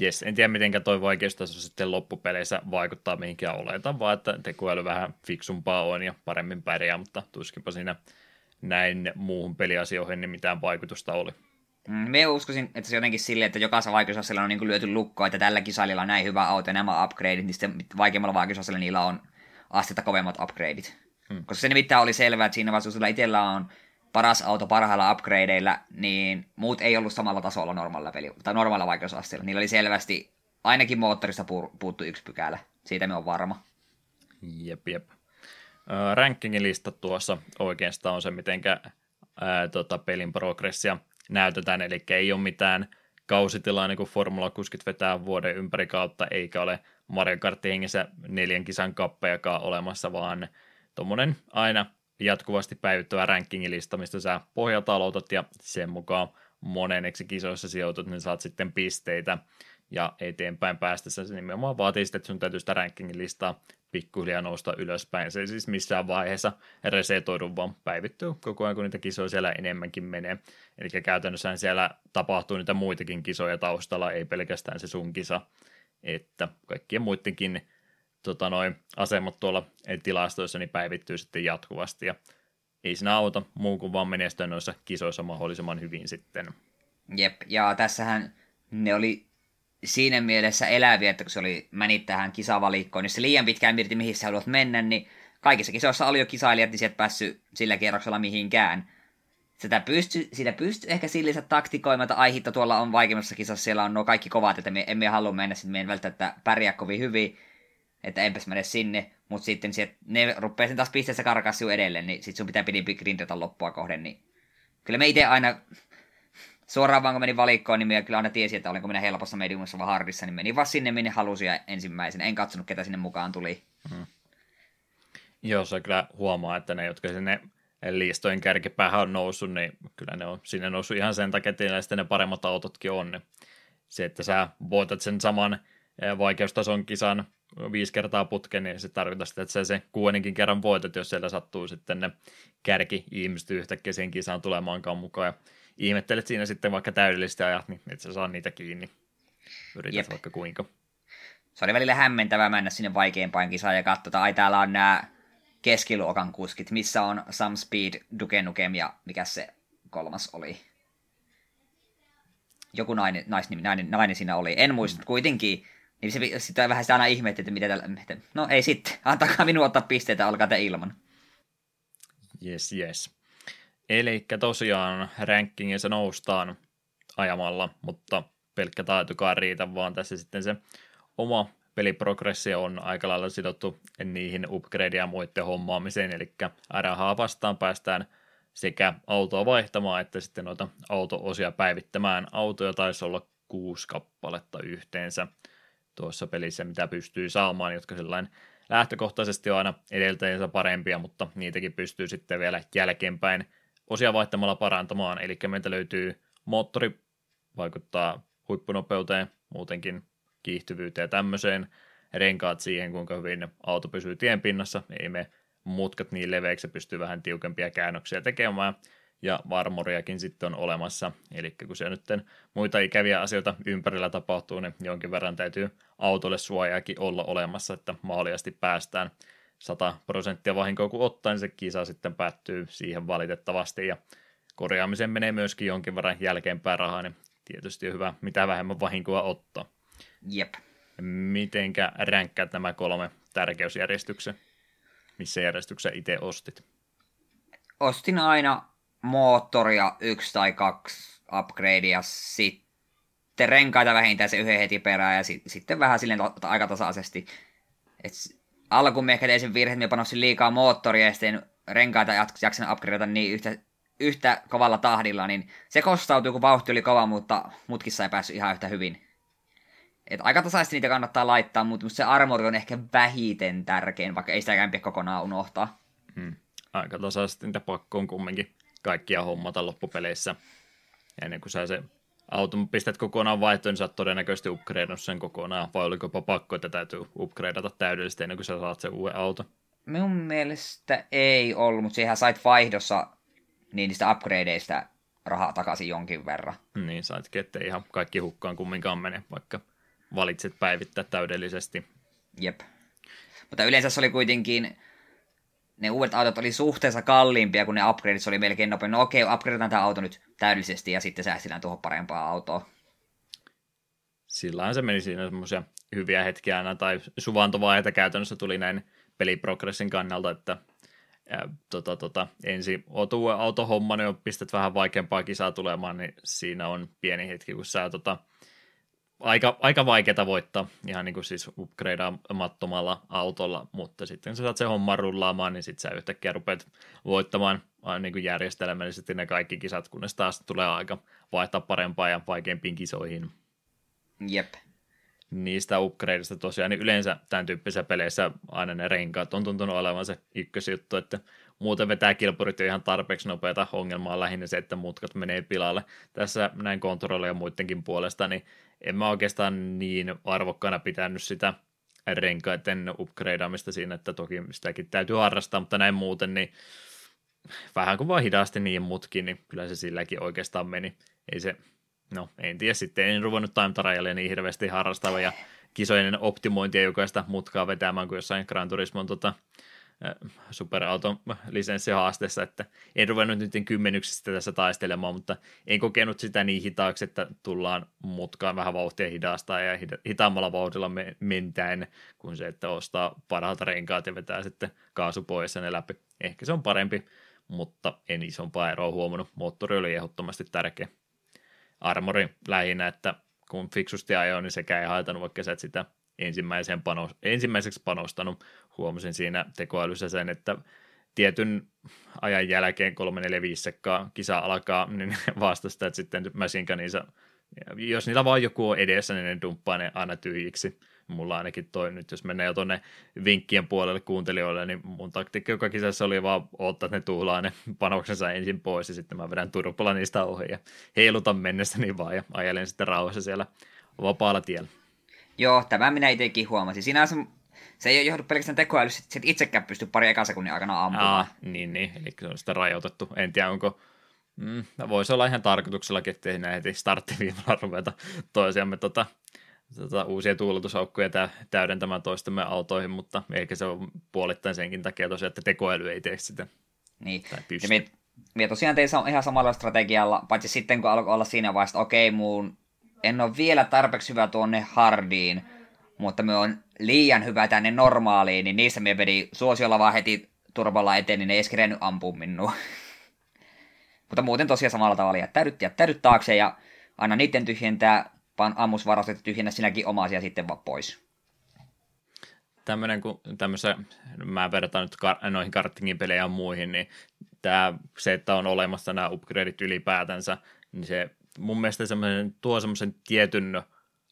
Jes, en tiedä miten toi vaikeustaso sitten loppupeleissä vaikuttaa mihinkään oletan, vaan että tekoäly vähän fiksumpaa on ja paremmin pärjää, mutta tuskinpa siinä näin muuhun peliasioihin niin mitään vaikutusta oli. Mm, me uskoisin, että se jotenkin silleen, että jokaisella vaikeusasteella on niin kuin lyöty lukko, että tällä kisaililla on näin hyvä auto ja nämä upgradeit, niin sitten vaikeimmalla vaikeusasteella niillä on astetta kovemmat upgradeit. Hmm. Koska se nimittäin oli selvää, että siinä vaiheessa, kun itsellä on paras auto parhailla upgradeilla, niin muut ei ollut samalla tasolla normaalilla peli, tai normaalilla vaikeusasteella. Niillä oli selvästi, ainakin moottorista puuttu yksi pykälä. Siitä me on varma. Jep, jep. Rankingin lista tuossa oikeastaan on se, miten tota, pelin progressia näytetään, eli ei ole mitään kausitilaa, niin kuin Formula 60 vetää vuoden ympäri kautta, eikä ole Mario Kartin hengessä neljän kisan kappejakaan olemassa, vaan tuommoinen aina jatkuvasti päivittävä rankingilista, mistä sä pohjalta aloitat ja sen mukaan moneneksi kisoissa sijoitut, niin saat sitten pisteitä ja eteenpäin päästessä se nimenomaan vaatii sitten, että sun täytyy sitä rankinglistaa pikkuhiljaa nousta ylöspäin. Se ei siis missään vaiheessa resetoidu, vaan päivittyy koko ajan, kun niitä kisoja siellä enemmänkin menee. Eli käytännössä siellä tapahtuu niitä muitakin kisoja taustalla, ei pelkästään se sun kisa, että kaikkien muidenkin tota, noin asemat tuolla tilastoissa niin päivittyy sitten jatkuvasti ja ei siinä auta muu kuin vaan menestyä noissa kisoissa mahdollisimman hyvin sitten. Jep, ja tässähän ne oli siinä mielessä eläviä, että kun se oli menit tähän kisavalikkoon, niin se liian pitkään mietti, mihin sä haluat mennä, niin kaikissa kisoissa oli jo kisailijat, niin sieltä päässyt sillä kierroksella mihinkään. Sitä pysty, sitä pysty ehkä sillä taktikoimaan, että ai hitto, tuolla on vaikeimmassa kisassa, siellä on nuo kaikki kovat, että me emme halua mennä, sitten me en välttämättä pärjää kovin hyvin että enpäs mene sinne, mutta sitten sieltä, ne rupeaa sen taas pisteessä karkassu edelleen, niin sitten sun pitää pidi grindata loppua kohden, niin kyllä me itse aina suoraan vaan kun menin valikkoon, niin minä kyllä aina tiesin, että olenko minä helpossa mediumissa vai hardissa, niin menin vaan sinne, minne halusin ja ensimmäisenä. En katsonut, ketä sinne mukaan tuli. Hmm. Joo, se kyllä huomaa, että ne, jotka sinne listojen kärkipäähän on noussut, niin kyllä ne on sinne noussut ihan sen takia, että sitten ne paremmat autotkin on. Niin se, että sä voitat sen saman vaikeustason kisan viisi kertaa putken, niin se tarkoittaa sitä, että sä se kuudenkin kerran voitat, jos siellä sattuu sitten ne kärki-ihmiset yhtäkkiä sen kisaan tulemaankaan mukaan. Ja ihmettelet siinä sitten vaikka täydellistä ajat, niin et sä saa niitä kiinni. Yrität Jep. vaikka kuinka. Se oli välillä hämmentävää mennä sinne vaikeimpaan kisaan ja katsoa, ai täällä on nämä keskiluokan kuskit, missä on Some Speed, Duke Nukem ja mikä se kolmas oli. Joku nainen, naisnimi, nainen, nainen siinä oli. En muista, mm. kuitenkin. Niin se sitä vähän sitä aina ihmetti, että mitä tällä... No ei sitten, antakaa minun ottaa pisteitä, olkaa te ilman. Yes, yes. Eli tosiaan rankingissa noustaan ajamalla, mutta pelkkä taitokaan riitä, vaan tässä sitten se oma peliprogressio on aika lailla sidottu niihin upgradeja ja muiden hommaamiseen, eli rahaa vastaan päästään sekä autoa vaihtamaan että sitten noita auto-osia päivittämään. Autoja taisi olla kuusi kappaletta yhteensä tuossa pelissä, mitä pystyy saamaan, jotka sellainen lähtökohtaisesti on aina edeltäjänsä parempia, mutta niitäkin pystyy sitten vielä jälkeenpäin osia vaihtamalla parantamaan. Eli meiltä löytyy moottori, vaikuttaa huippunopeuteen, muutenkin kiihtyvyyteen ja tämmöiseen, renkaat siihen, kuinka hyvin auto pysyy tien pinnassa, ei me mutkat niin leveiksi, pystyy vähän tiukempia käännöksiä tekemään, ja varmoriakin sitten on olemassa, eli kun se nyt muita ikäviä asioita ympärillä tapahtuu, niin jonkin verran täytyy autolle suojaakin olla olemassa, että maaliasti päästään 100 prosenttia vahinkoa kun ottaa, niin se kisa sitten päättyy siihen valitettavasti, ja korjaamiseen menee myöskin jonkin verran jälkeenpäin rahaa, niin tietysti on hyvä mitä vähemmän vahinkoa ottaa. Jep. Mitenkä ränkkäät nämä kolme tärkeysjärjestyksen? Missä järjestyksessä itse ostit? Ostin aina moottoria yksi tai kaksi upgradea, sitten renkaita vähintään se yhden heti perään ja sit, sitten vähän silleen aika tasaisesti. Et alkuun me ehkä tein sen virhe, että me panostin liikaa moottoria ja sitten renkaita jaksan upgradeata niin yhtä, yhtä kovalla tahdilla, niin se kostautui, kun vauhti oli kova, mutta mutkissa ei päässyt ihan yhtä hyvin. Et aika tasaisesti niitä kannattaa laittaa, mutta se armori on ehkä vähiten tärkein, vaikka ei sitäkään pidä kokonaan unohtaa. Hmm. Aika tasaisesti niitä pakko on kumminkin kaikkia hommata loppupeleissä. Ja ennen kuin sä se auton pistät kokonaan vaihtoon, niin sä oot todennäköisesti upgradeannut sen kokonaan. Vai oliko pakko, että täytyy upgradeata täydellisesti ennen kuin sä saat sen uuden auto? Minun mielestä ei ollut, mutta siihen sait vaihdossa niin niistä upgradeista rahaa takaisin jonkin verran. Niin, saitkin, ettei ihan kaikki hukkaan kumminkaan mene, vaikka valitset päivittää täydellisesti. Jep. Mutta yleensä se oli kuitenkin, ne uudet autot oli suhteessa kalliimpia, kun ne upgradeit oli melkein nopein. No okei, upgradetaan tämä auto nyt täydellisesti ja sitten säästetään tuohon parempaa autoa. Sillähän se meni siinä semmoisia hyviä hetkiä aina, tai suvantovaiheita käytännössä tuli näin peliprogressin kannalta, että ja, tota, tota, ensin oot uuden autohomman, niin pistät vähän vaikeampaa kisaa tulemaan, niin siinä on pieni hetki, kun sä tota, aika, aika vaikeaa voittaa, ihan niin kuin siis upgradeamattomalla autolla, mutta sitten kun sä saat sen homman rullaamaan, niin sitten sä yhtäkkiä rupeat voittamaan niin kuin järjestelmällisesti ne kaikki kisat, kunnes taas tulee aika vaihtaa parempaa ja vaikeampiin kisoihin. Jep. Niistä upgradeista tosiaan, niin yleensä tämän tyyppisissä peleissä aina ne renkaat on tuntunut olevan se ykkösjuttu, että muuten vetää kilpurit jo ihan tarpeeksi nopeata ongelmaa lähinnä se, että mutkat menee pilalle. Tässä näin kontrollia muidenkin puolesta, niin en mä oikeastaan niin arvokkaana pitänyt sitä renkaiden upgradeamista siinä, että toki sitäkin täytyy harrastaa, mutta näin muuten, niin vähän kuin vaan hidasti niin mutkin, niin kyllä se silläkin oikeastaan meni. Ei se, no en tiedä sitten, en ruvennut time niin hirveästi harrastava ja kisojen optimointia jokaista mutkaa vetämään kuin jossain Gran Turismon tota, superauton lisenssihaasteessa, että en ruvennut nyt kymmenyksistä tässä taistelemaan, mutta en kokenut sitä niin hitaaksi, että tullaan mutkaan vähän vauhtia hidastaa ja hitaammalla vauhdilla me- mentäen kuin se, että ostaa parhaalta renkaat ja vetää sitten kaasu pois ja ne läpi. Ehkä se on parempi, mutta en isompaa eroa huomannut. Moottori oli ehdottomasti tärkeä. Armori lähinnä, että kun fiksusti ajoin, niin sekä ei haitannut, vaikka sä et sitä panos, ensimmäiseksi panostanut. Huomasin siinä tekoälyssä sen, että tietyn ajan jälkeen 345 sekkaa kisa alkaa, niin vastustajat sitten Machine jos niillä vaan joku on edessä, niin ne dumppaa ne aina tyhjiksi. Mulla ainakin toi nyt, jos menee jo tuonne vinkkien puolelle kuuntelijoille, niin mun taktiikka joka kisassa oli vaan ottaa, että ne tuhlaa ne panoksensa ensin pois ja sitten mä vedän turpalla niistä ohi ja heilutan mennessä niin vaan ja ajelen sitten rauhassa siellä vapaalla tiellä. Joo, tämä minä itsekin huomasin. Sinänsä se ei johdu pelkästään tekoälystä, että itsekään pysty pari ekan sekunnin aikana ampumaan. Aa, niin, niin, eli se on sitä rajoitettu. En tiedä, onko Mm, voisi olla ihan tarkoituksella, että ei heti starttiviivalla ruveta toisiamme tota, tota, uusia tuuletusaukkoja tä, täydentämään toistemme autoihin, mutta ehkä se on puolittain senkin takia tosiaan, että tekoäly ei tee sitä. Niin, tai ja me, me tosiaan tein ihan samalla strategialla, paitsi sitten kun alkoi olla siinä vaiheessa, että okei, muun en ole vielä tarpeeksi hyvä tuonne hardiin, mutta me on liian hyvä tänne normaaliin, niin niissä me vedin suosiolla vaan heti turvalla eteen, niin ne ei edes kerennyt ampua minua. mutta muuten tosiaan samalla tavalla jättäydyt, jättäydyt taakse ja aina niiden tyhjentää, vaan ammusvarastot tyhjennä sinäkin oma asia sitten vaan pois. Tämmöinen, kun tämmöisen, mä vertaan nyt kar- noihin karttingin pelejä ja muihin, niin tämä, se, että on olemassa nämä upgradeit ylipäätänsä, niin se mun mielestä semmoinen, tuo semmoisen tietyn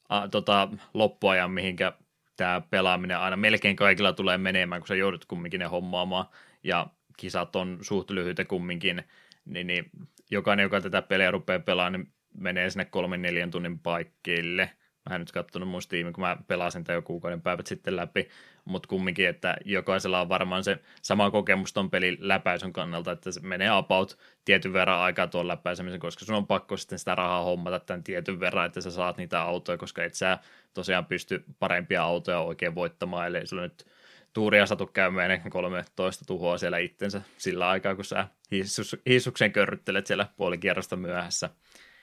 a, tota, loppuajan, mihinkä tämä pelaaminen aina melkein kaikilla tulee menemään, kun sä joudut kumminkin ne hommaamaan, ja kisat on suht lyhyitä kumminkin, niin, niin jokainen, joka tätä peliä rupeaa pelaamaan, niin menee sinne kolmen neljän tunnin paikkeille. Mä en nyt katsonut mun kun mä pelasin tämän jo kuukauden päivät sitten läpi, mutta kumminkin, että jokaisella on varmaan se sama kokemus ton pelin läpäisyn kannalta, että se menee about tietyn verran aikaa tuon läpäisemisen, koska sun on pakko sitten sitä rahaa hommata tämän tietyn verran, että sä saat niitä autoja, koska et sä tosiaan pysty parempia autoja oikein voittamaan, eli sulla nyt tuuria satu käymään ennen 13 tuhoa siellä itsensä sillä aikaa, kun sä hissus, hissuksen körryttelet siellä puolikierrosta myöhässä.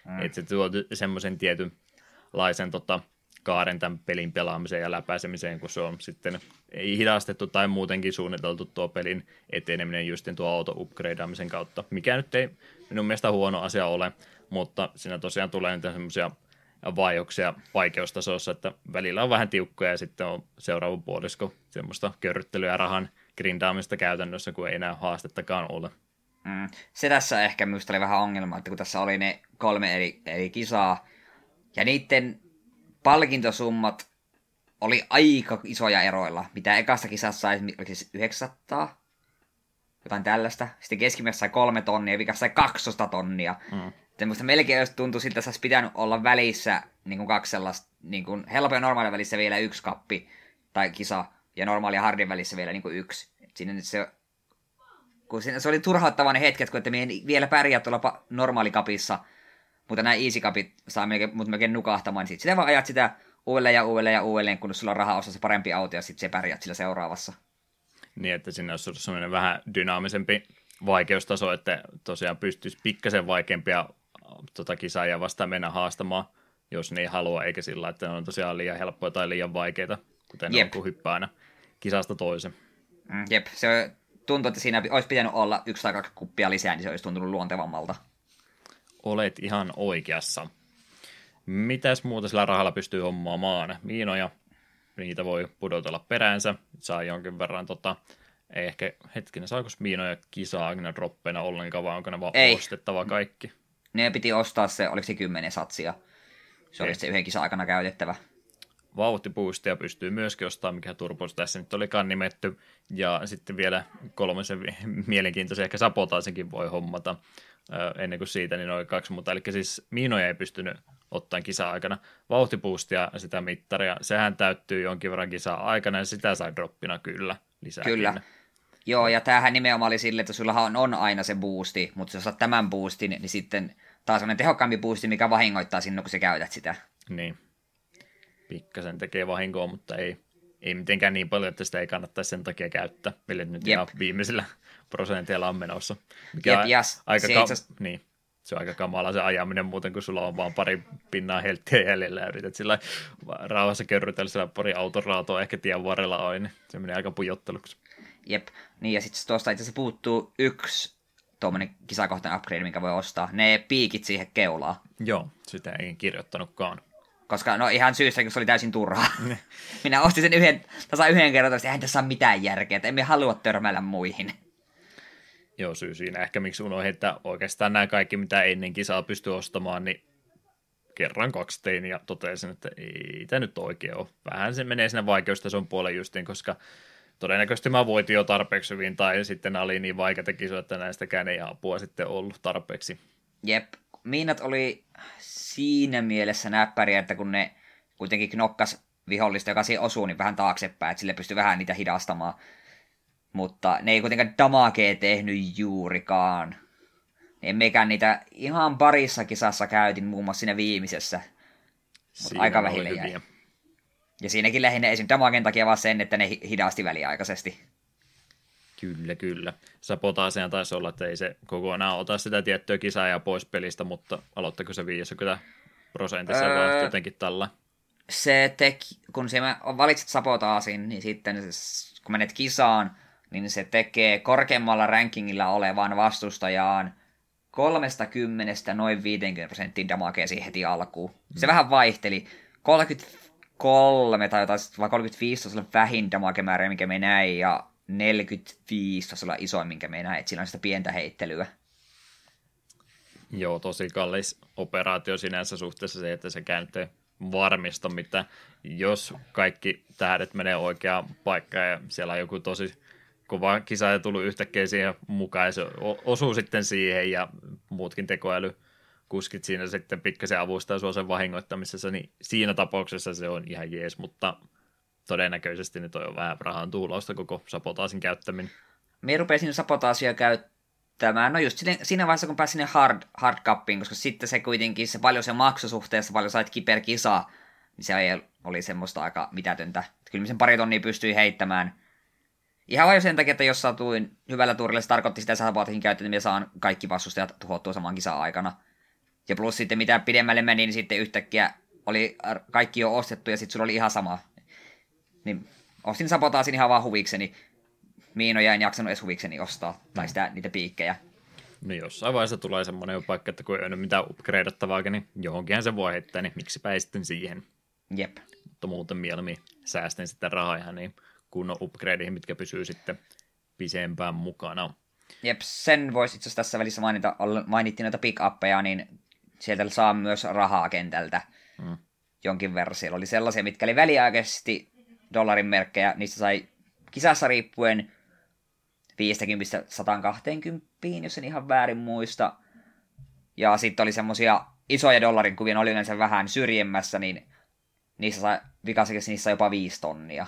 Mm. Että se tuo semmoisen tietynlaisen tota, kaaren tämän pelin pelaamiseen ja läpäisemiseen, kun se on sitten ei hidastettu tai muutenkin suunniteltu tuo pelin eteneminen just tuo auto upgradeaamisen kautta, mikä nyt ei minun mielestä huono asia ole, mutta siinä tosiaan tulee niitä semmoisia vaiheuksia vaikeustasossa, että välillä on vähän tiukkoja ja sitten on seuraava puolisko semmoista körryttelyä rahan grindaamista käytännössä, kun ei enää haastettakaan ole. Mm. Se tässä ehkä minusta oli vähän ongelma, että kun tässä oli ne kolme eri, eri kisaa, ja niiden palkintosummat oli aika isoja eroilla. Mitä ekasta kisassa sai, oliko siis 900? Jotain tällaista. Sitten keskimäärässä sai kolme tonnia, vikassa sai 200 tonnia. Mm. Tämmöistä melkein jos tuntui siltä, että pitänyt olla välissä niin kuin kaksi sellaista, niin kuin helppo ja normaali välissä vielä yksi kappi tai kisa, ja normaali ja hardin välissä vielä niin kuin yksi. Et siinä nyt se, kun siinä, se oli turhauttava ne hetket, kun että me vielä pärjää tuolla normaalikapissa, mutta nämä easy kapit saa melkein, mut melkein nukahtamaan, niin sitten sitä vaan ajat sitä uudelleen ja uudelleen ja uudelleen, kun sulla on rahaa ostaa se parempi auto ja sitten se pärjät sillä seuraavassa. Niin, että sinne olisi sellainen vähän dynaamisempi vaikeustaso, että tosiaan pystyisi pikkasen vaikeampia tota kisaajia vastaan mennä haastamaan, jos ne ei halua, eikä sillä, että ne on tosiaan liian helppoja tai liian vaikeita, kuten Jep. on, kun hyppää aina kisasta toisen. Mm, jep, se tuntuu, että siinä olisi pitänyt olla yksi tai kaksi kuppia lisää, niin se olisi tuntunut luontevammalta. Olet ihan oikeassa. Mitäs muuta sillä rahalla pystyy hommaamaan? Miinoja, niitä voi pudotella peräänsä, saa jonkin verran tota, ei ehkä hetkinen, saako miinoja kisaa aina droppeina ollenkaan, vai onko ne vaan ei. ostettava kaikki? Ne piti ostaa se, oliko se kymmenen satsia. Se oli se yhden kisan aikana käytettävä. Vauhtipuistia pystyy myöskin ostamaan, mikä turbos tässä nyt olikaan nimetty. Ja sitten vielä kolmisen mielenkiintoisen, ehkä sapotaisenkin voi hommata ennen kuin siitä, niin noin kaksi muuta. Eli siis miinoja ei pystynyt ottaen kisa-aikana. Vauhtipuustia sitä mittaria, sehän täyttyy jonkin verran kisa-aikana ja sitä sai droppina kyllä lisää. Kyllä. Joo, ja tämähän nimenomaan oli sille, että sulla on, on aina se boosti, mutta jos saat tämän boostin, niin sitten taas on tehokkaampi boosti, mikä vahingoittaa sinne, kun sä käytät sitä. Niin. Pikkasen tekee vahinkoa, mutta ei, ei mitenkään niin paljon, että sitä ei kannattaisi sen takia käyttää, millä nyt Jep. ihan viimeisillä prosentilla on menossa. Mikä Jep, yes. aika se, ka- itse... niin, se on aika kamala se ajaminen muuten, kun sulla on vaan pari pinnaa helttiä jäljellä ja yrität sillä rauhassa kerrytellä sillä pari autoraatoa ehkä tien varrella on, niin se menee aika pujotteluksi. Jep, niin ja sitten tuosta itse asiassa puuttuu yksi tuommoinen kisakohtainen upgrade, minkä voi ostaa. Ne piikit siihen keulaan. Joo, sitä ei kirjoittanutkaan. Koska no ihan syystä, kun se oli täysin turhaa. Minä ostin sen yhden, tasa yhden kerran, että eihän tässä ole mitään järkeä, että emme halua törmäillä muihin. Joo, syy siinä ehkä miksi unohdin, että oikeastaan nämä kaikki, mitä ennen kisaa pystyy ostamaan, niin kerran kaksi tein ja totesin, että ei tämä nyt oikein ole. Vähän se menee sinne vaikeustason puolelle justiin, koska todennäköisesti mä voitin jo tarpeeksi hyvin, tai sitten oli niin vaikeita kisoja, että näistäkään ei apua sitten ollut tarpeeksi. Jep, miinat oli siinä mielessä näppäriä, että kun ne kuitenkin knokkas vihollista, joka siihen osuu, niin vähän taaksepäin, että sille pystyy vähän niitä hidastamaan. Mutta ne ei kuitenkaan damagea tehnyt juurikaan. En mekään niitä ihan parissa kisassa käytin, muun muassa siinä viimeisessä. Mutta aika vähille jäi. Ja siinäkin lähinnä esim. damagen takia vaan sen, että ne hidasti väliaikaisesti. Kyllä, kyllä. Sapotaaseen taisi olla, että ei se kokonaan ota sitä tiettyä kisaa pois pelistä, mutta aloittako se 50 prosentissa öö, jotenkin tällä? Se teki, kun se valitset sapotaasin, niin sitten kun menet kisaan, niin se tekee korkeammalla rankingilla olevan vastustajaan 30 noin 50 prosenttia damagea siihen heti alkuun. Se mm. vähän vaihteli. 33 tai jotain, vai 35 on vähin damagemäärä, mikä me näin, ja 45 taisi olla isoin, minkä me näin, että siinä on sitä pientä heittelyä. Joo, tosi kallis operaatio sinänsä suhteessa se, että se kääntyy varmista, mitä jos kaikki tähdet menee oikeaan paikkaan ja siellä on joku tosi kova kisa ja tullut yhtäkkiä siihen mukaan ja se osuu sitten siihen ja muutkin tekoäly kuskit siinä sitten pikkasen avustaa sua sen vahingoittamisessa, niin siinä tapauksessa se on ihan jees, mutta todennäköisesti niin toi on vähän rahan tuulausta koko sapotaasin käyttäminen. Me rupesin sapotaasia käyttämään, no just siinä vaiheessa, kun pääsin sinne hard, hard cupiin, koska sitten se kuitenkin, se paljon se maksusuhteessa, paljon sait kiper kisaa, niin se oli semmoista aika mitätöntä. Kyllä sen pari tonnia pystyi heittämään. Ihan vain sen takia, että jos satuin hyvällä tuurilla, se tarkoitti sitä, että sapotaasin käyttämään, niin saan kaikki vastustajat tuhottua saman kisan aikana. Ja plus sitten mitä pidemmälle meni, niin sitten yhtäkkiä oli kaikki jo ostettu ja sitten sulla oli ihan sama niin ostin sabotaasin ihan vaan huvikseni. Miinoja en jaksanut edes huvikseni ostaa, tai sitä, niitä piikkejä. No jossain vaiheessa tulee semmoinen paikka, että kun ei ole mitään upgradeattavaakin, niin johonkin se voi heittää, niin miksipä ei sitten siihen. Jep. Mutta muuten mieluummin säästän sitten rahaa ihan niin kunnon upgradeihin, mitkä pysyy sitten pisempään mukana. Jep, sen voisi itse asiassa tässä välissä mainita, mainittiin noita pick niin sieltä saa myös rahaa kentältä. Hmm. Jonkin verran siellä oli sellaisia, mitkä oli väliaikaisesti dollarin merkkejä, niistä sai kisassa riippuen 50-120, jos en ihan väärin muista. Ja sitten oli semmosia isoja dollarin kuvia, oli yleensä vähän syrjemmässä, niin niissä sai, vikassakin niissä jopa viisi tonnia.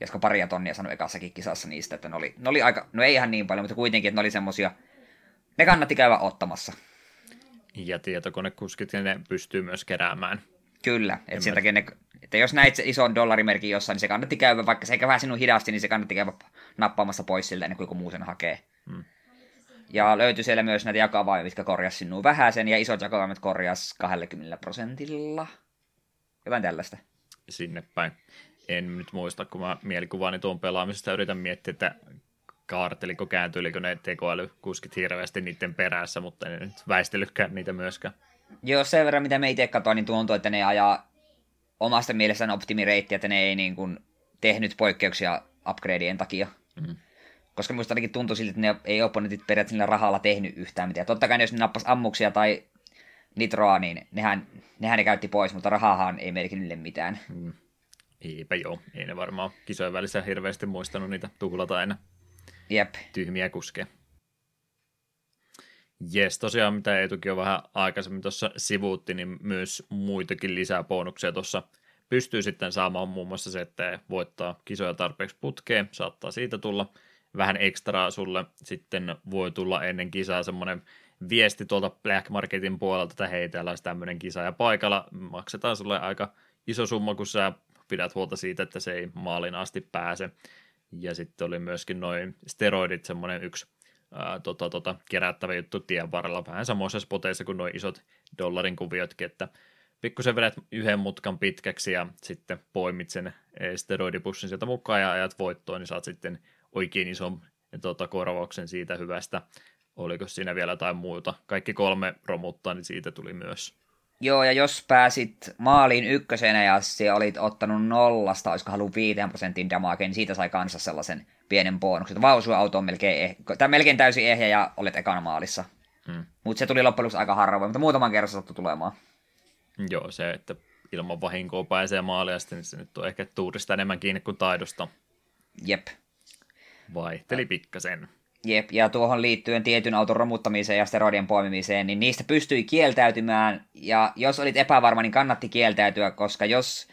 Josko paria tonnia sanoi ekassakin kisassa niistä, että ne oli, ne oli aika, no ei ihan niin paljon, mutta kuitenkin, että ne oli semmosia, ne kannatti käydä ottamassa. Ja tietokonekuskit, ne pystyy myös keräämään. Kyllä, että sen takia ne että jos näit se ison dollarimerkin jossain, niin se kannatti käydä, vaikka se eikä vähän sinun hidasti, niin se kannatti käydä nappaamassa pois siltä ennen kuin joku muu sen hakee. Hmm. Ja löytyi siellä myös näitä jakavaimia, mitkä korjasi sinua vähäisen, ja isot jakavaimet korjas 20 prosentilla. Jotain tällaista. Sinne päin. En nyt muista, kun mä mielikuvaani tuon pelaamisesta yritän miettiä, että kaarteliko, kääntyilikö ne tekoälykuskit hirveästi niiden perässä, mutta en nyt väistelykään niitä myöskään. Joo, sen verran mitä me itse katsoin, niin tuntuu, että ne ajaa omasta mielestään optimireitti, että ne ei niin kuin tehnyt poikkeuksia upgradeien takia. Mm. Koska minusta ainakin tuntui siltä, että ne ei opponentit periaatteessa niillä rahalla tehnyt yhtään mitään. Totta kai jos ne nappas ammuksia tai nitroa, niin nehän, nehän ne käytti pois, mutta rahahan ei merkin niille mitään. Mm. Eipä joo, ei ne varmaan kisojen välissä hirveästi muistanut niitä tuhlata aina. Jep. Tyhmiä kuskeja. Jes, tosiaan mitä Eetukin on vähän aikaisemmin tuossa sivuutti, niin myös muitakin lisää bonuksia tuossa pystyy sitten saamaan muun muassa se, että voittaa kisoja tarpeeksi putkeen, saattaa siitä tulla vähän ekstraa sulle, sitten voi tulla ennen kisaa semmoinen viesti tuolta Black Marketin puolelta, että hei, täällä olisi tämmöinen kisa ja paikalla maksetaan sulle aika iso summa, kun sä pidät huolta siitä, että se ei maalin asti pääse. Ja sitten oli myöskin noin steroidit, semmoinen yksi ää, tota, tota, kerättävä juttu tien varrella, vähän samoissa spoteissa kuin nuo isot dollarin kuviotkin, että pikkusen vedät yhden mutkan pitkäksi ja sitten poimit sen steroidipussin sieltä mukaan ja ajat voittoon, niin saat sitten oikein ison tota, korvauksen siitä hyvästä. Oliko siinä vielä jotain muuta? Kaikki kolme romuttaa, niin siitä tuli myös. Joo, ja jos pääsit maaliin ykkösenä ja se olit ottanut nollasta, olisiko halu 5 prosentin damage, niin siitä sai kanssa sellaisen pienen bonuksen. Vausu auto on melkein, eh- tai melkein täysin ehjä ja olet ekana maalissa. Hmm. Mutta se tuli loppujen lopuksi aika harvoin, mutta muutaman kerran sattui tulemaan. Joo, se, että ilman vahinkoa pääsee maaliasti, niin se nyt on ehkä tuurista enemmän kiinni kuin taidosta. Jep. Vaihteli pikkasen. Jep, ja tuohon liittyen tietyn auton romuttamiseen ja steroidien poimimiseen, niin niistä pystyi kieltäytymään, ja jos olit epävarma, niin kannatti kieltäytyä, koska jos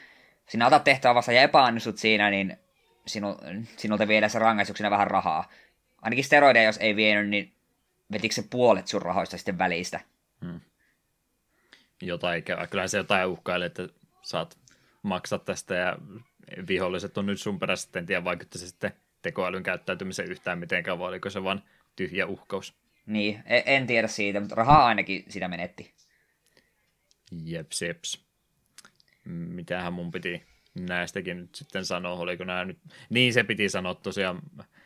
sinä otat tehtävä vasta ja epäonnistut siinä, niin sinu, sinulta viedään se rangaistuksena vähän rahaa. Ainakin steroideja, jos ei vienyt, niin vetikö se puolet sun rahoista sitten välistä. Hmm. Jotain, kyllä se jotain uhkaili, että saat maksaa tästä ja viholliset on nyt sun perässä, en tiedä vaikutti se sitten tekoälyn käyttäytymisen yhtään mitenkään, vai oliko se vain tyhjä uhkaus. Niin, e- en tiedä siitä, mutta rahaa ainakin sitä menetti. Jeps, jeps. Mitähän mun piti näistäkin nyt sitten sanoa, oliko nämä nyt... Niin se piti sanoa tosiaan,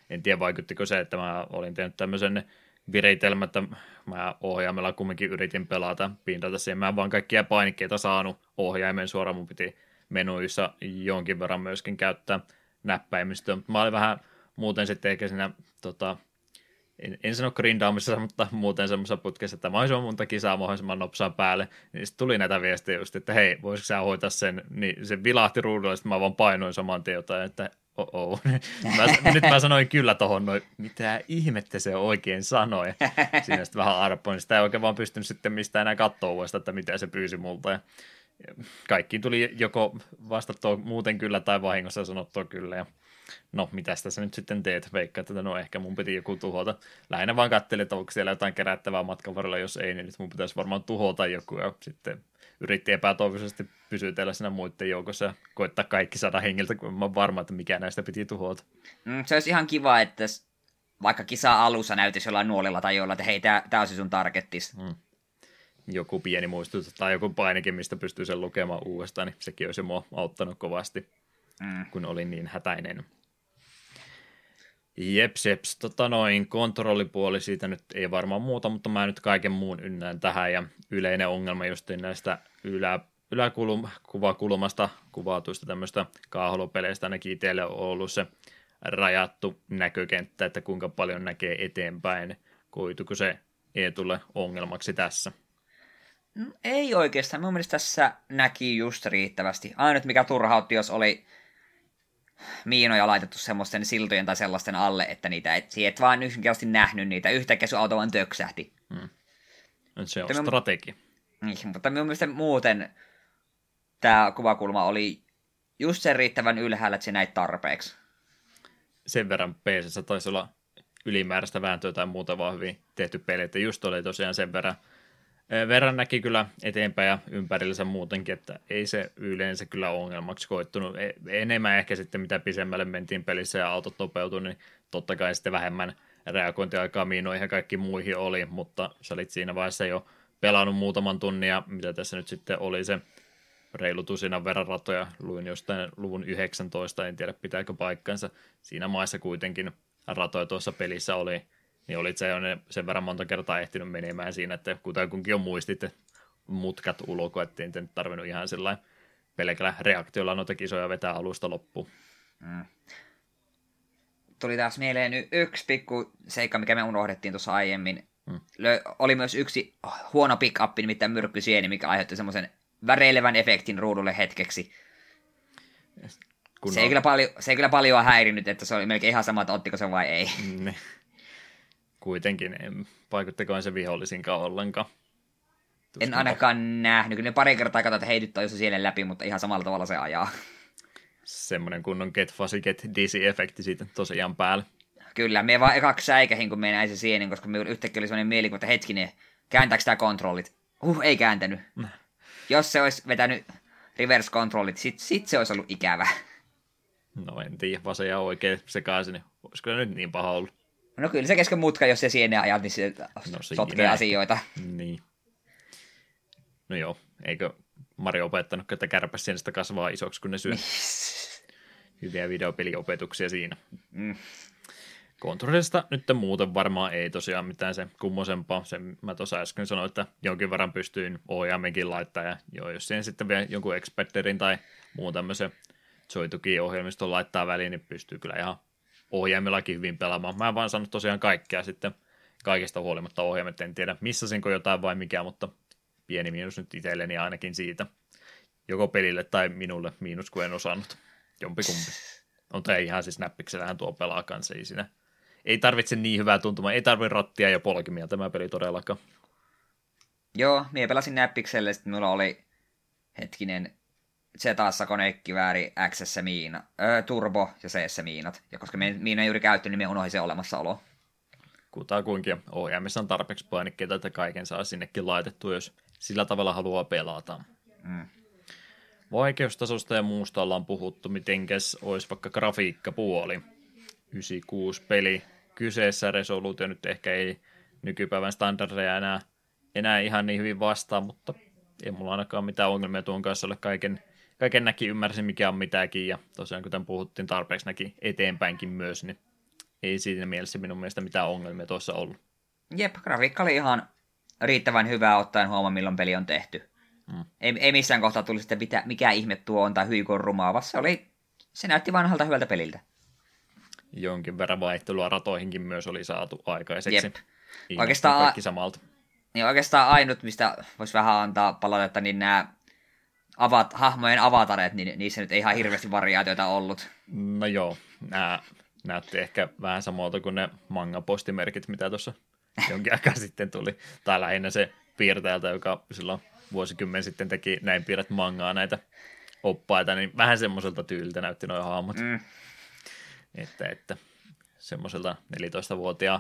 en tiedä vaikuttiko se, että mä olin tehnyt tämmöisen viritelmä, että mä ohjaimella kumminkin yritin pelata, pintata siihen. Mä en vaan kaikkia painikkeita saanut ohjaimen suoraan, mun piti menuissa jonkin verran myöskin käyttää näppäimistöä, mutta mä olin vähän muuten sitten ehkä siinä tota, en, en sano grindaamisessa, mutta muuten semmoisessa putkessa, että mahdollisimman monta kisaa mahdollisimman nopsaa päälle, niin sitten tuli näitä viestejä just, että hei, voisiko sä hoitaa sen, niin se vilahti ruudulla, sitten mä vaan painoin saman tien jotain, että oh mä, nyt mä sanoin kyllä tohon noin, mitä ihmettä se oikein sanoi. Siinä sitten vähän arpoin, sitä ei oikein vaan pystynyt sitten mistään enää katsoa uudestaan, että mitä se pyysi multa. Ja kaikki tuli joko vastattua muuten kyllä tai vahingossa sanottua kyllä. Ja no, mitä tässä nyt sitten teet? Veikka, että no ehkä mun piti joku tuhota. Lähinnä vaan katselin, että onko siellä jotain kerättävää matkan varrella, jos ei, niin nyt mun pitäisi varmaan tuhota joku. Ja sitten yritti epätoivoisesti pysytellä siinä muiden joukossa ja koittaa kaikki saada hengiltä, kun mä varma, että mikä näistä piti tuhota. Mm, se olisi ihan kiva, että vaikka kisa alussa näytisi jollain nuolilla tai jollain, että hei, tämä on se sun targettis. Mm joku pieni muistutus tai joku painikin, mistä pystyy sen lukemaan uudestaan, niin sekin olisi mua auttanut kovasti, mm. kun olin niin hätäinen. Jeps, jeps, tota noin, kontrollipuoli siitä nyt ei varmaan muuta, mutta mä nyt kaiken muun ynnään tähän ja yleinen ongelma just näistä ylä, yläkuvakulmasta kuvatuista tämmöistä kaaholopeleistä ainakin itselle on ollut se rajattu näkökenttä, että kuinka paljon näkee eteenpäin. Koituko se ei tule ongelmaksi tässä? No, ei oikeastaan. Mun mielestä tässä näki just riittävästi. Ainut mikä turhautti, jos oli miinoja laitettu semmoisten siltojen tai sellaisten alle, että niitä et, et vaan yksinkertaisesti nähnyt niitä. Yhtäkkiä sun auto vaan töksähti. Hmm. Se on mutta strategi. Niin, mutta mun mielestä muuten tämä kuvakulma oli just sen riittävän ylhäällä, että se näit tarpeeksi. Sen verran PC taisi olla ylimääräistä vääntöä tai muuta vaan hyvin tehty peli, että just oli tosiaan sen verran – verran näki kyllä eteenpäin ja ympärillensä muutenkin, että ei se yleensä kyllä ongelmaksi koittunut. E, enemmän ehkä sitten mitä pisemmälle mentiin pelissä ja autot nopeutui, niin totta kai sitten vähemmän reagointiaikaa miinoihin ja kaikki muihin oli, mutta sä olit siinä vaiheessa jo pelannut muutaman tunnin ja mitä tässä nyt sitten oli se reilu tusinan verran ratoja, luin jostain luvun 19, en tiedä pitääkö paikkansa. Siinä maissa kuitenkin ratoja tuossa pelissä oli niin olit se sen verran monta kertaa ehtinyt menemään siinä, että kutakunkin on muistit mutkat ulkoa, ettei nyt tarvinnut ihan sellainen pelkällä reaktiolla noita kisoja vetää alusta loppuun. Mm. Tuli taas mieleen yksi pikku seikka, mikä me unohdettiin tuossa aiemmin. Mm. Lö- oli myös yksi huono pick-up, nimittäin myrkkysieni, mikä aiheutti semmoisen väreilevän efektin ruudulle hetkeksi. Kun se, on... ei kyllä paljon, se ei kyllä paljon häirinyt, että se oli melkein ihan sama, että ottiko se vai ei. Mm kuitenkin, vaikuttiko se vihollisinkaan ollenkaan. Tuskin en ainakaan nähnyt. Kyllä ne pari kertaa katsoin, että heityttää jos siellä läpi, mutta ihan samalla tavalla se ajaa. Semmoinen kunnon get fuzzy, get dizzy-efekti siitä tosiaan päällä. Kyllä, me vaan ekaksi säikähin, kun me näin se sienen, koska me yhtäkkiä oli sellainen mielikuva, että hetkinen, kääntääkö tämä kontrollit? Huh, ei kääntänyt. Jos se olisi vetänyt reverse kontrollit, sit, sit se olisi ollut ikävä. No en tiedä, vasen ja oikein sekaisin, niin olisiko se nyt niin paha ollut? No kyllä se kesken mutka, jos se siene ajat, niin se no, sotkee asioita. Niin. No joo, eikö Mario opettanut, että kärpäs sienestä kasvaa isoksi, kun ne syö? Hyviä videopeliopetuksia siinä. Mm. Kontrollista nyt muuten varmaan ei tosiaan mitään se kummosempaa. Se, mä tuossa äsken sanoin, että jonkin verran pystyin ohjaamenkin laittaa. Ja joo, jos siihen sitten vielä jonkun experterin tai muun tämmöisen Joy-tuki-ohjelmiston laittaa väliin, niin pystyy kyllä ihan ohjaimillakin hyvin pelaamaan. Mä en vaan sanonut tosiaan kaikkea sitten kaikesta huolimatta ohjaimet. En tiedä missasinko jotain vai mikä, mutta pieni miinus nyt itselleni ainakin siitä. Joko pelille tai minulle miinus, kun en osannut. Jompikumpi. On tämä ihan siis näppiksellähän tuo pelaa kanssa, ei siinä. Ei tarvitse niin hyvää tuntumaa, ei tarvitse rattia ja polkimia tämä peli todellakaan. Joo, minä pelasin näppikselle, sitten minulla oli hetkinen Zetassa konekivääri, X miina, öö, turbo ja c miinat. Ja koska me miina juuri käytti, niin me unohdin se olemassaolo. Kutakuinkin ohjaamissa on tarpeeksi painikkeita, että kaiken saa sinnekin laitettu, jos sillä tavalla haluaa pelata. Mm. Vaikeustasosta ja muusta ollaan puhuttu, mitenkäs olisi vaikka grafiikkapuoli. 96 peli kyseessä, resoluutio nyt ehkä ei nykypäivän standardeja enää, enää ihan niin hyvin vastaa, mutta ei mulla ainakaan mitään ongelmia tuon kanssa ole kaiken, kaiken näki ymmärsin mikä on mitäkin ja tosiaan kuten puhuttiin tarpeeksi näki eteenpäinkin myös, niin ei siinä mielessä minun mielestä mitään ongelmia tuossa ollut. Jep, grafiikka oli ihan riittävän hyvää ottaen huomioon milloin peli on tehty. Mm. Ei, ei missään kohtaa tuli sitten mitä, mikä ihme tuo on tai hyikon rumaava. Se, oli, se näytti vanhalta hyvältä peliltä. Jonkin verran vaihtelua ratoihinkin myös oli saatu aikaiseksi. Jep. Oikeastaan, kaikki samalta. Niin oikeastaan ainut, mistä voisi vähän antaa palautetta, niin nämä avat, hahmojen avatareet, niin niissä nyt ei ihan hirveästi variaatioita ollut. No joo, nämä näytti ehkä vähän samalta kuin ne manga-postimerkit, mitä tuossa jonkin aikaa sitten tuli. Tai lähinnä se piirtäjältä, joka silloin vuosikymmen sitten teki näin piirret mangaa näitä oppaita, niin vähän semmoiselta tyyliltä näytti noin hahmot. Mm. Että, että semmoiselta 14-vuotiaan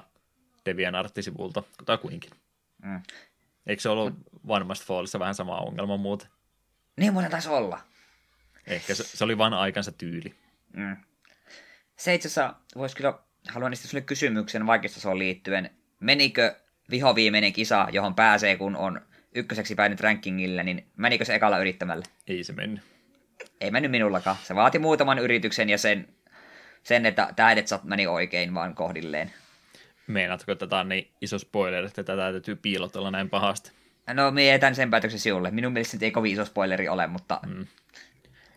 Devian arttisivulta, kuinkin. Mm. Eikö se ollut One Must Fallissa vähän sama ongelma muuten? Niin muuten taisi olla. Ehkä se, se oli vain aikansa tyyli. Mm. Se itse asiassa voisi kyllä, haluan esittää sinulle kysymyksen vaikeustasoon liittyen. Menikö vihoviimeinen kisa, johon pääsee, kun on ykköseksi päin rankingille, niin menikö se ekalla yrittämällä? Ei se mennyt. Ei mennyt minullakaan. Se vaati muutaman yrityksen ja sen, sen että tähdet meni oikein vaan kohdilleen. Meinaatko, että tämä on niin iso spoiler, että tätä täytyy piilotella näin pahasti? No, me jätän sen päätöksen sinulle. Minun mielestä ei kovin iso spoileri ole, mutta... Mm.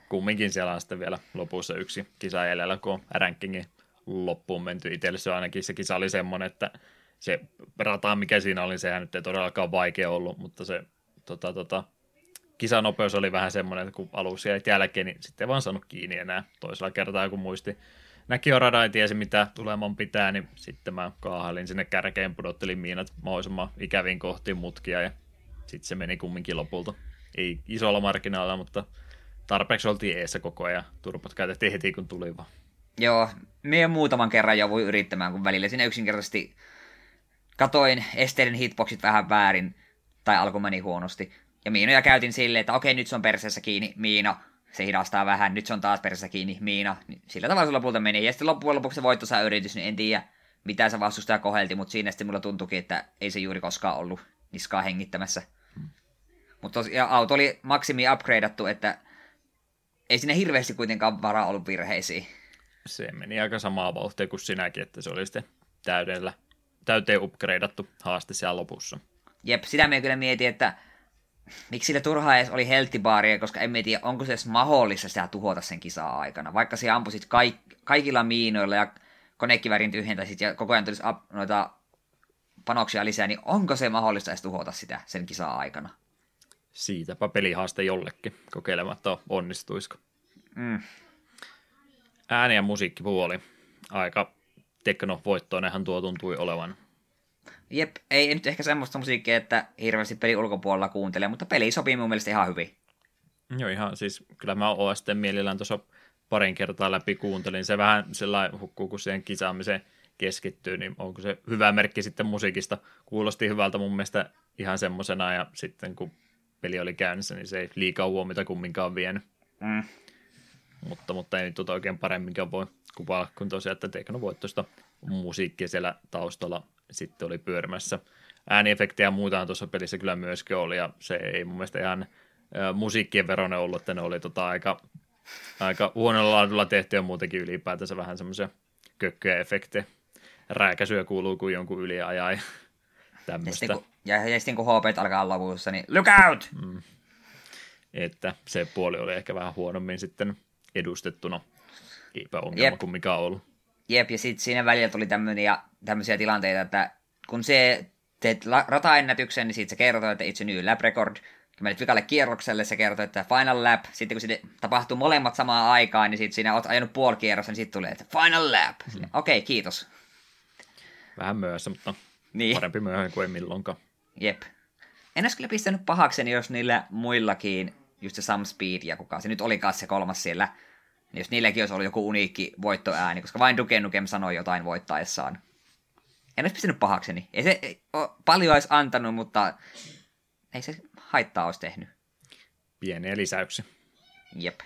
Kumminkin siellä on sitten vielä lopussa yksi kisa jäljellä, kun rankingin loppuun menty. Itselle se ainakin se kisa oli semmoinen, että se rata, mikä siinä oli, sehän nyt ei todellakaan vaikea ollut, mutta se tota, tota, kisanopeus oli vähän semmoinen, että kun alussa jäi jälkeen, niin sitten ei vaan saanut kiinni enää toisella kertaa, kun muisti näki jo radan ja tiesi mitä tuleman pitää, niin sitten mä kaahalin sinne kärkeen, pudottelin miinat mahdollisimman ikäviin kohtiin mutkia ja sitten se meni kumminkin lopulta. Ei isolla marginaalilla, mutta tarpeeksi oltiin eessä koko ajan. Turpat käytettiin heti kun tuli vaan. Joo, me muutaman kerran jo voi yrittämään, kun välillä sinne yksinkertaisesti katoin esteiden hitboxit vähän väärin, tai alkoi meni huonosti. Ja miinoja käytin silleen, että okei, nyt se on perseessä kiinni, miina, se hidastaa vähän, nyt se on taas perseessä kiinni, miina. Sillä tavalla se lopulta meni. Ja sitten loppujen lopuksi se voittosa yritys, niin en tiedä, mitä se vastustaja kohelti, mutta siinä sitten mulla tuntuikin, että ei se juuri koskaan ollut niskaa hengittämässä. Mutta auto oli maksimi upgradeattu, että ei sinne hirveästi kuitenkaan varaa ollut virheisiin. Se meni aika samaa vauhtia kuin sinäkin, että se oli sitten täydellä täyteen upgradeattu haaste siellä lopussa. Jep, sitä me kyllä mietin, että miksi sille turhaa edes oli helttibaaria, koska en tiedä, onko se edes mahdollista sitä tuhota sen kisaa aikana. Vaikka se ampusit kaik- kaikilla miinoilla ja konekivärin tyhjentäisit ja koko ajan tulisi noita panoksia lisää, niin onko se mahdollista edes tuhota sitä sen kisaa aikana? Siitäpä pelihaaste jollekin, kokeilematta onnistuisiko. Mm. Ääni- ja musiikkipuoli. Aika teknovoittoinenhan tuo tuntui olevan. Jep, ei nyt ehkä semmoista musiikkia, että hirveästi peli ulkopuolella kuuntelee, mutta peli sopii mun mielestä ihan hyvin. Joo, ihan siis kyllä mä oon sitten mielellään tuossa parin kertaa läpi kuuntelin. Se vähän sellainen hukkuu, kun siihen kisaamiseen keskittyy, niin onko se hyvä merkki sitten musiikista. Kuulosti hyvältä mun mielestä ihan semmosena, ja sitten kun peli oli käynnissä, niin se ei liikaa huomiota kumminkaan vienyt. Mm. Mutta, mutta ei nyt tuota oikein paremminkaan voi kuvailla kuin tosiaan, että teknovoittoista musiikkia siellä taustalla sitten oli pyörimässä. Ääniefektejä ja muutaan tuossa pelissä kyllä myöskin oli, ja se ei mun mielestä ihan musiikkien veronen ollut, että ne oli tota aika, aika huonolla laadulla tehty ja muutenkin ylipäätänsä vähän semmoisia kökköjä efektejä. Rääkäisyä kuuluu kuin jonkun yli ajaa ja tämmöistä. Ja, ja, ja sitten kun HP alkaa lopussa, niin look out! Mm. Että se puoli oli ehkä vähän huonommin sitten edustettuna. Eipä ongelma Jep. kuin mikä on ollut. Jep, ja sitten siinä välillä tuli tämmöisiä, tämmöisiä tilanteita, että kun se teet rataennätyksen, niin sitten se kertoo, että it's a new lap record. Kun menet vikalle kierrokselle, se kertoo, että final lap. Sitten kun sitten tapahtuu molemmat samaan aikaan, niin sitten siinä oot ajanut puoli kierrosta, niin sitten tulee, että final lap. Mm. Okei, okay, kiitos. Vähän myöhässä, mutta niin. parempi myöhään kuin ei milloinkaan. Jep. En olisi kyllä pistänyt pahakseni, jos niillä muillakin just se Sam Speed ja kuka se nyt olikaan se kolmas siellä, niin jos niilläkin olisi ollut joku uniikki voittoääni, koska vain Duke Nukem sanoi jotain voittaessaan. En olisi pistänyt pahakseni. Ei se ei, paljon olisi antanut, mutta ei se haittaa olisi tehnyt. Pieniä lisäyksiä. Jep.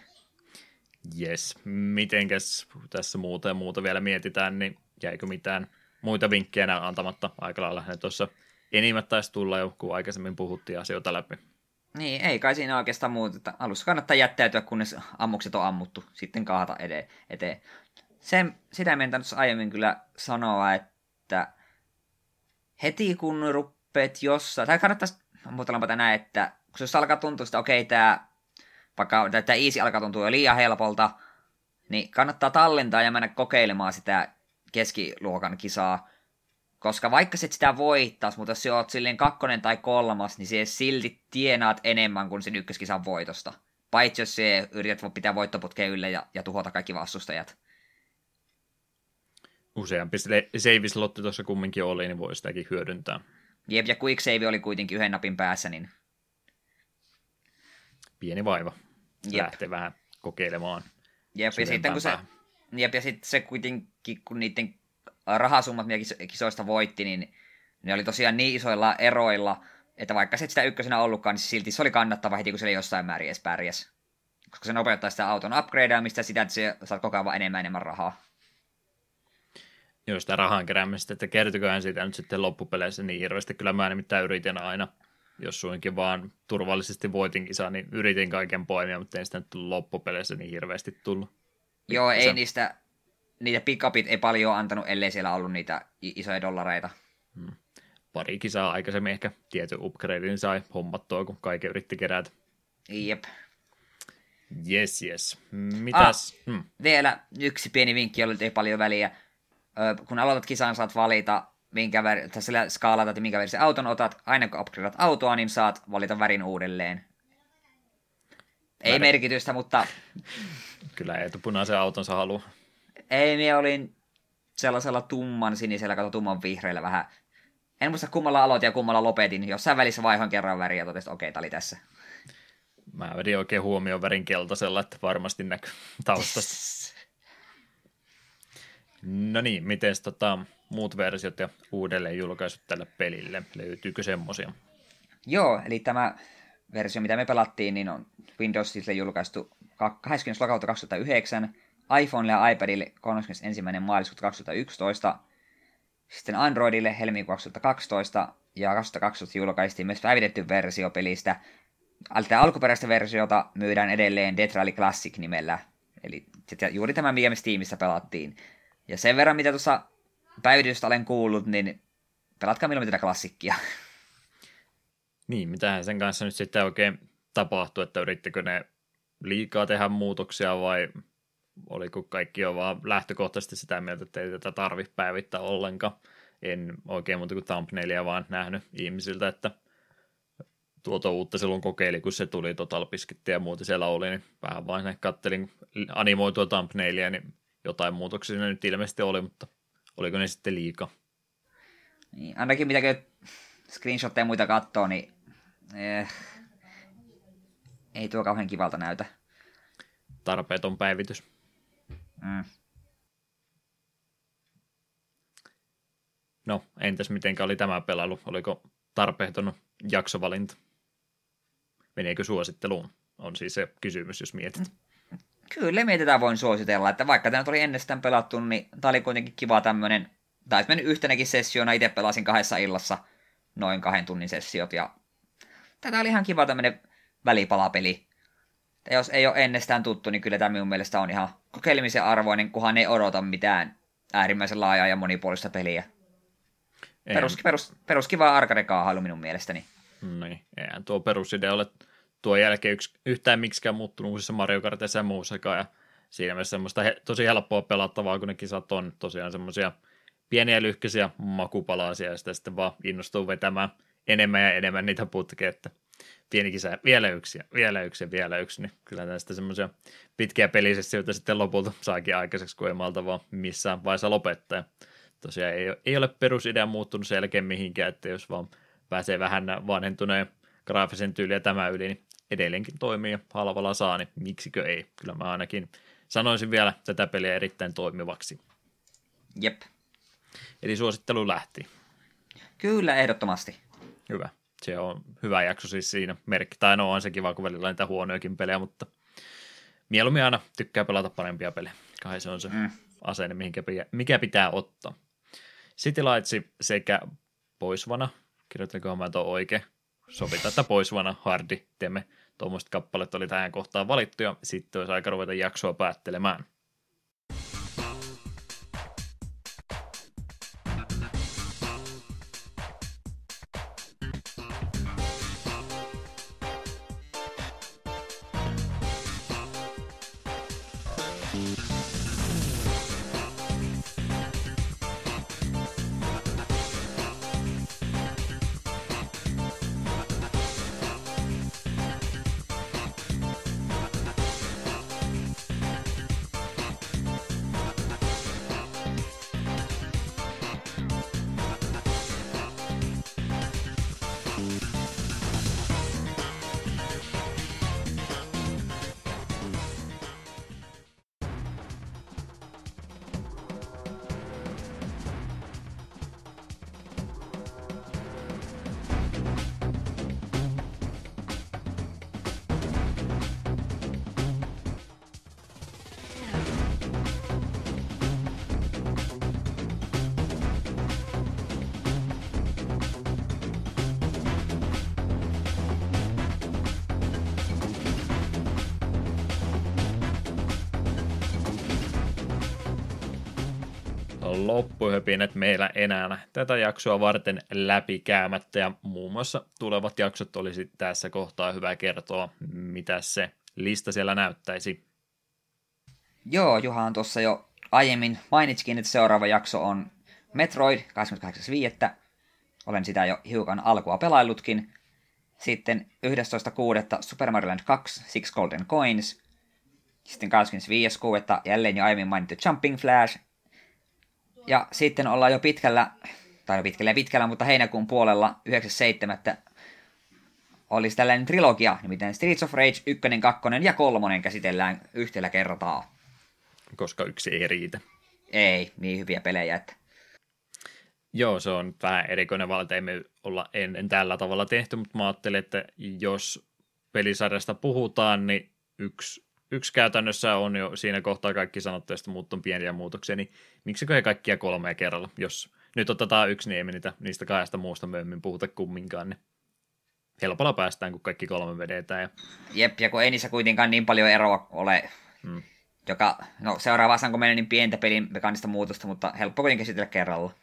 Yes. Mitenkäs tässä muuta ja muuta vielä mietitään, niin jäikö mitään muita vinkkejä enää antamatta? Aika lailla ne tuossa enimmät taisi tulla jo, kun aikaisemmin puhuttiin asioita läpi. Niin, ei kai siinä oikeastaan muuta. Alussa kannattaa jättäytyä, kunnes ammukset on ammuttu. Sitten kaata eteen. eteen. Sen, sitä en aiemmin kyllä sanoa, että heti kun ruppeet jossain, tai kannattaisi, muotoillaanpa tänään, että kun jos alkaa tuntua että okei, okay, tämä, vaikka tämä easy alkaa tuntua jo liian helpolta, niin kannattaa tallentaa ja mennä kokeilemaan sitä keskiluokan kisaa, koska vaikka se sitä voittas, mutta jos sä oot silleen kakkonen tai kolmas, niin se silti tienaat enemmän kuin sen ykköskisan voitosta. Paitsi jos se yrität pitää voittoputkeen yllä ja, ja tuhota kaikki vastustajat. Useampi save-slotti tuossa kumminkin oli, niin voi sitäkin hyödyntää. Jep, ja quick save oli kuitenkin yhden napin päässä, niin... Pieni vaiva. Jep. Lähtee vähän kokeilemaan. Jep, ja sitten kun se, jep, ja sitten se kuitenkin, kun niiden rahasummat, mitä kisoista voitti, niin ne oli tosiaan niin isoilla eroilla, että vaikka se sitä ykkösenä ollutkaan, niin silti se oli kannattava heti, kun se jossain määrin edes pärjäs. Koska se nopeuttaa sitä auton upgradeamista sitä, että se saat koko ajan enemmän enemmän rahaa. Joo, sitä rahan keräämistä, että kertyköhän siitä nyt sitten loppupeleissä niin hirveästi. Kyllä mä nimittäin yritin aina, jos suinkin vaan turvallisesti voitin kisaa, niin yritin kaiken poimia, mutta ei sitä nyt loppupeleissä niin hirveästi tullut. Joo, ei niistä niitä pickupit ei paljon antanut, ellei siellä ollut niitä isoja dollareita. Hmm. Pari kisaa aikaisemmin ehkä tietyn upgradein sai hommattua, kun kaikki yritti kerätä. Jep. Yes, yes. Mitäs? Ah, hmm. Vielä yksi pieni vinkki, jolla ei paljon väliä. Ö, kun aloitat kisan, saat valita, minkä väri, tässä skaalata, että minkä värisen auton otat. Aina kun upgradeat autoa, niin saat valita värin uudelleen. Ei Väri. merkitystä, mutta... Kyllä ei punaisen autonsa halua. Ei, minä olin sellaisella tumman sinisellä, kato tumman vihreillä vähän. En muista kummalla aloitin ja kummalla lopetin. Jossain välissä vaihoin kerran väriä ja totesin, että okei, okay, oli tässä. Mä vedin oikein huomioon värin keltaisella, että varmasti näkyy taustasta. no niin, miten tota, muut versiot ja uudelleen julkaisut tälle pelille? Löytyykö semmosia? Joo, eli tämä versio, mitä me pelattiin, niin on Windowsille julkaistu 20. lokakuuta 2009, iPhonelle ja iPadille 31. maaliskuuta 2011, sitten Androidille helmikuun 2012 ja 2012 julkaistiin myös päivitetty versio pelistä. Tätä alkuperäistä versiota myydään edelleen Death Rally Classic nimellä, eli juuri tämä mikä me pelattiin. Ja sen verran, mitä tuossa päivitystä olen kuullut, niin pelatkaa milloin tätä klassikkia. Niin, mitähän sen kanssa nyt sitten oikein tapahtui, että yrittikö ne liikaa tehdä muutoksia vai oliko kaikki jo vaan lähtökohtaisesti sitä mieltä, että ei tätä tarvitse päivittää ollenkaan. En oikein muuta kuin thumbnailia vaan nähnyt ihmisiltä, että tuota uutta silloin kokeili, kun se tuli Total Biscuitia ja muuta siellä oli, niin vähän vain kattelin animoitua thumbnailia, niin jotain muutoksia siinä nyt ilmeisesti oli, mutta oliko ne sitten liikaa? Niin, ainakin mitä screenshotteja ja muita katsoo, niin eh, ei tuo kauhean kivalta näytä. Tarpeeton päivitys. Mm. No, entäs miten oli tämä pelailu? Oliko tarpeeton jaksovalinta? Meneekö suositteluun? On siis se kysymys, jos mietit. Kyllä, mietitään voin suositella, että vaikka tämä oli ennestään pelattu, niin tämä oli kuitenkin kiva tämmöinen, tai mennyt yhtenäkin sessiona, itse pelasin kahdessa illassa noin kahden tunnin sessiot, ja tätä oli ihan kiva tämmöinen välipalapeli. Ja jos ei ole ennestään tuttu, niin kyllä tämä minun mielestä on ihan kokeilemisen arvoinen, kunhan ei odota mitään äärimmäisen laajaa ja monipuolista peliä. Perus, perus, perus kiva arcade minun mielestäni. Niin, eihän tuo perusidea ole tuo jälkeen yksi, yhtään miksikään muuttunut uusissa Mario Kartissa ja muussakaan. Ja siinä mielessä semmoista he, tosi helppoa pelattavaa, kun ne kisat on tosiaan semmoisia pieniä lyhkäisiä makupalaisia, ja sitä sitten vaan innostuu vetämään enemmän ja enemmän niitä putkeja, että pieni kisa, vielä yksi, vielä yksi ja vielä yksi, niin kyllä tästä semmoisia pitkiä joita sitten lopulta saakin aikaiseksi, kun ei malta vaan missään vaiheessa lopettaa. Tosiaan ei, ei ole perusidea muuttunut selkeä mihinkään, että jos vaan pääsee vähän vanhentuneen graafisen tyyliä tämä yli, niin edelleenkin toimii halvalla saa, niin miksikö ei. Kyllä mä ainakin sanoisin vielä tätä peliä erittäin toimivaksi. Jep. Eli suosittelu lähti. Kyllä, ehdottomasti. Hyvä. Se on hyvä jakso siis siinä merkki. Tai no on se kiva, kun välillä niitä huonojakin pelejä, mutta mieluummin aina tykkää pelata parempia pelejä. Kai se on se mm. asenne, mihinkä, mikä pitää ottaa. City Lights sekä Poisvana, kirjoitanko mä tuon oikein, sovitaan, että Poisvana, Hardi, teemme tuommoiset kappalet oli tähän kohtaan valittu ja sitten olisi aika ruveta jaksoa päättelemään. Meillä enää tätä jaksoa varten läpikäämättä ja muun muassa tulevat jaksot olisi tässä kohtaa hyvä kertoa, mitä se lista siellä näyttäisi. Joo, Juha on tuossa jo aiemmin mainitsikin, että seuraava jakso on Metroid 28.5. Olen sitä jo hiukan alkua pelaillutkin. Sitten 11.6. Super Mario Land 2, Six Golden Coins. Sitten 25.6. jälleen jo aiemmin mainittu Jumping Flash, ja sitten ollaan jo pitkällä, tai jo pitkällä ja pitkällä, mutta heinäkuun puolella 9.7. olisi tällainen trilogia, nimittäin Streets of Rage 1, 2 ja 3 käsitellään yhdellä kertaa. Koska yksi ei riitä. Ei, niin hyviä pelejä, että... Joo, se on vähän erikoinen valta, ei me olla ennen tällä tavalla tehty, mutta mä ajattelin, että jos pelisarjasta puhutaan, niin yksi yksi käytännössä on jo siinä kohtaa kaikki sanottu, ja muut on pieniä muutoksia, niin miksikö he kaikkia kolmea kerralla, jos nyt otetaan yksi niemi, niitä, niistä kahdesta muusta myöhemmin puhuta kumminkaan, niin helpolla päästään, kun kaikki kolme vedetään. Ja... Jep, ja kun ei niissä kuitenkaan niin paljon eroa ole, hmm. joka, no seuraava saanko meillä niin pientä pelin mekanista muutosta, mutta helppo kuitenkin käsitellä kerralla.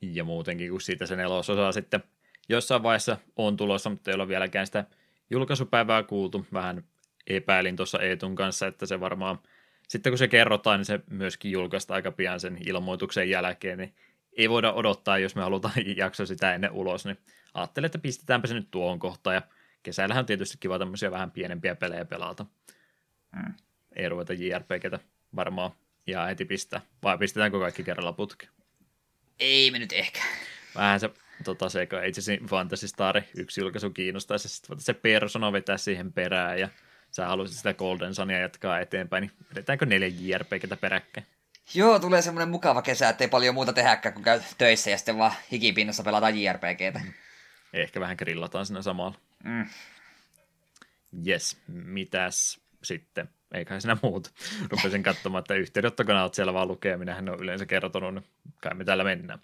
Ja muutenkin, kun siitä se nelososa sitten jossain vaiheessa on tulossa, mutta ei ole vieläkään sitä julkaisupäivää kuultu, vähän epäilin tuossa Eetun kanssa, että se varmaan, sitten kun se kerrotaan, niin se myöskin julkaista aika pian sen ilmoituksen jälkeen, niin ei voida odottaa, jos me halutaan jakso sitä ennen ulos, niin ajattelin, että pistetäänpä se nyt tuohon kohtaan, ja kesällähän on tietysti kiva tämmöisiä vähän pienempiä pelejä pelata. Mm. Ei ruveta JRPGtä varmaan ja heti pistää, vai pistetäänkö kaikki kerralla putki? Ei me nyt ehkä. Vähän se, tota, se itse asiassa Fantasy Star yksi julkaisu kiinnostaisi, sitten se persona vetää siihen perään, ja sä haluaisit sitä Golden Sunia jatkaa eteenpäin, niin vedetäänkö neljä JRPGtä peräkkäin? Joo, tulee semmoinen mukava kesä, ettei paljon muuta tehdäkään, kun käy töissä ja sitten vaan hikipinnassa pelataan JRPGtä. Mm. Ehkä vähän grillataan siinä samalla. Mm. Yes, mitäs sitten? Eiköhän siinä muuta. Rupesin katsomaan, että yhteydenottokanavat siellä vaan lukee, minähän on yleensä kertonut, niin kai me täällä mennään.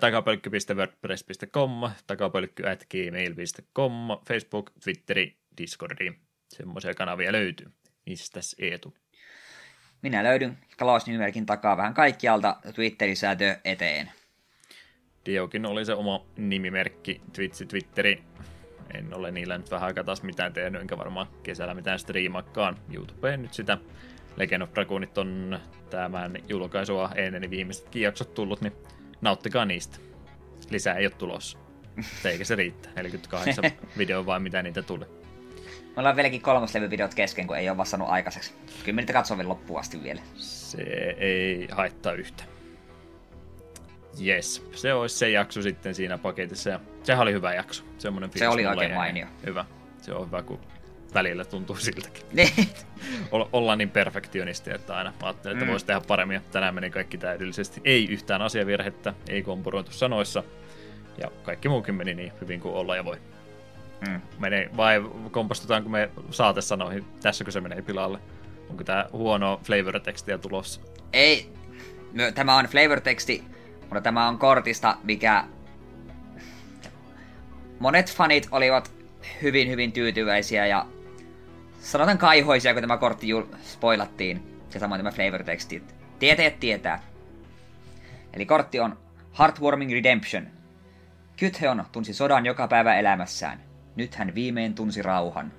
takapölkky.wordpress.com, takapölkky at gmail.com, Facebook, Twitteri, Discordi, semmoisia kanavia löytyy. Mistäs Eetu? Minä löydyn Klaus-nimerkin takaa vähän kaikkialta Twitterissä eteen. Diokin oli se oma nimimerkki, Twitchi, Twitteri. En ole niillä nyt vähän aikaa taas mitään tehnyt, enkä varmaan kesällä mitään striimakkaan. YouTubeen nyt sitä Legend of Dragoonit on tämän julkaisua ennen viimeiset jaksot tullut, niin nauttikaa niistä. Lisää ei ole tulossa. Eikä se riittää. 48 video vai mitä niitä tulee. Me ollaan vieläkin kolmoslevyvideot kesken, kun ei ole vastannut aikaiseksi. Kyllä niitä katsoo vielä loppuun asti vielä. Se ei haittaa yhtä. Yes, se olisi se jakso sitten siinä paketissa. Ja sehän oli hyvä jakso. Semmoinen se oli oikein mainio. Hyvä. Se on hyvä, kun välillä tuntuu siltäkin. Niin. Olla- ollaan niin perfektionisti, että aina ajattelin, että Mm. voisi tehdä paremmin. ja Tänään meni kaikki täydellisesti. Ei yhtään asiavirhettä, ei kompuroitu sanoissa. Ja kaikki muukin meni niin hyvin kuin olla ja voi. Mm. Menee, vai kompastutaanko me saatesanoihin? Tässäkö se menee pilalle? Onko tää huono flavor-tekstiä tulossa? Ei, Mö- tämä on flavor-teksti, mutta tämä on kortista, mikä monet fanit olivat hyvin hyvin tyytyväisiä ja sanotaan kaihoisia, kun tämä kortti jul- spoilattiin. Ja samoin tämä flavor-teksti. Tietäjät tietää. Eli kortti on Heartwarming Redemption. Kytheon tunsi sodan joka päivä elämässään. Nyt hän viimein tunsi rauhan.